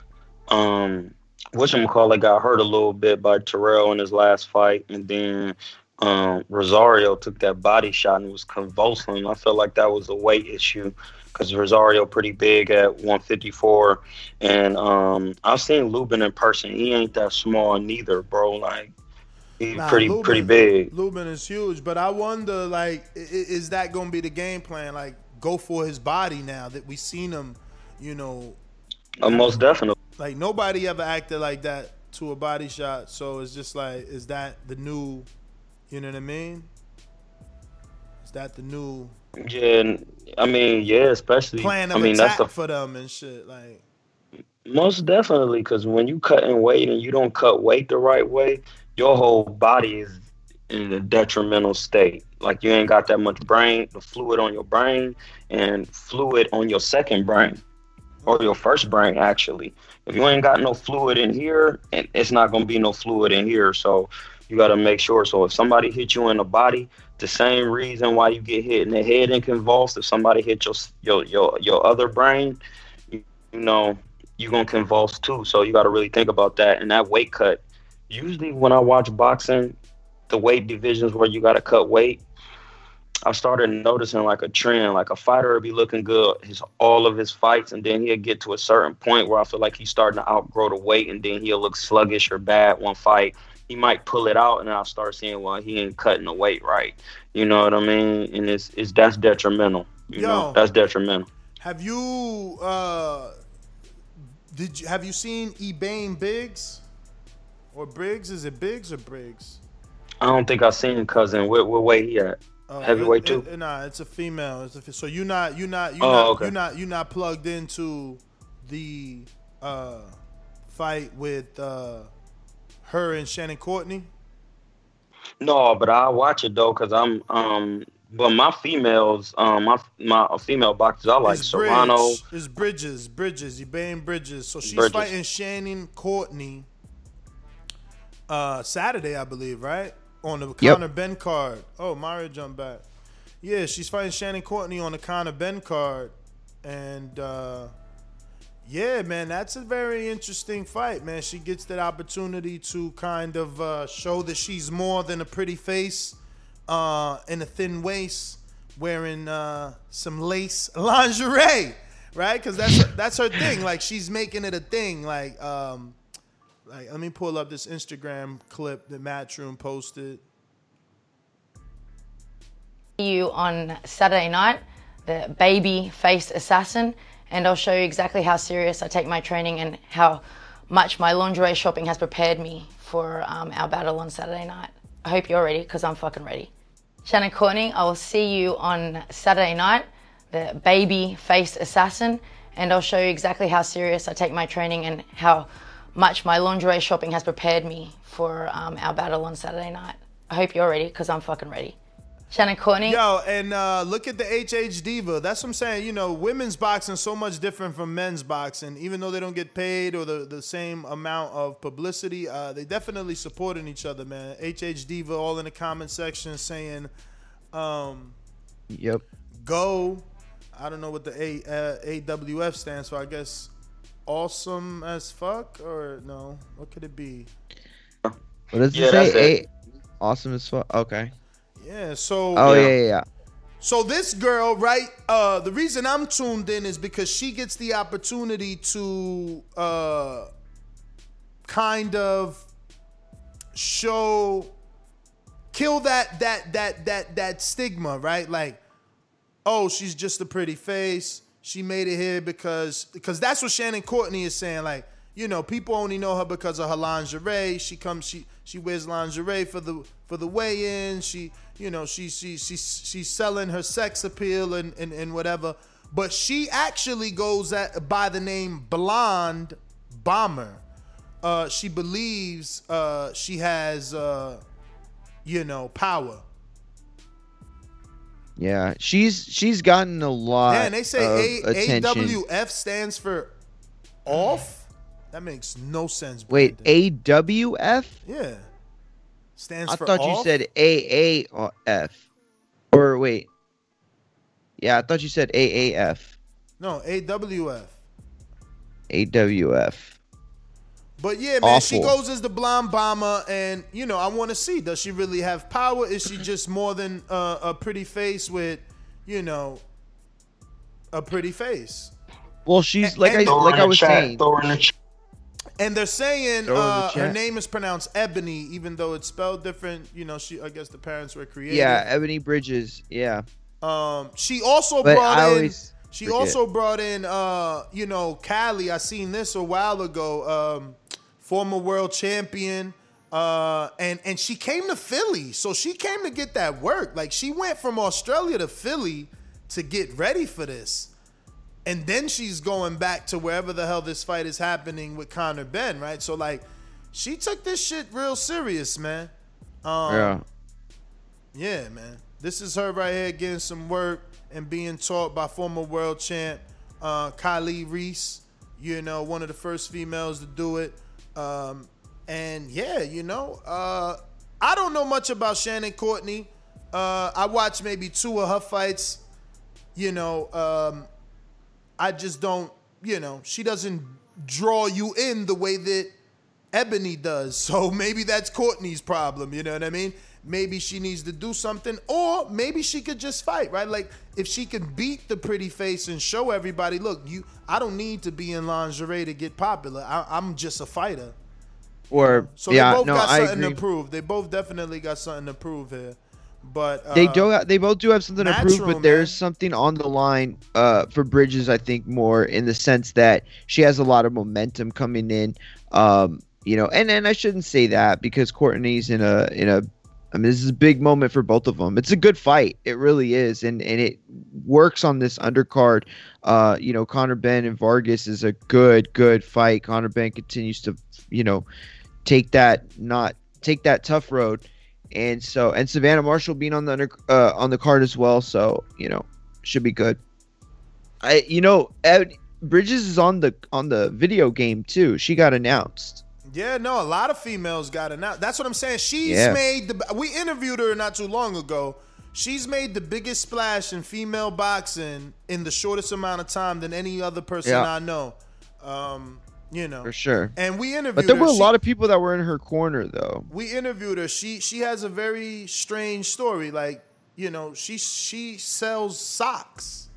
um, whatchamacallit got hurt a little bit by Terrell in his last fight, and then um, Rosario took that body shot and was convulsing. I felt like that was a weight issue because Rosario pretty big at 154, and um, I've seen Lubin in person. He ain't that small neither, bro. Like he's Nah, pretty Lubin- pretty big. Lubin is huge, but I wonder, like, is that going to be the game plan? Like, go for his body now that we seen him, you know, Uh, most definitely. like nobody ever acted like that to a body shot. So it's just like, is that the new, you know what I mean? Is that the new Yeah, I mean, yeah, especially. plan I of mean, that's attack the for them and shit? Like, Most definitely, because when you cut in weight and you don't cut weight the right way, your whole body is in a detrimental state. Like you ain't got that much brain, the fluid on your brain, and fluid on your second brain, or your first brain actually. If you ain't got no fluid in here, and it's not gonna be no fluid in here. So you gotta make sure. So if somebody hit you in the body, the same reason why you get hit in the head and convulsed, if somebody hit your your your, your other brain, you know, you're gonna convulse too. So you got to really think about that. And that weight cut. Usually, when I watch boxing, the weight divisions where you got to cut weight, I started noticing like a trend. Like a fighter will be looking good his all of his fights, and then he'll get to a certain point where I feel like he's starting to outgrow the weight, and then he'll look sluggish or bad one fight. He might pull it out, and I'll start seeing well he ain't cutting the weight right. You know what I mean? And it's it's that's detrimental. You know that's detrimental. have you uh did you have you seen Ebanie Biggs or Briggs? Is it Biggs or Briggs? I don't think I've seen cousin. What what weight he at? Uh, Heavyweight it- too. it- nah, it's a female. It's a, so you're not you're not you're Oh, not okay. you're not you're not plugged into the uh, fight with uh, her and Shannon Courtney. No, but I watch it though, cause I'm um. But my females, um, my my female boxers, I like It's Serrano. Bridge. It's Bridges, Bridges, Ebanie Bridges. So she's Bridges. fighting Shannon Courtney uh, Saturday, I believe, right? On the Yep. Conor Benn card. Oh, Mario jumped back. Yeah, she's fighting Shannon Courtney on the Conor Benn card. And uh, yeah, man, that's a very interesting fight, man. She gets that opportunity to kind of uh, show that she's more than a pretty face uh, and a thin waist, wearing uh, some lace lingerie, right? Because that's that's her thing. Like she's making it a thing. Like, um, like let me pull up this Instagram clip that Matchroom posted. you on Saturday night, the baby face assassin, and I'll show you exactly how serious I take my training and how much my lingerie shopping has prepared me for um, our battle on Saturday night. I hope you're ready because I'm fucking ready. Shannon Courtney, I will see you on Saturday night, the baby face assassin, and I'll show you exactly how serious I take my training and how much my lingerie shopping has prepared me for um, our battle on Saturday night. I hope you're ready because I'm fucking ready. Shannon Courtney. Yo, and uh, look at the HH Diva. That's what I'm saying. You know, women's boxing is so much different from men's boxing. Even though they don't get paid or the, the same amount of publicity, uh, they definitely supporting each other, man. HH Diva all in the comment section saying, um, Yep. go. I don't know what the A, uh, AWF stands for. I guess awesome as fuck or no? What could it be? What does Yeah, it that's say? it. Awesome as fuck. Okay. Yeah, so Oh yeah, yeah, yeah. So this girl, right? Uh, the reason I'm tuned in is because she gets the opportunity to uh, kind of show, kill that that that that that stigma, right? Like, oh, she's just a pretty face. She made it here because because that's what Shannon Courtney is saying. Like, you know, people only know her because of her lingerie. She comes, she she wears lingerie for the for the weigh-in. She, you know, she she she she's selling her sex appeal and and, and whatever. But she actually goes at by the name Blonde bomber. Uh, she believes uh, she has, uh, you know, power. Yeah, she's she's gotten a lot. Man, they say A- attention. AWF stands for off. That makes no sense. Wait, AWF? Yeah. Stands I for thought off? you said AAF. Or F. Or wait. Yeah, I thought you said AAF. no AWF. AWF. But yeah, man, she goes as the blonde bomber, and you know, I want to see does she really have power? Is she just more than uh, a pretty face with, you know, a pretty face? Well, she's like I and- like I was saying. And they're saying in the uh, her name is pronounced Ebony, even though it's spelled different. You know, she I guess the parents were creative. Yeah, Ebony Bridges. Yeah. Um, she also But brought I in. always She forget. also brought in, uh, you know, Callie. I seen this a while ago. Um, former world champion, uh, and and she came to Philly, so she came to get that work. Like she went from Australia to Philly to get ready for this, and then she's going back to wherever the hell this fight is happening with Conor Benn, right? So like, she took this shit real serious, man. Um, yeah. yeah, man. This is her right here getting some work and being taught by former world champ uh, Kylie Reese. You know, one of the first females to do it. Um, and yeah, you know, uh, I don't know much about Shannon Courtney. Uh, I watched maybe two of her fights. You know, um, I just don't. You know, she doesn't draw you in the way that Ebony does. So maybe that's Courtney's problem. You know what I mean? Maybe she needs to do something, or maybe she could just fight, right? Like if she could beat the pretty face and show everybody, look, you, I don't need to be in lingerie to get popular. I, I'm just a fighter. Or So yeah, they both no, got something to prove. They both definitely got something to prove here. But uh, they do. They both do have something to prove, but there's something on the line uh, for Bridges. I think more in the sense that she has a lot of momentum coming in. Um, you know, and and I shouldn't say that because Courtney's in a in a. I mean, this is a big moment for both of them. It's a good fight. It really is, and and it works on this undercard. Uh, you know, Conor Benn and Vargas is a good good fight. Conor Benn continues to, you know, take that not take that tough road and so and Savannah Marshall being on the under, uh, on the card as well. So you know, should be good. I you know Ed, Bridges is on the on the video game too. She got announced. Yeah, no, a lot of females got announced. That's what I'm saying. She's Yeah. made the. We interviewed her not too long ago. She's made the biggest splash in female boxing in the shortest amount of time than any other person Yeah. I know. Um, you know, For sure. And we interviewed But there her. were a She- lot of people that were in her corner though. we interviewed her. She she has a very strange story. Like you know, she she sells socks.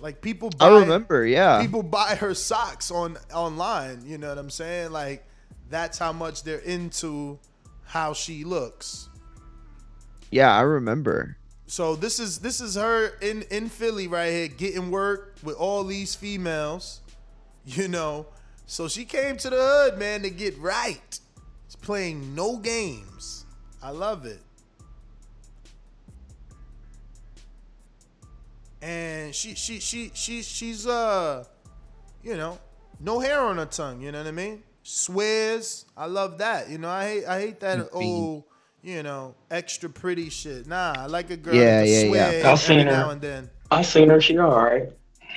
Like people. Buy, I remember, yeah. People buy her socks on online. You know what I'm saying? Like that's how much they're into how she looks. Yeah, I remember. So this is this is her in in Philly right here getting work with all these females, you know. So she came to the hood, man, to get right. She's playing no games. I love it. And she she she she she's uh you know, no hair on her tongue, you know what I mean? Swears. I love that. You know, I hate I hate that old, you know, extra pretty shit. Nah, I like a girl Yeah, that can yeah, yeah. swear I've every seen her. now and then. I seen her. She all right.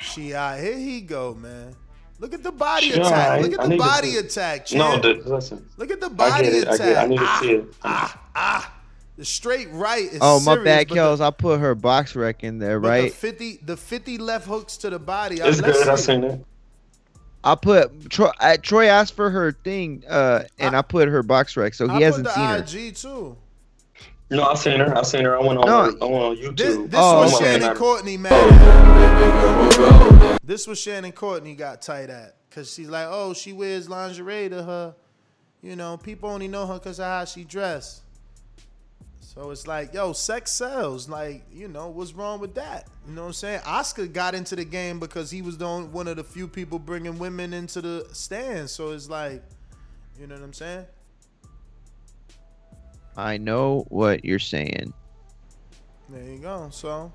She out here he go, man. Look at the body She attack. alright. Look at I the need to body see- attack. No, champ. the, listen. Look at the I body get it. I attack. get. It. I need to ah, see it. ah, ah. The straight right is Oh my serious, bad, but the- Kels. I put her BoxRec in there, right? the fifty, the fifty left hooks to the body. It's let's good. I see. seen it. I put Troy. Uh, Troy asked for her thing, uh, and I, put her box wreck, so he I hasn't put seen the her. IG too. No, I seen her. I seen her. I went on. No. I went on YouTube. This, this Oh, was okay. Shannon Courtney, man. This was Shannon Courtney got tight at because she's like, oh, she wears lingerie to her. You know, people only know her because of how she dressed. So it's like, yo, sex sells. Like, you know, what's wrong with that? You know what I'm saying? Oscar got into the game because he was the only, one of the few people bringing women into the stands. So it's like, you know what I'm saying? I know what you're saying. There you go. So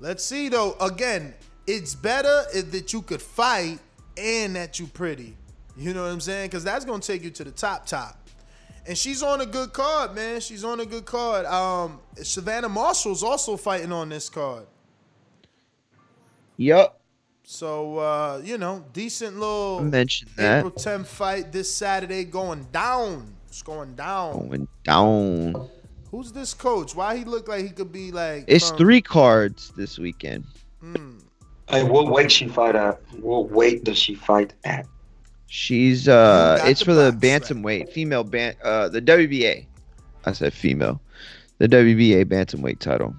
let's see though. Again, it's better that you could fight and that you pretty. You know what I'm saying? Because that's gonna take you to the top top. And she's on a good card, man. She's on a good card. Um, Savannah Marshall's also fighting on this card. Yep. So uh, you know, decent little Mention that. April 10th fight this Saturday going down. It's going down. Going down. Who's this coach? Why he look like he could be like? It's from- three cards this weekend. Hey, what weight she fight at? What weight does she fight at? She's uh it's the for the box bantamweight, female ban uh the WBA. I said female. The WBA bantamweight title.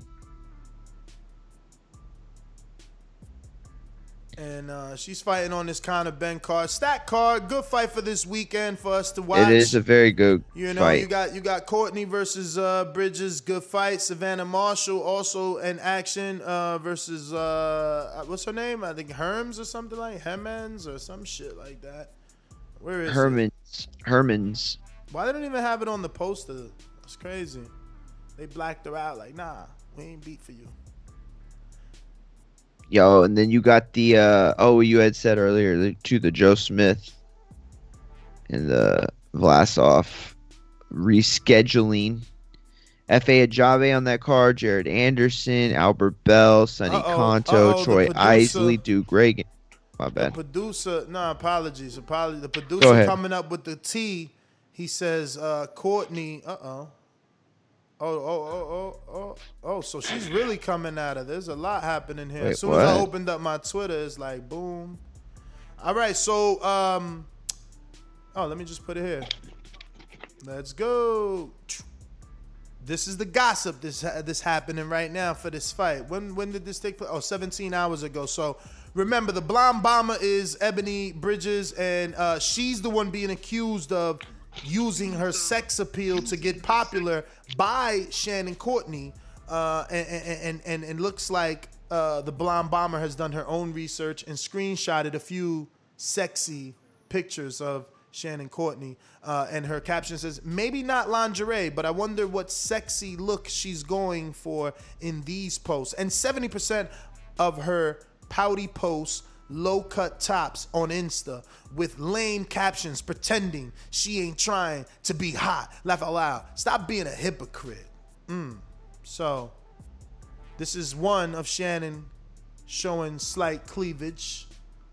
And uh, she's fighting on this kind of Ben card, Stack card. Good fight for this weekend for us to watch. It is a very good You know, fight. you got you got Courtney versus uh, Bridges, good fight. Savannah Marshall also in action uh, versus uh, what's her name? I think Herms or something like Hemens or some shit like that. Where is it? Herman's Herman's Why they don't even have it on the poster? That's crazy. They blacked her out. Like, nah, we ain't beat for you. Yo, and then you got the uh oh you had said earlier the, to the Joe Smith and the Vlasov rescheduling. Efe Ajagba on that card, Jared Anderson, Albert Bell, Sonny Uh-oh, Conto, uh-oh, Troy producer- Isley, Duke Ragan. My The bad. producer, no apologies, apologies. The producer coming up with the T. He says, uh, Courtney. Uh oh. Oh, oh, oh, oh, oh, oh. So she's really coming at her. There's a lot happening here. Wait, as soon as I opened up my Twitter, it's like boom. All right, so um, oh, let me just put it here. Let's go. This is the gossip. This this happening right now for this fight. When when did this take place? Oh, 17 hours ago. So remember, the blonde bomber is Ebony Bridges, and uh, she's the one being accused of using her sex appeal to get popular by Shannon Courtney. Uh, and, and, and, and looks like uh, the blonde bomber has done her own research and screenshotted a few sexy pictures of Shannon Courtney. Uh, and her caption says, maybe not lingerie, but I wonder what sexy look she's going for in these posts. And 70% of her pouty posts, low cut tops on Insta with lame captions pretending she ain't trying to be hot. Laugh out loud. Stop being a hypocrite. Mm. So, this is one of Shannon showing slight cleavage,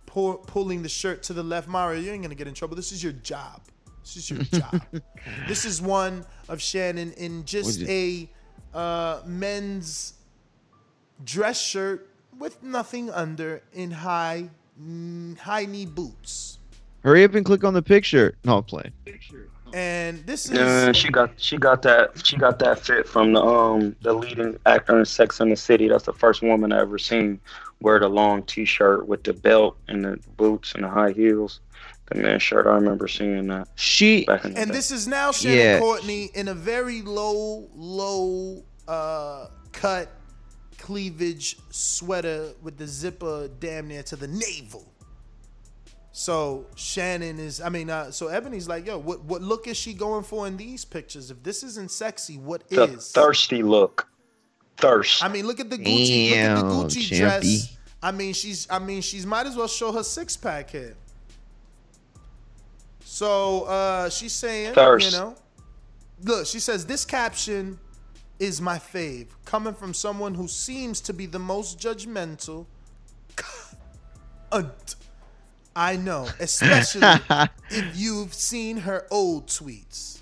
pull, pulling the shirt to the left. Mario, you ain't gonna get in trouble. This is your job. This is your job. this is one of Shannon in just a uh, men's dress shirt with nothing under in high mm, high knee boots. Hurry up and click on the picture. No, I'm playing. And this is Yeah, she got she got that she got that fit from the um the leading actor in Sex in the City. That's the first woman I ever seen wear the long T-shirt with the belt and the boots and the high heels. The men's shirt, I remember seeing that. She back in the and day. this is now Shannon Yeah. Courtney in a very low, low uh, cut cleavage sweater with the zipper damn near to the navel. So Shannon is, I mean, uh, so Ebony's like, yo, what what look is she going for in these pictures? If this isn't sexy, what the is? thirsty look, thirst. I mean, look at the Gucci, look at the Gucci champy. dress. I mean, she's, I mean, she's might as well show her six pack here. So uh, she's saying, Thirst. you know, look, she says this caption is my fave, coming from someone who seems to be the most judgmental. Cunt. I know, especially if you've seen her old tweets.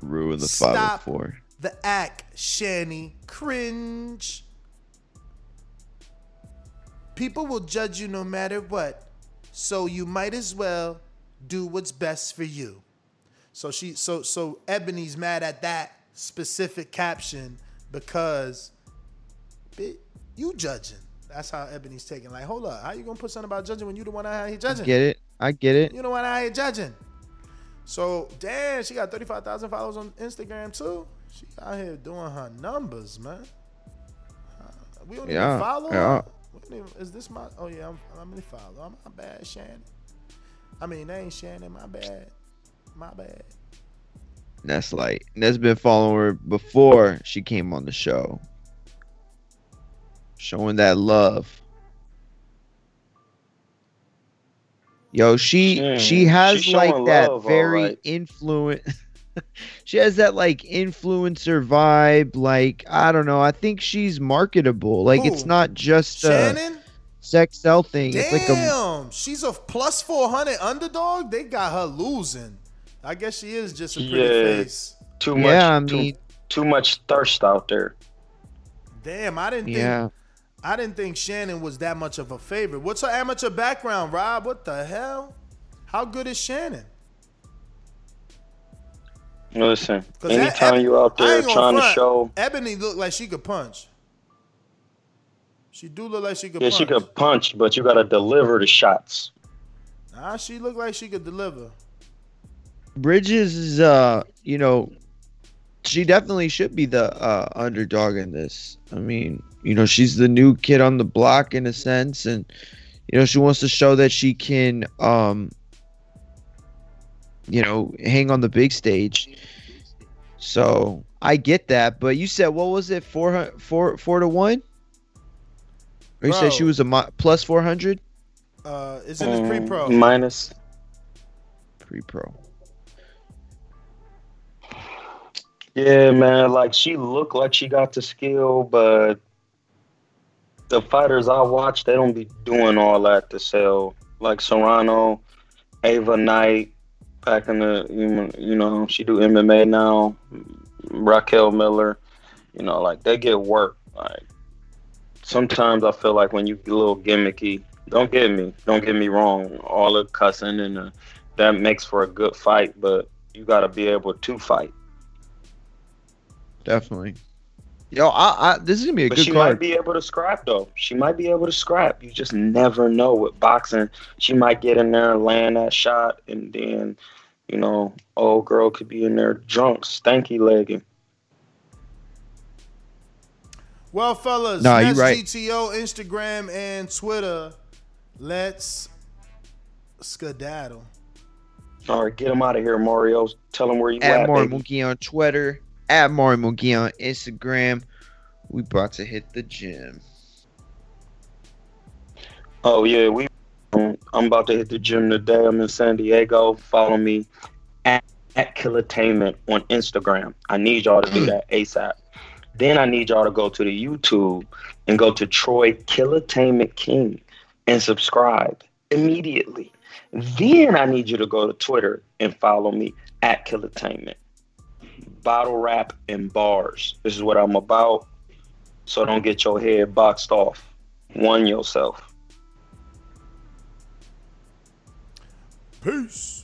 Ruin the Stop 504. the act, Shanny. Cringe. People will judge you no matter what, so you might as well do what's best for you. So she, so so Ebony's mad at that specific caption because, bitch, you judging. That's how Ebony's taking. Like, hold up, how you gonna put something about judging when you the one out here judging? Get it? I get it. You know what I ain't judging. So damn, she got thirty five thousand followers on Instagram too. She out here doing her numbers, man. We don't Yeah, even follow. yeah. her. We don't even, is this my? Oh yeah, I'm, I'm gonna follow. I'm my bad, Shannon. I mean, that ain't Shannon. My bad. My bad. That's like that's been following her before she came on the show. Showing that love. Yo, she Mm, she has like that love, very alright. influent. she has that like influencer vibe. Like I don't know. I think she's marketable. Like it's not just a Shannon? sex sell thing. It's like a Damn, she's a plus 400 underdog. They got her losing. I guess she is just a pretty Yeah, face. too much. Yeah, I too, mean- too much thirst out there. Damn, I didn't think Yeah. I didn't think Shannon was that much of a favorite. What's her amateur background, Rob? What the hell? How good is Shannon? Listen, anytime Eb- you out there ain't gonna trying to show, Ebony looked like she could punch. She do look like she could yeah, punch. she could punch, but you gotta deliver the shots. Nah, she looked like she could deliver. Bridges is uh you know she definitely should be the uh underdog in this. I mean, you know, she's the new kid on the block in a sense and you know, she wants to show that she can um you know, hang on the big stage. So, I get that, but you said what was it? 4 4 4 to 1? Or you said she was a mi- plus 400 Uh, it's in this pre-pro. Mm, minus. pre-pro. Yeah, man. Like she looked like she got the skill, but the fighters I watch, they don't be doing all that to sell. Like Serrano, Ava Knight, back in the you know- she do MMA now. Raquel Miller, you know, like they get work. Like sometimes I feel like when you get a little gimmicky, don't get me, don't get me wrong. All the cussing and that makes for a good fight, but you got to be able to fight. Definitely. Yo, I, I this is going to be a But good she card. might be able to scrap though. She might be able to scrap. You just never know with boxing. She might get in there and land that shot, and then, you know, old girl could be in there drunk, stanky legging. Well, fellas, Nah, you right. GTO, Instagram, and Twitter. Let's skedaddle. All right, get him out of here, Mario. Tell him where you at at, Maury baby. Mookie on Twitter, at Maury Mookie on Instagram. We about to hit the gym. Oh yeah, we. um, I'm about to hit the gym today. I'm in San Diego. Follow me at, at Killatainment on Instagram. I need y'all to do that ASAP. Then I need y'all to go to the YouTube and go to Troy Killatainment King and subscribe immediately. Then I need you to go to Twitter and follow me at Killatainment. Battle rap and bars. This is what I'm about. So don't get your head boxed off. One yourself. Peace.